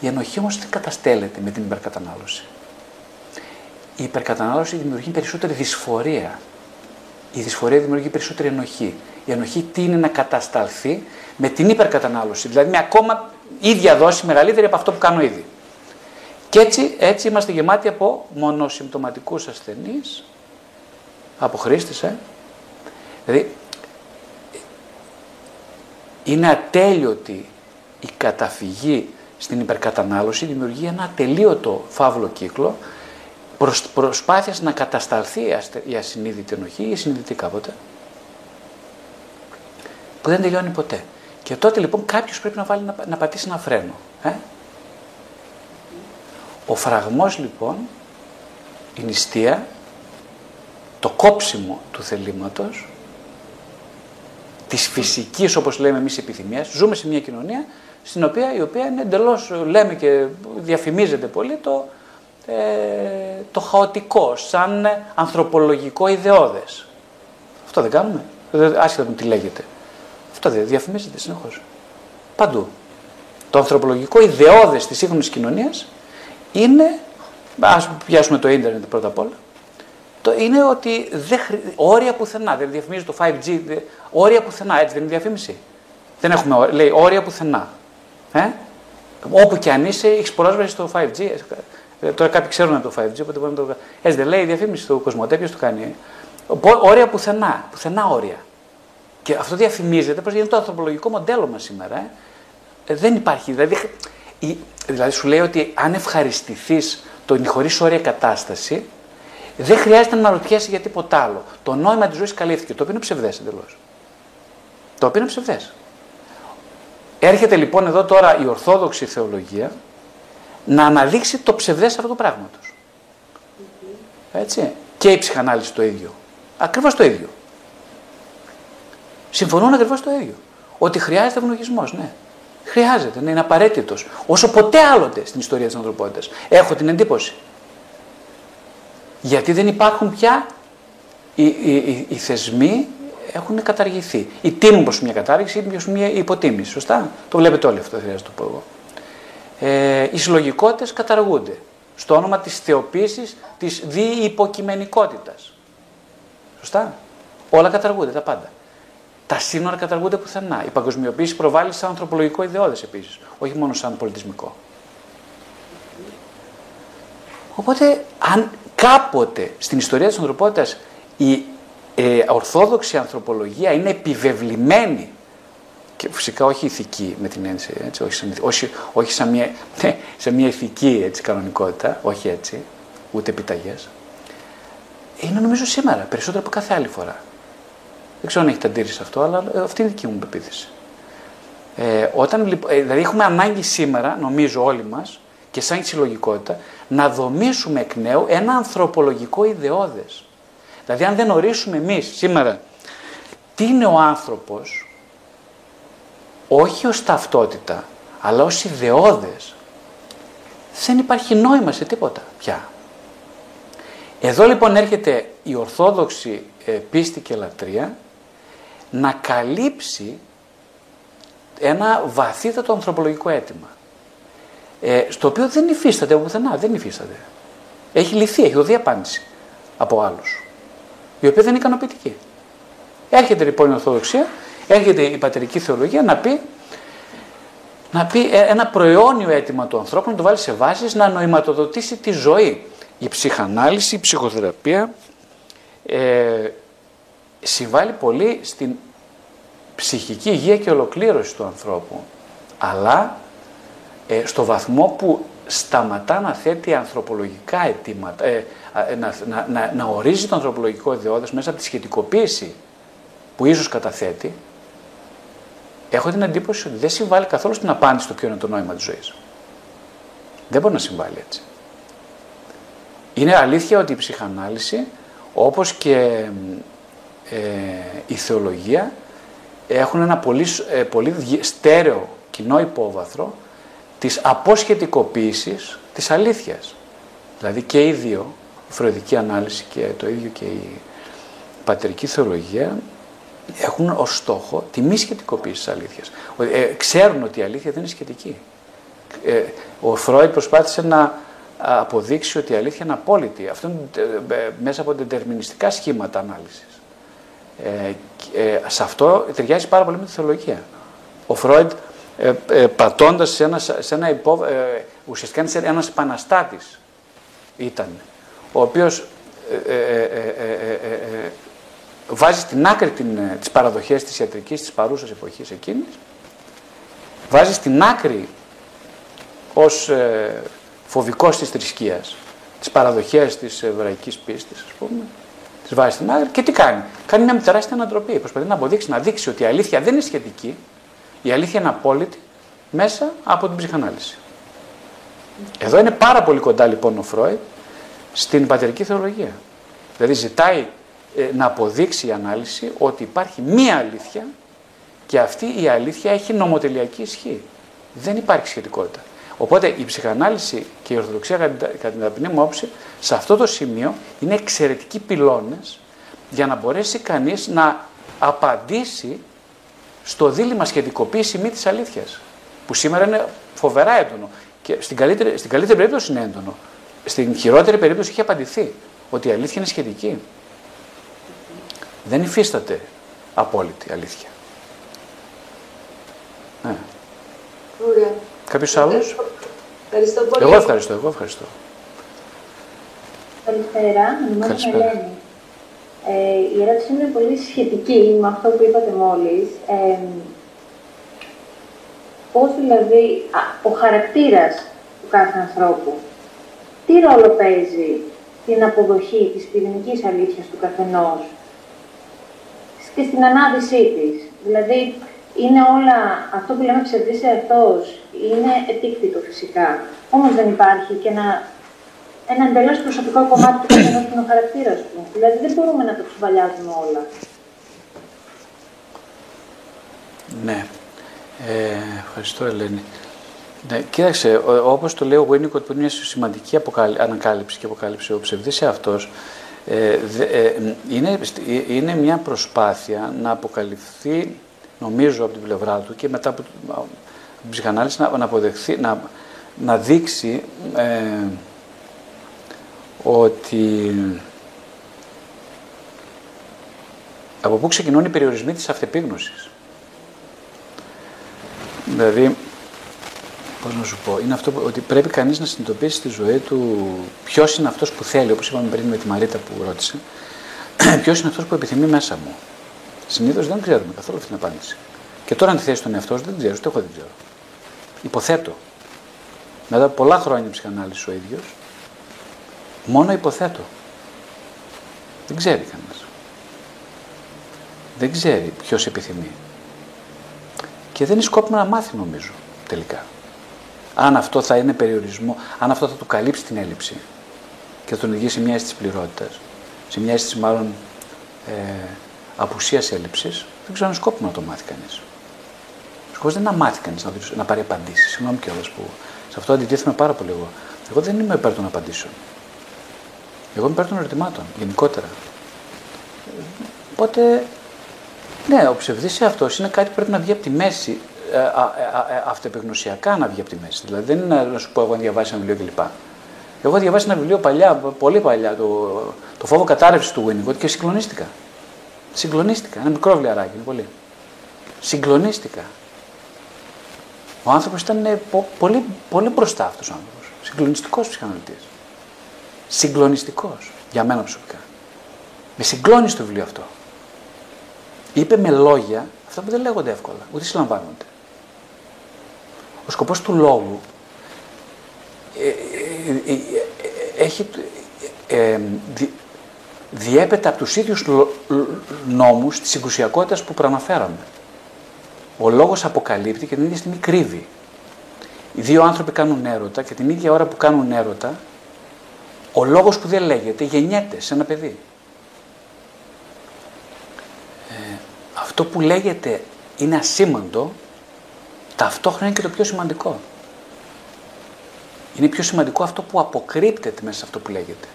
Η ενοχή όμως δεν καταστέλλεται με την υπερκατανάλωση. Η υπερκατανάλωση δημιουργεί περισσότερη δυσφορία. Η δυσφορία δημιουργεί περισσότερη ενοχή. Η ενοχή τίνει να κατασταλθεί με την υπερκατανάλωση. Δηλαδή με ακόμα ίδια δόση μεγαλύτερη από αυτό που κάνω ήδη. Και έτσι, έτσι είμαστε γεμάτοι από μονοσυμπτωματικούς ασθενείς, από χρήστες, ε. Δηλαδή, είναι ατέλειωτη η καταφυγή στην υπερκατανάλωση, δημιουργεί ένα ατελείωτο φαύλο κύκλο προς, προσπάθειας να κατασταλθεί η ασυνείδητη ενοχή ή η συνειδητή κάποτε, που δεν τελειώνει ποτέ. Και τότε λοιπόν κάποιος πρέπει να, βάλει, να, να πατήσει ένα φρένο. Ε; Ο φραγμός λοιπόν, η νηστεία, το κόψιμο του θελήματος, της φυσικής όπως λέμε εμείς επιθυμίας, ζούμε σε μια κοινωνία στην οποία η οποία είναι εντελώς, λέμε και διαφημίζεται πολύ το, ε, το χαοτικό, σαν ανθρωπολογικό ιδεώδες. Αυτό δεν κάνουμε, άσχετα με τι λέγεται. Αυτό δεν διαφημίζεται συνεχώς. Παντού. Το ανθρωπολογικό ιδεώδες της σύγχρονης κοινωνίας είναι, ας πιάσουμε το ίντερνετ πρώτα απ' όλα, το είναι ότι δεν χρει... όρια πουθενά, δεν διαφημίζει το 5G, δε... όρια πουθενά, έτσι δεν είναι διαφήμιση. Δεν έχουμε, λέει όρια πουθενά. Ε; Όπου και αν είσαι, έχεις πρόσβαση στο 5G. Ε, τώρα κάποιοι ξέρουν από το 5G, οπότε μπορεί να το. Έτσι δεν λέει η διαφήμιση του Κοσμοτέ, ποιο το κάνει. Όρια πουθενά, πουθενά όρια. Και αυτό διαφημίζεται, πώ είναι το ανθρωπολογικό μοντέλο μας σήμερα. Ε; Ε, δεν υπάρχει. Δηλαδή, η, δηλαδή σου λέει ότι αν ευχαριστηθείς το χωρί όρια κατάσταση, δεν χρειάζεται να αναρωτιέσαι για τίποτα άλλο. Το νόημα της ζωής καλύφθηκε. Το οποίο είναι ψευδές εντελώς. Το οποίο είναι ψευδές. Έρχεται λοιπόν εδώ τώρα η Ορθόδοξη Θεολογία να αναδείξει το ψευδές αυτού του πράγματος. Έτσι. Και η ψυχανάλυση το ίδιο. Ακριβώς το ίδιο. Συμφωνούν ακριβώς το ίδιο. Ότι χρειάζεται ευνογισμός, ναι. Χρειάζεται, ναι, είναι απαραίτητος. Όσο ποτέ άλλοτε στην ιστορία της ανθρωπότητας. Έχω την εντύπωση. Γιατί δεν υπάρχουν πια οι, οι, οι, οι θεσμοί έχουν καταργηθεί. Ή τίνουν προς μια κατάργηση ή προς μια υποτίμηση. Σωστά; Το βλέπετε όλοι αυτό, χρειάζεται να το πω εγώ. Ε, οι συλλογικότητες καταργούνται. Στο όνομα της θεοποίησης της διυποκειμενικότητας. Σωστά; Όλα καταργούνται, τα πάντα. Τα σύνορα καταργούνται πουθενά. Η παγκοσμιοποίηση προβάλλει σαν ανθρωπολογικό ιδεώδες επίσης, όχι μόνο σαν πολιτισμικό. Οπότε, αν κάποτε στην ιστορία της ανθρωπότητας η ε, ορθόδοξη ανθρωπολογία είναι επιβεβλημένη και φυσικά όχι ηθική με την έννοια, έτσι, όχι, σαν, όχι, όχι σαν, μια, ναι, <laughs> σε μια ηθική έτσι, κανονικότητα, όχι έτσι, ούτε επιταγές, είναι νομίζω σήμερα, περισσότερο από κάθε άλλη φορά. Δεν ξέρω αν έχετε αντίρρηση αυτό, αλλά ε, αυτή είναι η δική μου πεποίθηση. Ε, όταν, ε, δηλαδή έχουμε ανάγκη σήμερα, νομίζω όλοι μας, και σαν συλλογικότητα, να δομήσουμε εκ νέου ένα ανθρωπολογικό ιδεώδες. Δηλαδή αν δεν ορίσουμε εμείς σήμερα τι είναι ο άνθρωπος, όχι ως ταυτότητα, αλλά ως ιδεώδες, δεν υπάρχει νόημα σε τίποτα πια. Εδώ λοιπόν έρχεται η ορθόδοξη ε, πίστη και λατρεία να καλύψει ένα βαθύτατο ανθρωπολογικό αίτημα. Ε, στο οποίο δεν υφίσταται από πουθενά, δεν υφίσταται. Έχει λυθεί, έχει δοθεί απάντηση από άλλους η οποία δεν είναι ικανοποιητική. Έρχεται λοιπόν η Ορθοδοξία, έρχεται η πατερική θεολογία να πει, να πει ε, ένα προαιώνιο αίτημα του ανθρώπου, να το βάλει σε βάσεις, να νοηματοδοτήσει τη ζωή. Η ψυχανάλυση, η ψυχοθεραπεία ε, συμβάλλει πολύ στην ψυχική υγεία και ολοκλήρωση του ανθρώπου. Αλλά ε, στο βαθμό που σταματά να θέτει ανθρωπολογικά αιτήματα, ε, να, να, να, να, ορίζει το ανθρωπολογικό ιδεώδες μέσα από τη σχετικοποίηση που ίσως καταθέτει, έχω την εντύπωση ότι δεν συμβάλλει καθόλου στην απάντηση στο ποιο είναι το νόημα της ζωής. Δεν μπορεί να συμβάλλει έτσι. Είναι αλήθεια ότι η ψυχανάλυση, όπως και ε, η θεολογία, έχουν ένα πολύ, ε, πολύ στέρεο κοινό υπόβαθρο της αποσχετικοποίησης της αλήθειας. Δηλαδή και οι δύο, η φροηδική ανάλυση και το ίδιο και η πατερική θεολογία έχουν ως στόχο τη μη σχετικοποίηση της αλήθειας. Ε, ξέρουν ότι η αλήθεια δεν είναι σχετική. Ε, ο Φρόιτ προσπάθησε να αποδείξει ότι η αλήθεια είναι απόλυτη. Αυτό είναι ε, μέσα από τετερμινιστικά σχήματα ανάλυσης. Ε, ε, σε αυτό ταιριάζει πάρα πολύ με τη θεολογία. Ο Φρόιντ ε, ε, πατώντας σε ένα, σε ένα υπό, ε, ουσιαστικά είναι ένας επαναστάτης ήταν, ο οποίος βάζει στην άκρη την, τις παραδοχές της ιατρικής της παρούσας εποχής εκείνης, βάζει στην άκρη ως ε, φοβικός της θρησκείας τις παραδοχές της εβραϊκής πίστης, ας πούμε, τις βάζει στην άκρη και τι κάνει. Κάνει μια τεράστια ανατροπή. Προσπαθεί να αποδείξει, να δείξει ότι η αλήθεια δεν είναι σχετική, η αλήθεια είναι απόλυτη μέσα από την ψυχανάλυση. Εδώ είναι πάρα πολύ κοντά λοιπόν ο Φρόιτ στην πατερική θεολογία. Δηλαδή ζητάει ε, να αποδείξει η ανάλυση ότι υπάρχει μία αλήθεια και αυτή η αλήθεια έχει νομοτελειακή ισχύ. Δεν υπάρχει σχετικότητα. Οπότε η ψυχανάλυση και η ορθοδοξία κατά την ταπεινή μου όψη σε αυτό το σημείο είναι εξαιρετικοί πυλώνες για να μπορέσει κανείς να απαντήσει στο δίλημα σχετικοποίηση μη της αλήθειας που σήμερα είναι φοβερά έντονο και στην καλύτερη, στην καλύτερη περίπτωση είναι έντονο. Στην χειρότερη περίπτωση έχει απαντηθεί ότι η αλήθεια είναι σχετική. Δεν υφίσταται απόλυτη αλήθεια. Ναι. Ωραία. Κάποιος άλλος; Ευχαριστώ πολύ. Εγώ ευχαριστώ, εγώ ευχαριστώ. Καλησπέρα, ονομάζομαι Καλησπέρα. Ελένη. Ε, η ερώτηση είναι πολύ σχετική με αυτό που είπατε μόλις. Ε, πώς δηλαδή α, ο χαρακτήρας του κάθε ανθρώπου, τι ρόλο παίζει την αποδοχή της πυρηνικής αλήθειας του καθενός και στην ανάδυσή της; Δηλαδή, είναι όλα, αυτό που λέμε ψευδής εαυτός, είναι επίκτητο φυσικά. Όμως δεν υπάρχει και ένα, ένα εντελώς προσωπικό κομμάτι του καθενός που είναι ο χαρακτήρας του. Δηλαδή, δεν μπορούμε να το ξεβαλιάζουμε όλα. Ναι. Ε, ευχαριστώ Ελένη. Ναι, κοίταξε, ο- όπως το λέει ο Winnicott που είναι μια σημαντική αποκάλυ- ανακάλυψη και αποκάλυψη, ο ψευδής εαυτός ε, δε- ε, είναι, ε, είναι μια προσπάθεια να αποκαλυφθεί, νομίζω από την πλευρά του και μετά από την- από την ψυχανάλυση να, να αποδεχθεί, να, να δείξει ε, ότι από πού ξεκινούν οι περιορισμοί της αυτεπίγνωσης. Δηλαδή, πώς να σου πω, είναι αυτό που, ότι πρέπει κανείς να συνειδητοποιήσει στη ζωή του ποιος είναι αυτός που θέλει, όπως είπαμε πριν με τη Μαρίτα που ρώτησε, <clears throat> ποιος είναι αυτός που επιθυμεί μέσα μου. Συνήθως δεν ξέρουμε καθόλου αυτή την απάντηση. Και τώρα αν τη θέση τον εαυτό σου δεν ξέρω, ούτε εγώ δεν ξέρω. Υποθέτω. Μετά από πολλά χρόνια ψυχανάλυσης ο ίδιος, μόνο υποθέτω. Δεν ξέρει κανένας. Δεν ξέρει ποιος επιθυμεί. Και δεν είναι σκόπιμο να μάθει νομίζω τελικά. Αν αυτό θα είναι περιορισμό, αν αυτό θα του καλύψει την έλλειψη και θα τον οδηγήσει σε μια αίσθηση πληρότητας, σε μια αίσθηση μάλλον ε, απουσίας έλλειψης, δεν ξέρω αν είναι σκόπιμο να το μάθει κανείς. Ο σκοπός δεν είναι να μάθει κανείς να, δει- να πάρει απαντήσεις. Συγγνώμη κιόλας που σε αυτό αντιτίθεμαι πάρα πολύ εγώ. Εγώ δεν είμαι υπέρ των απαντήσεων. Εγώ είμαι υπέρ των ερωτημάτων, γενικότερα. Οπότε ναι, ο ψευδής αυτός είναι κάτι που πρέπει να βγει από τη μέση, ε, α, α, ε, αυτοεπιγνωσιακά να βγει από τη μέση. Δηλαδή δεν είναι να σου πω εγώ να διαβάσει ένα βιβλίο κλπ. Εγώ έχω διαβάσει ένα βιβλίο παλιά, πολύ παλιά, το, το φόβο κατάρρευσης του Winnicott και συγκλονίστηκα. Συγκλονίστηκα. Ένα μικρό βιβλιαράκι, είναι πολύ. Συγκλονίστηκα. Ο άνθρωπος ήταν ε, πο- πολύ, πολύ μπροστά αυτός ο άνθρωπος. Συγκλονιστικός ψυχαναλυτής. Συγκλονιστικός. Για μένα προσωπικά. Με συγκλώνησε το βιβλίο αυτό είπε με λόγια αυτά που δεν λέγονται εύκολα, ούτε συλλαμβάνονται. Ο σκοπός του λόγου ε, ε, ε, ε, έχει, ε, ε, δι- διέπεται από τους ίδιους λο- λο- νόμους της συγκουσιακότητας που προαναφέραμε. Ο λόγος αποκαλύπτει και την ίδια στιγμή κρύβει. Οι δύο άνθρωποι κάνουν έρωτα και την ίδια ώρα που κάνουν έρωτα, ο λόγος που δεν λέγεται γεννιέται σε ένα παιδί. αυτό που λέγεται είναι ασήμαντο, ταυτόχρονα είναι και το πιο σημαντικό. Είναι πιο σημαντικό αυτό που αποκρύπτεται μέσα σε αυτό που λέγεται.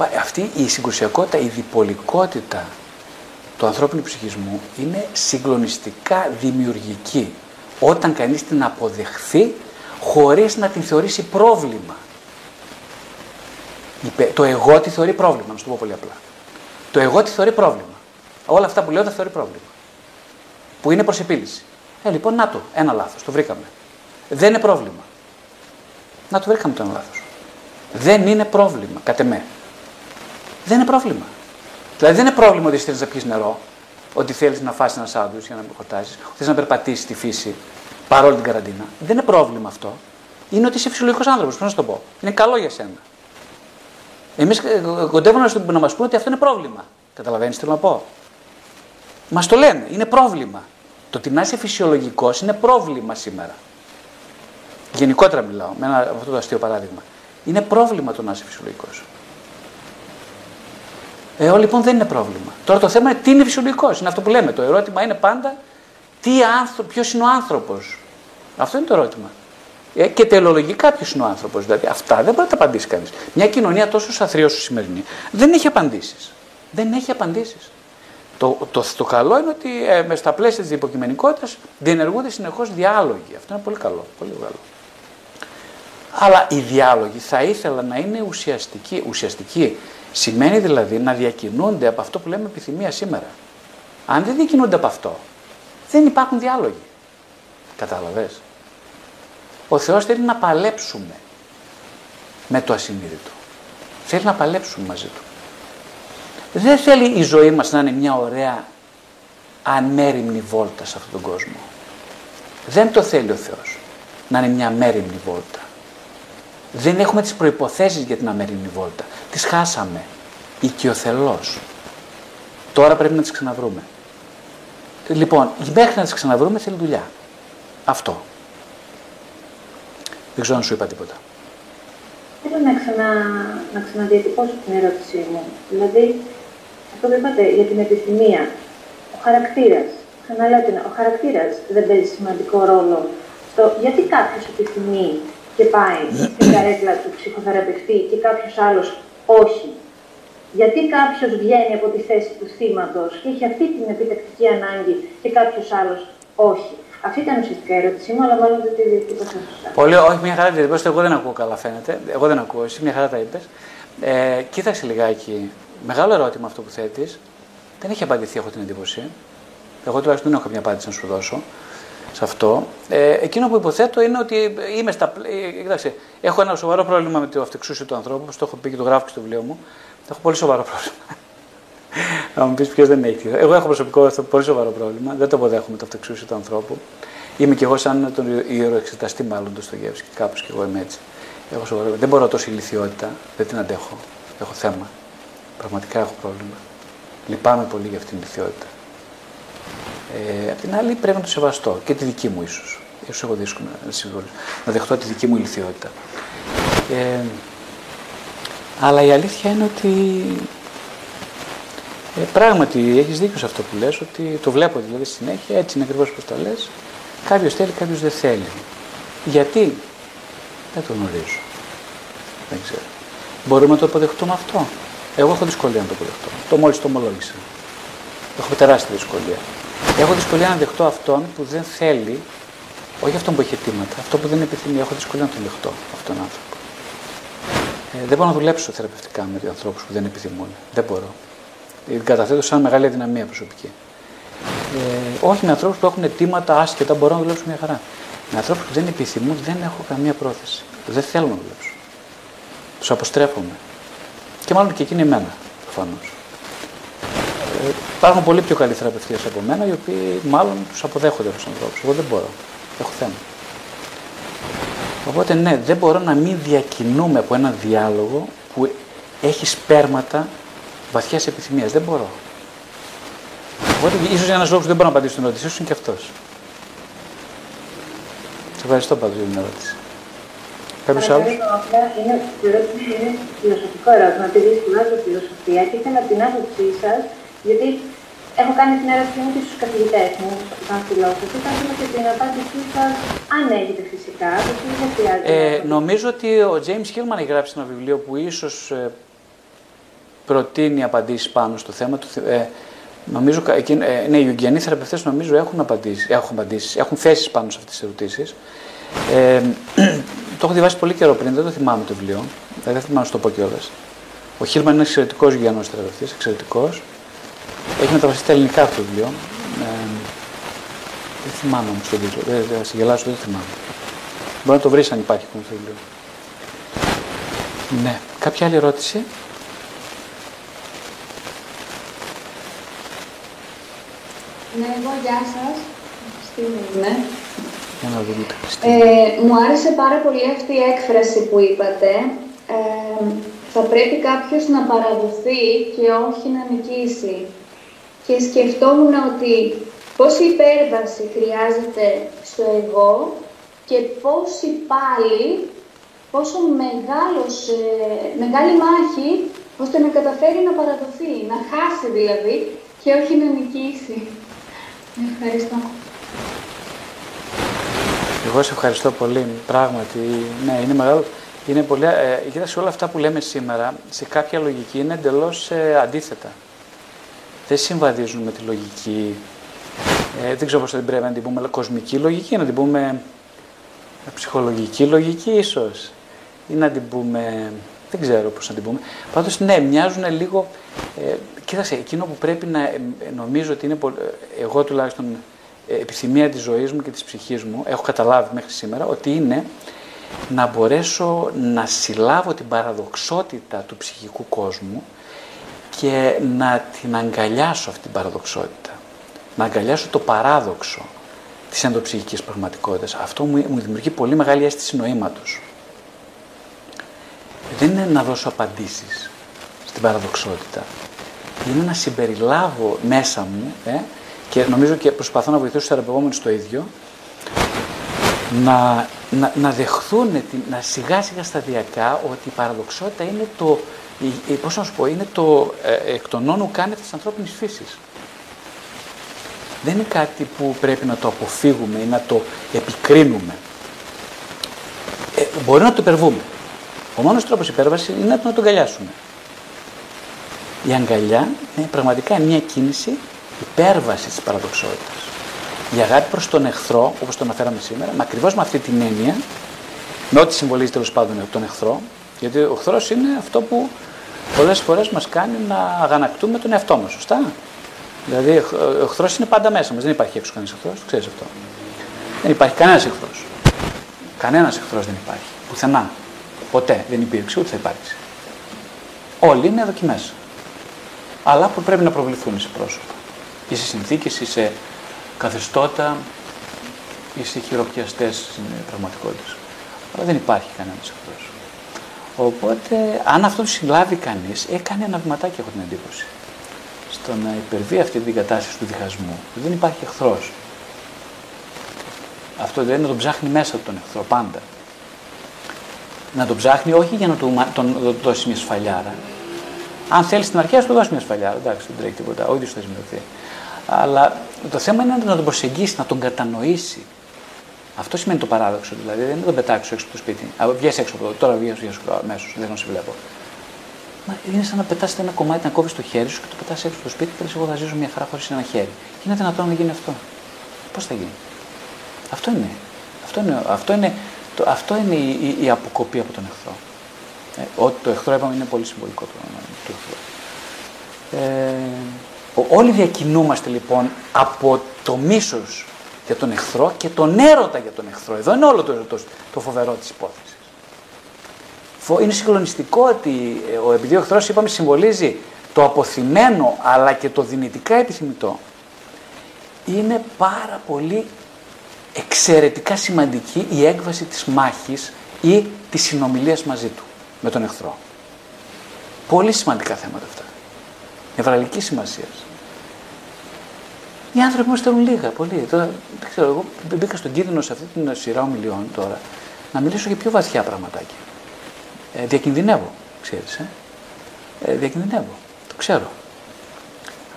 Ε, αυτή η συγκρουσιακότητα, η διπολικότητα του ανθρώπινου ψυχισμού είναι συγκλονιστικά δημιουργική όταν κανείς την αποδεχθεί χωρίς να την θεωρήσει πρόβλημα. Το εγώ τη θεωρεί πρόβλημα, να σου το πω πολύ απλά. Το εγώ τη θεωρεί πρόβλημα. Όλα αυτά που λέω τα θεωρεί πρόβλημα. Που είναι προς επίλυση. Ε, λοιπόν, να το, ένα λάθος, το βρήκαμε. Δεν είναι πρόβλημα. Να το βρήκαμε το ένα λάθος. Δεν είναι πρόβλημα, κατ' εμέ. Δεν είναι πρόβλημα. Δηλαδή δεν είναι πρόβλημα ότι θέλει να πιεις νερό, ότι θέλεις να φάσει ένας σάντουιτ για να μην χορτάσει, ότι θέλεις να περπατήσεις στη φύση παρόλη την καραντίνα. Δεν είναι πρόβλημα αυτό. Είναι ότι είσαι φυσιολογικός άνθρωπος. Πώς να σου το πω. Είναι καλό για σένα. Εμείς ε, κοντεύουμε να, να μας πούνε ότι αυτό είναι πρόβλημα. Καταλαβαίνεις τι θέλω να πω; Μας το λένε. Είναι πρόβλημα. Το ότι να είσαι φυσιολογικός είναι πρόβλημα σήμερα. Γενικότερα μιλάω, με ένα, αυτό το αστείο παράδειγμα. Είναι πρόβλημα το να είσαι φυσιολογικός. Ε, λοιπόν δεν είναι πρόβλημα. Τώρα το θέμα είναι τι είναι φυσιολογικός. Είναι αυτό που λέμε. Το ερώτημα είναι πάντα τι ποιος είναι ο άνθρωπος; Αυτό είναι το ερώτημα. Ε, και τελολογικά ποιος είναι ο άνθρωπος. Δηλαδή αυτά δεν μπορεί να τα απαντήσει κανείς. Μια κοινωνία τόσο σαθρή όσο σημερινή δεν έχει απαντήσεις. Δεν έχει απαντήσεις. Το, το, το, καλό είναι ότι ε, με στα πλαίσια της υποκειμενικότητας διενεργούνται συνεχώς διάλογοι. Αυτό είναι πολύ καλό. Πολύ καλό. Αλλά οι διάλογοι θα ήθελα να είναι ουσιαστικοί. Ουσιαστικοί σημαίνει δηλαδή να διακινούνται από αυτό που λέμε επιθυμία σήμερα. Αν δεν διακινούνται από αυτό, δεν υπάρχουν διάλογοι. Κατάλαβες; Ο Θεός θέλει να παλέψουμε με το ασυνείδητο. Θέλει να παλέψουμε μαζί Του. Δεν θέλει η ζωή μας να είναι μια ωραία αμέριμνη βόλτα σε αυτόν τον κόσμο. Δεν το θέλει ο Θεός να είναι μια αμέριμνη βόλτα. Δεν έχουμε τις προϋποθέσεις για την αμέριμνη βόλτα. Τις χάσαμε. Οικειοθελώς. Τώρα πρέπει να τις ξαναβρούμε. Λοιπόν, μέχρι να τις ξαναβρούμε θέλει δουλειά. Αυτό. Δεν ξέρω αν σου είπα τίποτα. Θέλω να, ξανα, να ξαναδιατυπώσω την ερώτησή μου. Δηλαδή, αυτό που είπατε για την επιθυμία, ο χαρακτήρας. Ξαναλέω ότι ο χαρακτήρας δεν παίζει σημαντικό ρόλο στο γιατί κάποιος επιθυμεί και πάει στην καρέκλα του ψυχοθεραπευτή και κάποιος άλλος όχι. Γιατί κάποιος βγαίνει από τη θέση του θύματος και έχει αυτή την επιτακτική ανάγκη και κάποιος άλλος όχι. Αυτή ήταν ουσιαστικά η ερώτησή μου, αλλά μάλλον δεν τη διατύπωσα σωστά. Πολύ, όχι, μια χαρά την Εγώ δεν ακούω καλά, φαίνεται. Εγώ δεν ακούω. Εσύ μια χαρά τα είπες. Ε, κοίταξε λιγάκι. Μεγάλο ερώτημα αυτό που θέτεις. Δεν έχει απαντηθεί, έχω την εντύπωση. Εγώ τουλάχιστον δεν έχω καμιά απάντηση να σου δώσω σε αυτό. Ε, εκείνο που υποθέτω είναι ότι είμαι στα. Ε, κοιτάξτε, έχω ένα σοβαρό πρόβλημα με το αυτεξούσιο του ανθρώπου, όπως το έχω πει και το γράφω και στο βιβλίο μου. Έχω πολύ σοβαρό πρόβλημα. Θα μου πεις ποιος δεν έχει. Εγώ έχω προσωπικό αυτό πολύ σοβαρό πρόβλημα. Δεν το αποδέχομαι το αυτεξούσιο του ανθρώπου. Είμαι κι εγώ σαν τον ιεροεξεταστή, μάλλον το Στογεύσκη. Κάπως κι εγώ είμαι έτσι. Έχω σοβαρό. Δεν μπορώ τόσο ηλικιότητα. Δεν την αντέχω. Έχω θέμα. Πραγματικά έχω πρόβλημα. Λυπάμαι πολύ για αυτήν την ηλικιότητα. Ε, απ' την άλλη πρέπει να το σεβαστώ και τη δική μου ίσως. σω έχω δύσκολο να, να δεχτώ τη δική μου ηλικιότητα. Ε, αλλά η αλήθεια είναι ότι ε, πράγματι έχεις δίκιο σε αυτό που λες, ότι το βλέπω δηλαδή συνέχεια, έτσι είναι ακριβώς όπως το λες. Κάποιος θέλει, κάποιος δεν θέλει. Γιατί, δεν το γνωρίζω. Δεν ξέρω. Μπορούμε να το αποδεχτούμε αυτό; Εγώ έχω δυσκολία να το αποδεχτώ. Το μόλις το ομολόγησα. Έχω τεράστια δυσκολία. Έχω δυσκολία να δεχτώ αυτόν που δεν θέλει, όχι αυτόν που έχει αιτήματα, αυτό που δεν επιθυμεί. Έχω δυσκολία να τον δεχτώ αυτόν τον άνθρωπο. Ε, δεν μπορώ να δουλέψω θεραπευτικά με ανθρώπους που δεν επιθυμούν. Δεν μπορώ. Ε, καταθέτω σαν μεγάλη αδυναμία προσωπική. Ε, όχι με ανθρώπους που έχουν αιτήματα άσχετα, μπορώ να δουλέψω μια χαρά. Με ανθρώπους που δεν επιθυμούν, δεν έχω καμία πρόθεση. Δεν θέλω να δουλέψω. Τους αποστρέφομαι. Και μάλλον και εκείνοι εμένα, προφανώς. Ε, υπάρχουν πολύ πιο καλοί θεραπευτές από μένα, οι οποίοι μάλλον τους αποδέχονται τους ανθρώπους. Εγώ δεν μπορώ. Έχω θέμα. Οπότε ναι, δεν μπορώ να μην διακινούμε από ένα διάλογο που έχει σπέρματα βαθιάς επιθυμίας. Δεν μπορώ. Οπότε ίσως ένα λόγο που δεν μπορώ να απαντήσω στην ερώτησή σου είναι και αυτός. Σε ευχαριστώ πάντως για την ερώτηση. Κάποιος άλλος; Είναι, είναι φιλοσοφικό ερώτημα, επειδή σπουδάζω φιλοσοφία και ήθελα την άποψή σας, γιατί έχω κάνει την ερώτησή μου και στους καθηγητές μου, σαν φιλόσοφοι, θα ήθελα και την απάντησή σας, αν έχετε φυσικά, γιατί δεν χρειάζεται. Ε, νομίζω ότι ο James Hillman έχει γράψει ένα βιβλίο που ίσως ε, προτείνει απαντήσεις πάνω στο θέμα του. Ε, νομίζω, ε, ναι, οι Ιουγγιανοί θεραπευτές νομίζω έχουν απαντήσεις, έχουν, απαντήσεις, έχουν θέσεις πάνω σε αυτές τις ερωτήσεις. Ε, <clears throat> το έχω διαβάσει πολύ καιρό πριν, δεν το θυμάμαι το βιβλίο, δεν θυμάμαι να σου το πω κιόλας. Ο Χίλμαν είναι εξαιρετικός Γιάννο θεραπευτής, εξαιρετικός. Έχει μεταφραστεί στα ελληνικά αυτό το βιβλίο. Ε, δεν θυμάμαι όμως το τίτλο. Δεν θα σε γελάσω, δεν θυμάμαι. Μπορεί να το βρεις αν υπάρχει αυτό το βιβλίο. Ναι. Κάποια άλλη ερώτηση; Ναι, εγώ γεια σας. Ναι. Για να δούμε ε, μου άρεσε πάρα πολύ αυτή η έκφραση που είπατε. Ε, θα πρέπει κάποιος να παραδοθεί και όχι να νικήσει. Και σκεφτόμουν ότι πόση υπέρβαση χρειάζεται στο εγώ και πόση πάλι, πόσο μεγάλος, ε, μεγάλη μάχη ώστε να καταφέρει να παραδοθεί, να χάσει δηλαδή και όχι να νικήσει. Ευχαριστώ. Εγώ σε ευχαριστώ πολύ. Πράγματι, ναι, είναι μεγάλο. Είναι πολύ, ε, κοίταξε όλα αυτά που λέμε σήμερα, σε κάποια λογική είναι εντελώς ε, αντίθετα. Δεν συμβαδίζουν με τη λογική. Ε, δεν ξέρω πώς θα την πρέπει να την πούμε, κοσμική λογική, να την πούμε ε, ψυχολογική λογική ίσως. Ή να την πούμε. Δεν ξέρω πώς να την πούμε. Πάντως, ναι, μοιάζουν λίγο. Ε, κοίταξε, εκείνο που πρέπει να ε, νομίζω ότι είναι. Εγώ τουλάχιστον επιθυμία της ζωής μου και της ψυχής μου, έχω καταλάβει μέχρι σήμερα, ότι είναι να μπορέσω να συλλάβω την παραδοξότητα του ψυχικού κόσμου και να την αγκαλιάσω αυτή την παραδοξότητα. Να αγκαλιάσω το παράδοξο της ενδοψυχικής πραγματικότητας. Αυτό μου, μου δημιουργεί πολύ μεγάλη αίσθηση νοήματος. Δεν είναι να δώσω απαντήσεις στην παραδοξότητα. Είναι να συμπεριλάβω μέσα μου ε, και νομίζω και προσπαθώ να βοηθήσω τους θεραπευόμενους το ίδιο, να, να, να δεχθούν, να σιγά σιγά σταδιακά ότι η παραδοξότητα είναι το, πώς να σου πω, είναι το ε, εκ των όνου κάνετε της ανθρώπινης φύσης. Δεν είναι κάτι που πρέπει να το αποφύγουμε ή να το επικρίνουμε. Ε, μπορεί να το υπερβούμε. Ο μόνος τρόπος υπέρβασης είναι να το αγκαλιάσουμε. Η αγκαλιά είναι πραγματικά μια κίνηση υπέρβασης της παραδοξότητας. Η αγάπη προς τον εχθρό, όπως το αναφέραμε σήμερα, με ακριβώς με αυτή την έννοια, με ό,τι συμβολίζει τέλος πάντων τον εχθρό, γιατί ο εχθρός είναι αυτό που πολλές φορές μας κάνει να αγανακτούμε τον εαυτό μας, σωστά; Δηλαδή, ο εχθρός είναι πάντα μέσα μας. Δεν υπάρχει έξω κανεί εχθρός, το ξέρεις αυτό. Δεν υπάρχει κανένας εχθρός. Κανένας εχθρός δεν υπάρχει. Πουθενά. Ποτέ δεν υπήρξε, ούτε θα υπάρξει. Όλοι είναι εδώ και μέσα. Αλλά που πρέπει να προβληθούν σε πρόσωπο ή σε συνθήκες ή σε καθεστώτα ή σε χειροπιαστές πραγματικότητες. Αλλά δεν υπάρχει κανένας αυτός. Οπότε, αν αυτό το συλλάβει κανείς, έκανε ένα βηματάκι, έχω την εντύπωση. Στο να υπερβεί αυτή την κατάσταση του διχασμού. Δεν υπάρχει εχθρός. Αυτό δεν είναι να τον ψάχνει μέσα του τον εχθρό πάντα. Να τον ψάχνει όχι για να του, τον, τον δώσει μια σφαλιάρα. Αν θέλει στην αρχή, να του δώσει μια σφαλιάρα. Εντάξει, δεν τρέχει τίποτα. Ο ίδιος θα σημειωθεί. Αλλά το θέμα είναι να τον προσεγγίσει, να τον κατανοήσει. Αυτό σημαίνει το παράδοξο. Δηλαδή δεν είναι να τον πετάξω έξω από το σπίτι. Βγαίνει έξω από το τώρα βγαίνεις έξω αμέσως, δεν σε βλέπω. Μα είναι σαν να πετάς ένα κομμάτι, να κόβεις το χέρι σου και το πετάς έξω από το σπίτι και λες: Εγώ θα ζήσω μια χαρά χωρίς ένα χέρι. Είναι δυνατόν να γίνει αυτό. Πώς θα γίνει; Αυτό είναι. Αυτό είναι, αυτό είναι, το, αυτό είναι η, η, η αποκοπή από τον εχθρό. Ε, ότι το εχθρό είπαμε είναι πολύ συμβολικό το, το εχθρό. Ε, Όλοι διακινούμαστε λοιπόν από το μίσος για τον εχθρό και τον έρωτα για τον εχθρό. Εδώ είναι όλο το, το, το φοβερό της υπόθεσης. Είναι συγκλονιστικό ότι ε, ο, επειδή ο εχθρός είπαμε συμβολίζει το αποθυμένο αλλά και το δυνητικά επιθυμητό είναι πάρα πολύ εξαιρετικά σημαντική η έκβαση της μάχης ή της συνομιλίας μαζί του με τον εχθρό. Πολύ σημαντικά θέματα αυτά. Νευραλικής σημασίας. Οι άνθρωποι μα θέλουν λίγα, πολύ. Τώρα, δεν ξέρω, εγώ μπήκα στον κίνδυνο σε αυτή την σειρά ομιλιών τώρα να μιλήσω για πιο βαθιά πραγματάκια. Ε, διακινδυνεύω, ξέρεις, ε. ε. Διακινδυνεύω, το ξέρω.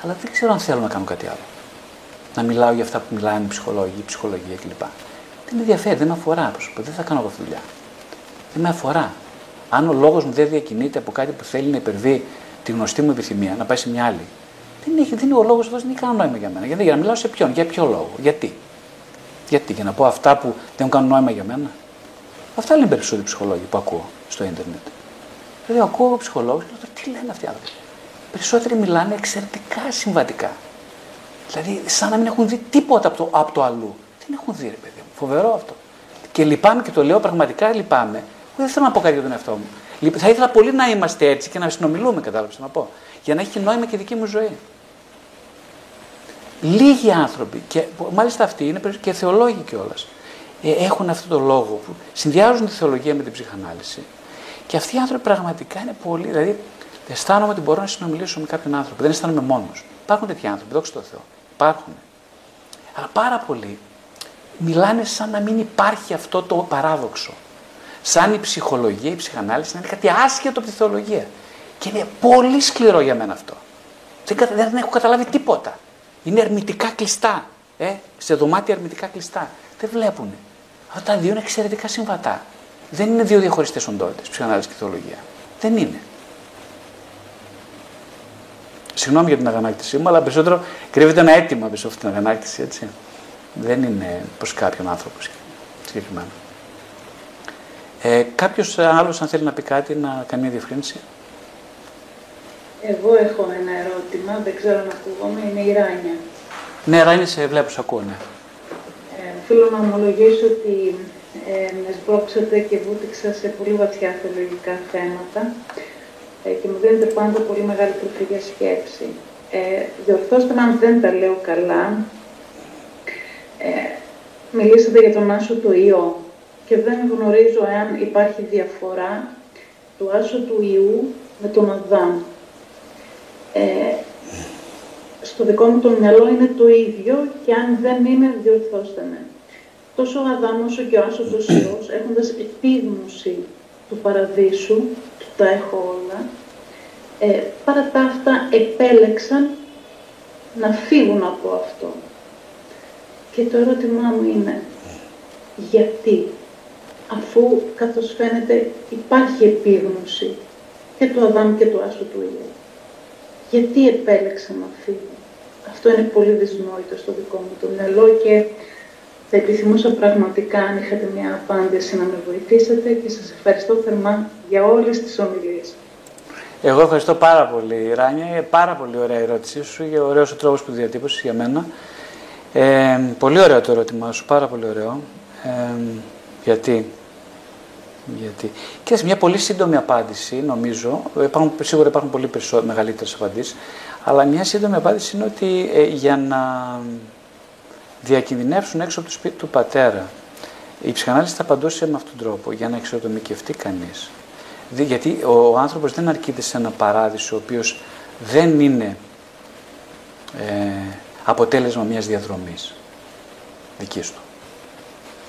αλλά δεν ξέρω αν θέλω να κάνω κάτι άλλο. Να μιλάω για αυτά που μιλάνε οι ψυχολόγοι, η ψυχολογία κλπ. Δεν με ενδιαφέρει, δεν με αφορά. Προσωπικά. Δεν θα κάνω εγώ αυτή τη δουλειά. Δεν με αφορά. Αν ο λόγος μου δεν διακινείται από κάτι που θέλει να υπερβεί τη γνωστή μου επιθυμία, να πάει σε μια άλλη, δεν, έχει, δεν είναι ο λόγος αυτός, δεν έχει κανένα νόημα για μένα. Γιατί, για να μιλάω σε ποιον, για ποιο λόγο, γιατί. Γιατί, για να πω αυτά που δεν κάνουν νόημα για μένα. Αυτά λένε περισσότεροι ψυχολόγοι που ακούω στο ίντερνετ. Δηλαδή, ακούω ψυχολόγους και λέω τι λένε αυτοί οι άνθρωποι. Περισσότεροι μιλάνε εξαιρετικά συμβατικά. Δηλαδή, σαν να μην έχουν δει τίποτα από το, από το αλλού. Δεν έχουν δει, ρε παιδί μου. Φοβερό αυτό. Και λυπάμαι και το λέω πραγματικά λυπάμαι. Δεν θέλω να πω κάτι για τον εαυτό μου. Θα ήθελα πολύ να είμαστε έτσι και να συνομιλούμε, κατάλαβες να πω. Για να έχει νόημα και η δική μου ζωή. Λίγοι άνθρωποι, και μάλιστα αυτοί είναι και θεολόγοι κιόλας, ε, έχουν αυτό το λόγο που συνδυάζουν τη θεολογία με την ψυχανάλυση. Και αυτοί οι άνθρωποι πραγματικά είναι πολύ. Δηλαδή, αισθάνομαι ότι μπορώ να συνομιλήσω με κάποιον άνθρωπο. Δεν αισθάνομαι μόνος. Υπάρχουν τέτοιοι άνθρωποι, δόξα τω Θεώ. Υπάρχουν. Αλλά πάρα πολλοί μιλάνε σαν να μην υπάρχει αυτό το παράδοξο. Σαν η ψυχολογία, η ψυχανάλυση να είναι κάτι άσχετο από τη θεολογία. Και είναι πολύ σκληρό για μένα αυτό. Δεν, δεν έχω καταλάβει τίποτα. Είναι ερμητικά κλειστά. Ε, σε δωμάτια ερμητικά κλειστά. Δεν βλέπουν. Αυτά τα δύο είναι εξαιρετικά συμβατά. Δεν είναι δύο διαχωριστές οντότητες, ψυχανάλυση και θεολογία. Δεν είναι. Συγγνώμη για την αγανάκτησή μου, αλλά περισσότερο κρύβεται ένα αίτημα πίσω από την αγανάκτηση, έτσι. Δεν είναι προς κάποιον άνθρωπο συγκεκριμένα. Ε, Κάποιος άλλος, αν θέλει να πει κάτι, να κάνει μια διευκρίνηση. Εγώ έχω ένα ερώτημα, δεν ξέρω αν ακούγομαι, είναι η Ράνια. Ναι, Ράνια, σε βλέπω, σε ακούω, ναι. Ε, θέλω να ομολογήσω ότι ε, με σμπρώξατε και βούτυξα σε πολύ βαθιά θεολογικά θέματα ε, και μου δίνετε πάντα πολύ μεγάλη τροφή για σκέψη. Ε, διορθώστε με αν δεν τα λέω καλά. Ε, μιλήσατε για τον άσο του ιό και δεν γνωρίζω αν υπάρχει διαφορά του άσου του ιού με τον Αδάμ. Ε, στο δικό μου το μυαλό είναι το ίδιο και αν δεν είναι, διορθώστε με. Τόσο ο Αδάμ όσο και ο άσωτος Υιός, έχοντας επίγνωση του παραδείσου, του τα έχω όλα, ε, παρά τα αυτά επέλεξαν να φύγουν από αυτό. Και το ερώτημά μου είναι, γιατί, αφού καθώς φαίνεται υπάρχει επίγνωση και του Αδάμ και του άσου του Υιού, γιατί επέλεξαν να φύγουν. Αυτό είναι πολύ δυσνόητο στο δικό μου το μυαλό και θα επιθυμούσα πραγματικά αν είχατε μια απάντηση να με βοηθήσετε και σας ευχαριστώ θερμά για όλες τις ομιλίες. Εγώ ευχαριστώ πάρα πολύ, Ράνια. Είναι πάρα πολύ ωραία η ερώτησή σου και ωραίος ο τρόπος που διατύπωσες για μένα. Ε, πολύ ωραίο το ερώτημά σου, πάρα πολύ ωραίο. Ε, γιατί; Γιατί. Και σε μια πολύ σύντομη απάντηση, νομίζω, υπάρχουν, σίγουρα υπάρχουν πολύ μεγαλύτερες απαντήσεις, αλλά μια σύντομη απάντηση είναι ότι ε, για να διακινδυνεύσουν έξω από το σπίτι του πατέρα, η ψυχανάλυση θα απαντούσε με αυτόν τον τρόπο, για να εξοδομικευτεί κανείς. Γιατί ο άνθρωπος δεν αρκείται σε ένα παράδεισο ο οποίος δεν είναι ε, αποτέλεσμα μιας διαδρομής δικής του.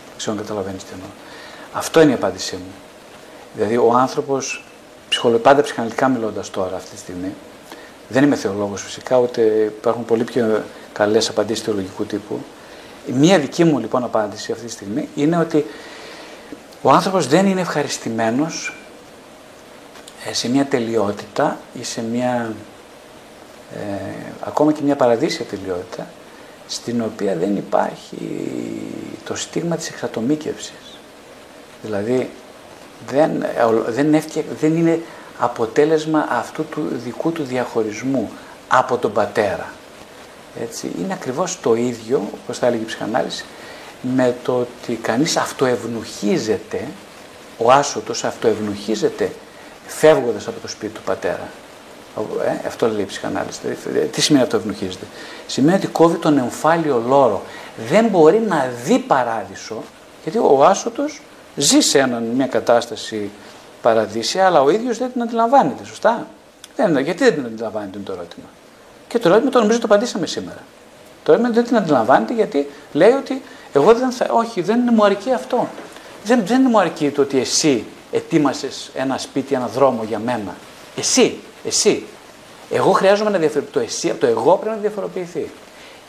Δεν ξέρω αν καταλαβαίνεις τι εννοώ. Αυτό είναι η απάντησή μου. Δηλαδή ο άνθρωπος, πάντα ψυχαναλυτικά μιλώντας τώρα αυτή τη στιγμή, δεν είμαι θεολόγος φυσικά, ούτε υπάρχουν πολύ πιο καλές απαντήσεις θεολογικού τύπου. Μία δική μου λοιπόν απάντηση αυτή τη στιγμή είναι ότι ο άνθρωπος δεν είναι ευχαριστημένος ε, σε μια τελειότητα ή σε μια ε, ακόμα και μια παραδείσια τελειότητα στην οποία δεν υπάρχει το στίγμα της εξατομίκευσης. Δηλαδή δεν, δεν, δεν είναι αποτέλεσμα αυτού του δικού του διαχωρισμού από τον πατέρα. Έτσι, είναι ακριβώς το ίδιο, όπως θα έλεγε η ψυχανάλυση, με το ότι κανείς αυτοευνοχίζεται, ο άσωτος αυτοευνοχίζεται φεύγοντας από το σπίτι του πατέρα. Ε, αυτό λέει η ψυχανάλυση. Δηλαδή, τι σημαίνει αυτό ευνοχίζεται. Σημαίνει ότι κόβει τον εμφάλιο λόρο. Δεν μπορεί να δει παράδεισο, γιατί ο άσωτος ζει σε μια κατάσταση παραδείσια, αλλά ο ίδιος δεν την αντιλαμβάνεται, σωστά; Δεν, γιατί δεν την αντιλαμβάνεται είναι το ερώτημα. Και το ερώτημα το νομίζω το απαντήσαμε σήμερα. Το ερώτημα δεν την αντιλαμβάνεται γιατί λέει ότι εγώ δεν θα, όχι, δεν μου αρκεί αυτό. Δεν, δεν μου αρκεί το ότι εσύ ετοίμασες ένα σπίτι, ένα δρόμο για μένα. Εσύ, εσύ. Εγώ χρειάζομαι να διαφοροποιηθεί. Το, εσύ, το εγώ πρέπει να διαφοροποιηθεί.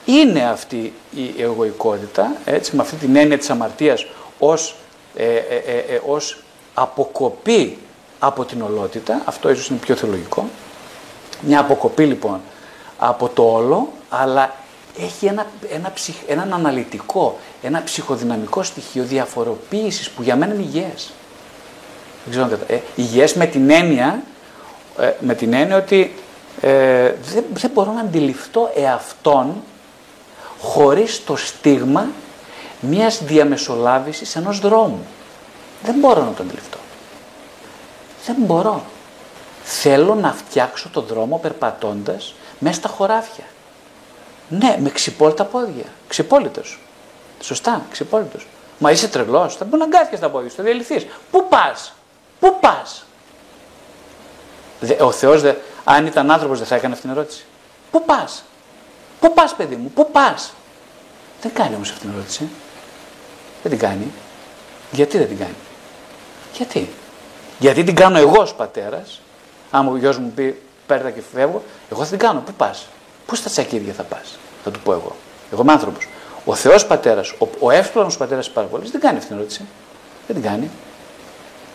Είναι αυτή η εγωικότητα, έτσι, με αυτή την έννοια της αμαρτίας ως, ε, ε, ε, ε, ως αποκοπή από την ολότητα, αυτό ίσως είναι πιο θεολογικό, μια αποκοπή λοιπόν από το όλο, αλλά έχει ένα, ένα ψυχ, έναν αναλυτικό, ένα ψυχοδυναμικό στοιχείο διαφοροποίησης που για μένα είναι υγιές. Δεν ξέρω ε, υγιές με την έννοια, ε, με την έννοια ότι ε, δεν, δεν μπορώ να αντιληφθώ εαυτόν χωρίς το στίγμα μιας διαμεσολάβησης ενός δρόμου. Δεν μπορώ να το αντιληφθώ. Δεν μπορώ. Θέλω να φτιάξω το δρόμο περπατώντας μέσα στα χωράφια. Ναι, με ξυπόλυτα πόδια. Ξυπόλυτος. Σωστά, ξυπόλυτος. Μα είσαι τρελός, θα μπορεί να αγκάθια στα πόδια σου, θα διαλυθείς. Πού πας, πού πας; Ο Θεός, δε, αν ήταν άνθρωπος δεν θα έκανε αυτήν την ερώτηση. Πού πας, πού πας παιδί μου, πού πας; Δεν κάνει όμως αυτήν την ερώτηση. Δεν την κάνει. Γιατί δεν την κάνει. Γιατί. Γιατί την κάνω εγώ ως πατέρας. Αν ο γιος μου πει παίρνει και φεύγω, εγώ θα την κάνω. Πού πας; Πού στα τσακίδια θα πας; Θα του πω εγώ. Εγώ είμαι άνθρωπος. Ο Θεός πατέρας, ο, ο εύκολος πατέρας της παραβολής δεν κάνει αυτήν την ερώτηση. Δεν την κάνει.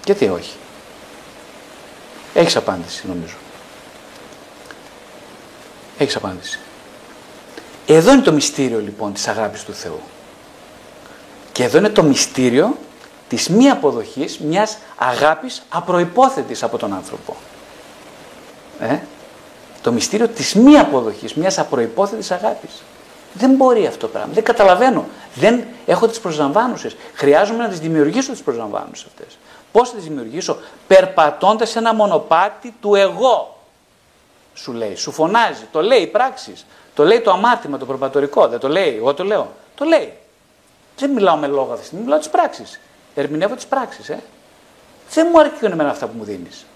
Γιατί όχι; Έχεις απάντηση νομίζω. Έχεις απάντηση. Εδώ είναι το μυστήριο λοιπόν της αγάπης του Θεού. Και εδώ είναι το μυστήριο της μη αποδοχής μιας αγάπης απροϋπόθετης από τον άνθρωπο. Ε; Το μυστήριο της μη αποδοχής μιας απροϋπόθετης αγάπης. Δεν μπορεί αυτό το πράγμα. Δεν καταλαβαίνω. Δεν έχω τις προσλαμβάνουσες. Χρειάζομαι να τις δημιουργήσω τις προσλαμβάνουσες αυτές. Πώς θα τις δημιουργήσω; Περπατώντας ένα μονοπάτι του εγώ. Σου λέει, σου φωνάζει, το λέει η πράξη. Το λέει το αμάρτημα, το προπατορικό. Δεν το λέει, εγώ το λέω. Το λέει. Δεν μιλάω με λόγο αυτή τη στιγμή, μιλάω τις πράξεις. Ερμηνεύω τις πράξεις. Ε. Δεν μου αρκούν εμένα αυτά που μου δίνεις.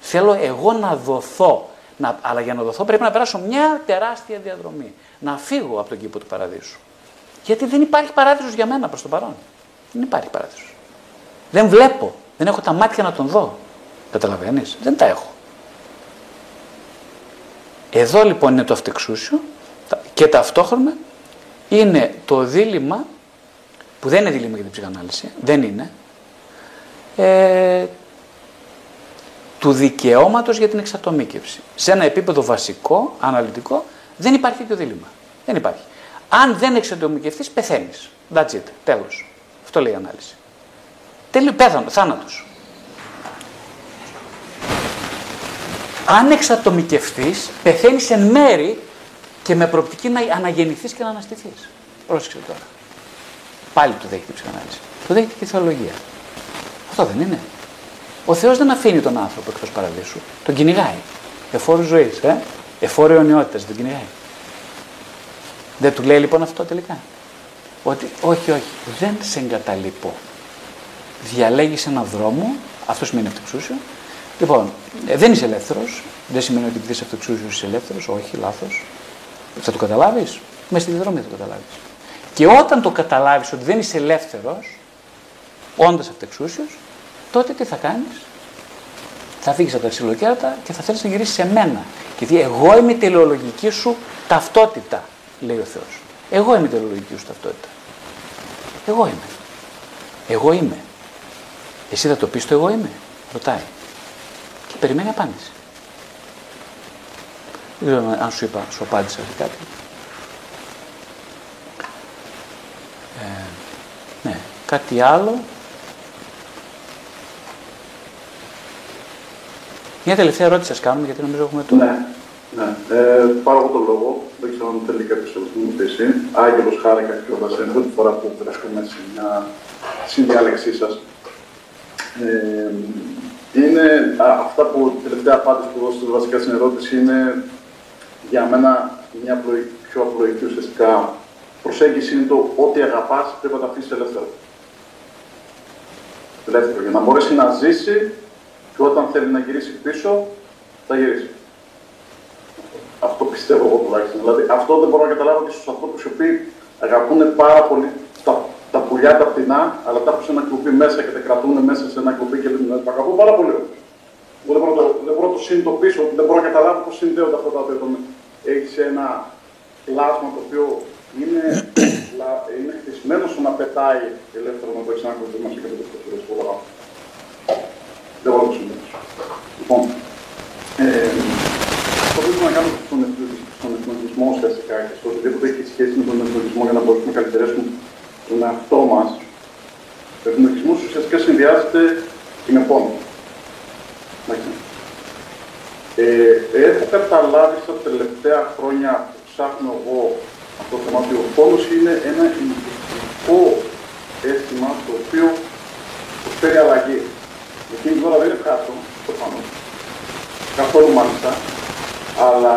Θέλω εγώ να δοθώ. Να, αλλά για να δοθώ πρέπει να περάσω μια τεράστια διαδρομή. Να φύγω από τον κήπο του παραδείσου. Γιατί δεν υπάρχει παράδεισος για μένα προς το παρόν. Δεν υπάρχει παράδεισος. Δεν βλέπω. Δεν έχω τα μάτια να τον δω. Καταλαβαίνεις. Δεν τα έχω. Εδώ λοιπόν είναι το αυτεξούσιο και ταυτόχρονα είναι το δίλημα, που δεν είναι δίλημα για την ψυχανάλυση, δεν είναι, ε, του δικαιώματος για την εξατομίκευση. Σε ένα επίπεδο βασικό, αναλυτικό, δεν υπάρχει τέτοιο δίλημα. Δεν υπάρχει. Αν δεν εξατομικευτείς, πεθαίνεις. That's it. Τέλος. Αυτό λέει η ανάλυση. Τέλειο, πέθανο, θάνατος. Αν εξατομικευτείς, πεθαίνεις εν μέρη και με προοπτική να αναγεννηθείς και να αναστηθείς. Πρόσεξε τώρα. Πάλι το δέχεται η ψυχανάλυση. Το δέχεται και η θεολογία. Αυτό δεν είναι. Ο Θεός δεν αφήνει τον άνθρωπο εκτός παραδείσου. Τον κυνηγάει. Εφόρου ζωής, ε; εφόρου αιωνιότητας, τον κυνηγάει. Δεν του λέει λοιπόν αυτό τελικά. Ότι όχι, όχι, δεν σε εγκαταλείπω. Διαλέγεις έναν δρόμο, αυτός σημαίνει αυτοεξούσιο. Λοιπόν, ε, δεν είσαι ελεύθερος. Δεν σημαίνει ότι επειδή είσαι αυτοεξούσιος είσαι ελεύθερος. Όχι, λάθος. Θα το καταλάβεις. Μες στη διαδρομή θα το καταλάβεις. Και όταν το καταλάβεις ότι δεν είσαι ελεύθερος, όντας αυτεξούσιος, τότε τι θα κάνεις; Θα φύγεις από τα ξυλοκέρατα και θα θέλεις να γυρίσεις σε μένα. Γιατί εγώ είμαι η τελεολογική σου ταυτότητα, λέει ο Θεός. Εγώ είμαι η τελεολογική σου ταυτότητα. Εγώ είμαι. Εγώ είμαι. Εσύ θα το πεις το εγώ είμαι; Ρωτάει. Και περιμένει απάντηση. Δεν ξέρω αν σου είπα, σου απάντησα σε κάτι. Ε, ναι, κάτι άλλο. Μια τελευταία ερώτηση σας κάνουμε, γιατί νομίζω έχουμε το... Ναι, ναι. Ε, πάρω εγώ τον λόγο. Δεν ξέρω αν θέλει κάποιος να μου πει. Άγγελος χάρηκα κιόλας, είναι πρώτη φορά που βρίσκομαι σε μια συνδιάλεξή σας. Ε, είναι α, αυτά που τελευταία απάντηση που δώσετε βασικά στην ερώτηση είναι για μένα μια πιο απλοϊκή ουσιαστικά προσέγγιση είναι το ότι αγαπάς πρέπει να τα αφήσεις ελεύθερο. Ελεύθερο, για να μπορέσει να ζήσει και όταν θέλει να γυρίσει πίσω, θα γυρίσει. Αυτό πιστεύω εγώ τουλάχιστον. Δηλαδή, αυτό δεν μπορώ να καταλάβω και στους ανθρώπους οι οποίοι αγαπούν πάρα πολύ τα, τα πουλιά τα πτηνά, αλλά τα έχουν σε ένα κλουμπί μέσα και τα κρατούν μέσα σε ένα κλουμπί και δεν τα αγαπούν πάρα πολύ. δεν μπορώ, το, δεν μπορώ να το συνειδητοποιήσω, δεν μπορώ να καταλάβω πώς συνδέονται αυτά τα δύο. Έχεις ένα πλάσμα το οποίο είναι, είναι χτισμένος στο να πετάει ελεύθερο με το εξάνακο που είμαστε και το που Δεν μπορώ να το συνδέσω. Λοιπόν, ε, αυτό που να κάνουμε στον, στον εθνοτισμό ουσιαστικά και στο οτιδήποτε έχει σχέση με τον εθνοτισμό για να μπορούμε να καλλιτερέσουμε τον εαυτό μας, ο εθνοτισμός ουσιαστικά συνδυάζεται με πόνο. Ε, έχω καταλάβει στα τελευταία χρόνια που ψάχνω εγώ αυτό το θέμα ότι ο πόνος είναι ένα ειδικό αίσθημα το οποίο προσφέρει αλλαγή. Εκείνη την ώρα δεν είναι ευχάριστο, προφανώς. Καθόλου μάλιστα. Αλλά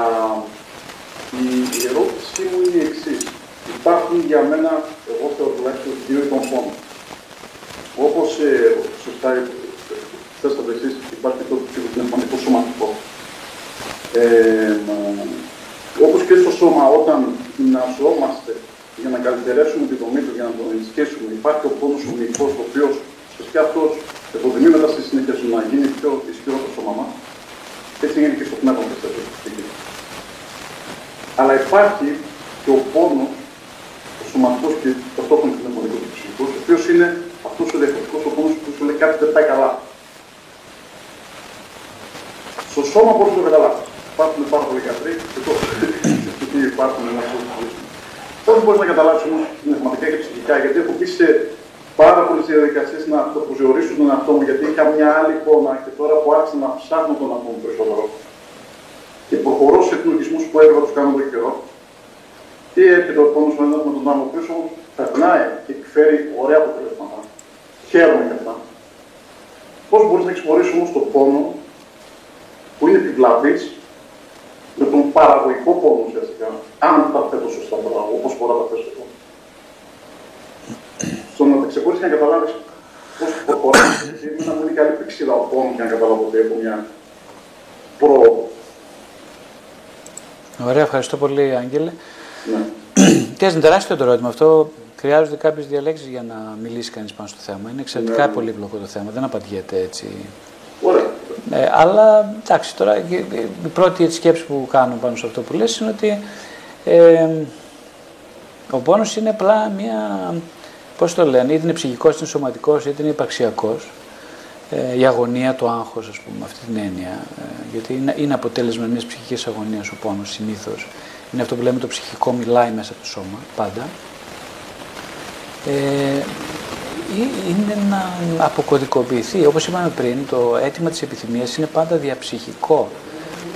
η, η ερώτησή μου είναι η εξή. Υπάρχουν για μένα, εγώ θεωρώ τουλάχιστον, δύο ειδών πόνων. Όπω ε, σωστά θέσατε εσεί, υπάρχει το ψυχοπνευματικό σωματικό. Ε, όπως και στο σώμα, όταν γυμναζόμαστε για να καλυτερέσουμε τη δομή του, για να τον ενισχύσουμε, υπάρχει ο πόνος ομιλικός, ο οποίος ουσιαστικά αυτός εποδημεί μετά στη συνέχεια σου να γίνει πιο ισχυρό το σώμα μας. Έτσι γίνεται και στο πνεύμα μας. Αλλά υπάρχει και ο πόνος, ο σωματικός και ταυτόχρονα και πνευματικός και ψυχικός, ο οποίος είναι αυτός ο διαφορετικός ο πόνος που σου λέει κάτι δεν πάει καλά. Στο σώμα μπορείς να το καταλάβεις; Υπάρχουν πάρα πολλοί γιατροί και το τι υπάρχουν να σου Πώ μπορείς να καταλάβεις όμως πνευματικά και ψυχικά, γιατί έχω πει σε πάρα πολλές διαδικασίες να το αποζιορίσω τον εαυτό μου, γιατί είχα μια άλλη εικόνα και τώρα που άρχισα να ψάχνω τον εαυτό μου περισσότερο και προχωρώ σε εθνικισμού που έπρεπε να τους κάνω τον καιρό, τι έρχεται ο πόνο με τον άλλο πίσω, περνάει και εκφέρει ωραία αποτελέσματα. Χαίρομαι για αυτά. Πώς μπορείς να εξυπηρετήσει όμως τον πόνο που είναι επιβλαβής με τον παραγωγικό πόνο ουσιαστικά, αν τα θέτω σωστά πράγματα, όπως μπορώ να τα θέσω εγώ. Στο να τα ξεχωρίσεις και να καταλάβεις πώς προχωράει, γιατί να μου είναι καλή πηξίδα ο πόνος και να καταλάβω ότι έχω μια πρόοδο. Ωραία, ευχαριστώ πολύ, Άγγελε. Ναι. <clears throat> Και είναι τεράστιο το ερώτημα αυτό. Χρειάζονται κάποιες διαλέξεις για να μιλήσει κανείς πάνω στο θέμα. Είναι εξαιρετικά ναι. πολύπλοκο το θέμα. Δεν απαντιέται έτσι Ωραία. Ε, αλλά εντάξει, τώρα η πρώτη σκέψη που κάνω πάνω σε αυτό που λες είναι ότι ε, ο πόνος είναι απλά μια, πώς το λένε, είτε είναι ψυχικός, είτε είναι σωματικός, είτε είναι υπαρξιακός. Ε, η αγωνία, το άγχος, ας πούμε, αυτή την έννοια. Ε, γιατί είναι, είναι αποτέλεσμα μιας ψυχικής αγωνίας ο πόνος συνήθως. Είναι αυτό που λέμε το ψυχικό μιλάει μέσα από το σώμα, πάντα. Ε, είναι να αποκωδικοποιηθεί. Όπως είπαμε πριν, το αίτημα της επιθυμίας είναι πάντα διαψυχικό.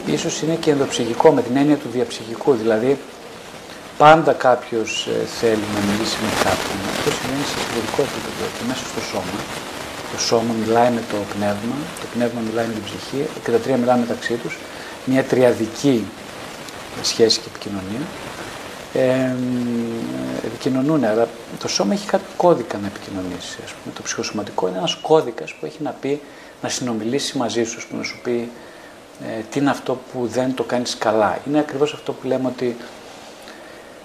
Ίσως είναι και ενδοψυχικό με την έννοια του διαψυχικού. Δηλαδή, πάντα κάποιος ε, θέλει να μιλήσει με κάποιον. Αυτό σημαίνει σε συμπορικό επίπεδο και μέσα στο σώμα. Το σώμα μιλάει με το πνεύμα, το πνεύμα μιλάει με την ψυχή και τα τρία μιλάνε μεταξύ τους. Μια τριαδική σχέση και επικοινωνία ε, επικοινωνούν, αλλά το σώμα έχει κάτι κώδικα να επικοινωνήσει. Ας πούμε. Το ψυχοσωματικό είναι ένας κώδικας που έχει να πει, να συνομιλήσει μαζί σου, να σου πει ε, τι είναι αυτό που δεν το κάνεις καλά. Είναι ακριβώς αυτό που λέμε ότι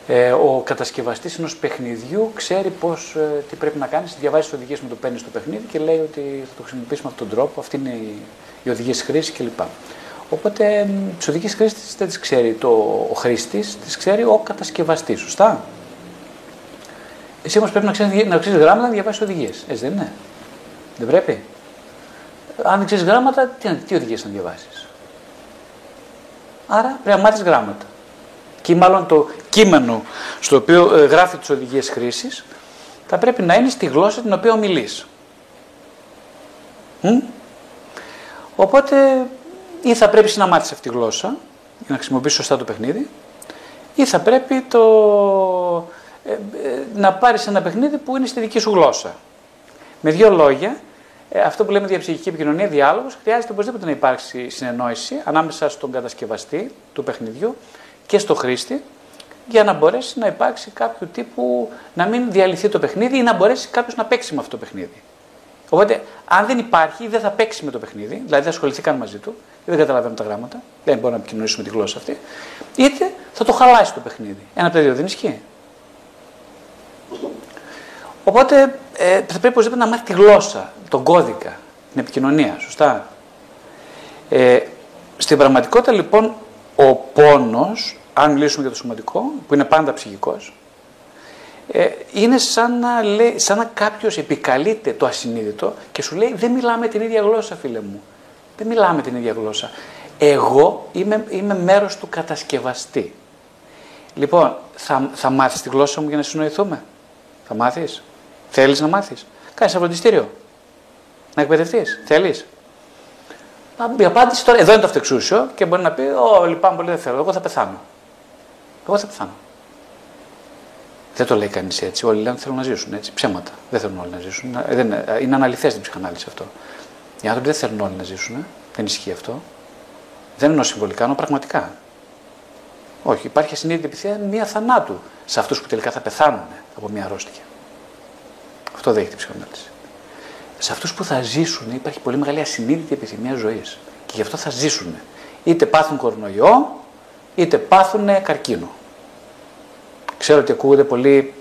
ε, ο κατασκευαστής ενός παιχνιδιού ξέρει πώς, ε, τι πρέπει να κάνεις, διαβάζει τις οδηγίες με το παίρνεις στο παιχνίδι και λέει ότι θα το χρησιμοποιήσουμε αυτόν τον τρόπο, αυτή είναι η, η οδηγίες χρήσης κλπ. Οπότε τις οδηγίες χρήστη δεν τις ξέρει το, ο χρήστης, τις ξέρει ο κατασκευαστής. Σωστά; Εσύ όμως πρέπει να ξέρεις να ξέρεις γράμματα να διαβάσεις οδηγίες. Έτσι δεν είναι. Δεν πρέπει. Αν δεν ξέρεις γράμματα, τι, τι οδηγίες να διαβάσεις. Άρα πρέπει να μάθεις γράμματα. Και μάλλον το κείμενο στο οποίο ε, γράφει τις οδηγίες χρήσης θα πρέπει να είναι στη γλώσσα την οποία ομιλείς. Οπότε ή θα πρέπει να μάθεις αυτή τη γλώσσα για να χρησιμοποιήσεις σωστά το παιχνίδι ή θα πρέπει το, ε, ε, να πάρεις ένα παιχνίδι που είναι στη δική σου γλώσσα. Με δύο λόγια, ε, αυτό που λέμε διαψυχική επικοινωνία, διάλογος, χρειάζεται οπωσδήποτε να υπάρξει συνεννόηση ανάμεσα στον κατασκευαστή του παιχνιδιού και στο χρήστη για να μπορέσει να υπάρξει κάποιο τύπου, να μην διαλυθεί το παιχνίδι ή να μπορέσει κάποιος να παίξει με αυτό το παιχνίδι. Οπότε, αν δεν υπάρχει, δεν θα παίξει με το παιχνίδι, δηλαδή θα ασχοληθεί καν μαζί του, δεν καταλαβαίνουμε τα γράμματα, δεν μπορούμε να επικοινωνήσουμε τη γλώσσα αυτή, είτε θα το χαλάσει το παιχνίδι. Ένα από τα δύο δεν ισχύει. Οπότε ε, θα πρέπει οπωσδήποτε να μάθει τη γλώσσα, τον κώδικα, την επικοινωνία, σωστά; Ε, στην πραγματικότητα λοιπόν ο πόνος, αν μιλήσουμε για το σωματικό, που είναι πάντα ψυχικός, ε, είναι σαν να, λέει, σαν να κάποιος επικαλείται το ασυνείδητο και σου λέει δεν μιλάμε την ίδια γλώσσα φίλε μου. Δεν μιλάμε την ίδια γλώσσα. Εγώ είμαι, είμαι μέρος του κατασκευαστή. Λοιπόν, θα, θα μάθεις τη γλώσσα μου για να συνοηθούμε; Θα μάθεις. Θέλεις να μάθεις. Κάνεις ένα φροντιστήριο. Να εκπαιδευτείς. Θέλεις. Η απάντηση τώρα, εδώ είναι το αυτεξούσιο και μπορεί να πει: Ω, λυπάμαι πολύ, δεν θέλω. Εγώ θα πεθάνω. Εγώ θα πεθάνω. Δεν το λέει κανείς έτσι. Όλοι λένε θέλουν να ζήσουν έτσι. Ψέματα. Δεν θέλουν όλοι να ζήσουν. Ε, δεν, ε, είναι αναλυθές την ψυχανάλυση αυτό. Οι άνθρωποι δεν θέλουν όλοι να ζήσουν. Δεν ισχύει αυτό. Δεν εννοώ συμβολικά, εννοώ πραγματικά. Όχι, υπάρχει ασυνείδητη επιθυμία μία θανάτου σε αυτούς που τελικά θα πεθάνουν από μία αρρώστια. Αυτό δέχεται η ψυχανάλυση. Σε αυτούς που θα ζήσουν υπάρχει πολύ μεγάλη ασυνείδητη επιθυμία ζωής. Και γι' αυτό θα ζήσουν. Είτε πάθουν κορονοϊό, είτε πάθουν καρκίνο. Ξέρω ότι ακούγονται πολύ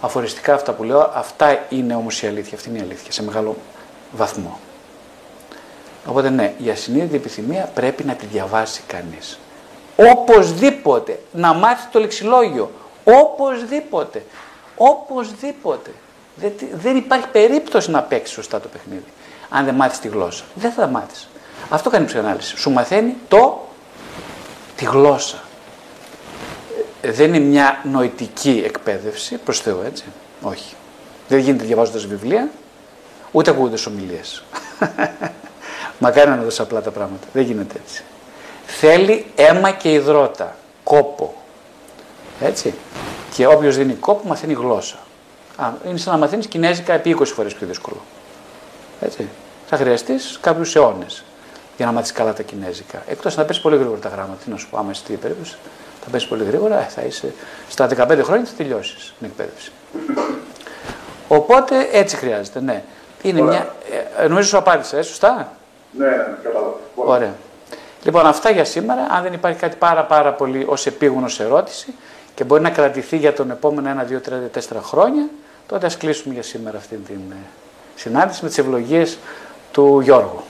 αφοριστικά αυτά που λέω. Αυτά είναι όμως η αλήθεια. Αυτή είναι η αλήθεια σε μεγάλο βαθμό. Οπότε ναι, η ασυνείδητη επιθυμία πρέπει να τη διαβάσει κανείς. Οπωσδήποτε. Να μάθει το λεξιλόγιο. Οπωσδήποτε. Οπωσδήποτε. Δεν, δεν υπάρχει περίπτωση να παίξει σωστά το παιχνίδι. Αν δεν μάθεις τη γλώσσα. Δεν θα τα μάθεις. Αυτό κάνει η ψυχανάλυση. Σου μαθαίνει το, τη γλώσσα. Ε, δεν είναι μια νοητική εκπαίδευση προς Θεού, έτσι. Όχι. Δεν γίνεται διαβάζοντας βιβλία, ούτε ακούγοντας ομιλίες. <laughs> Μακάρι να δώσει απλά τα πράγματα. Δεν γίνεται έτσι. Θέλει αίμα και υδρότα. Κόπο. Έτσι. Και όποιος δίνει κόπο μαθαίνει γλώσσα. Α, είναι σαν να μαθαίνεις κινέζικα επί 20 φορές πιο δύσκολο. Έτσι. Θα χρειαστείς κάποιους αιώνες για να μάθεις καλά τα κινέζικα. Εκτός να πέσει πολύ γρήγορα τα γράμματα. Τι να σου πω, άμα στη περίπτωση θα πέσει πολύ γρήγορα, ε, θα είσαι στα 15 χρόνια θα τελειώσεις την εκπαίδευση. Οπότε έτσι χρειάζεται, ναι. Είναι μια. Ε, νομίζω σου απάντησα, ε, σωστά; Ναι, ναι, κατάλαβα. Ωραία. Λοιπόν, αυτά για σήμερα. Αν δεν υπάρχει κάτι πάρα, πάρα πολύ ως επίγονος ερώτηση και μπορεί να κρατηθεί για τον επόμενο 1, 2, 3, 4 χρόνια, τότε ας κλείσουμε για σήμερα αυτή την ε, συνάντηση με τις ευλογίες του Γιώργου.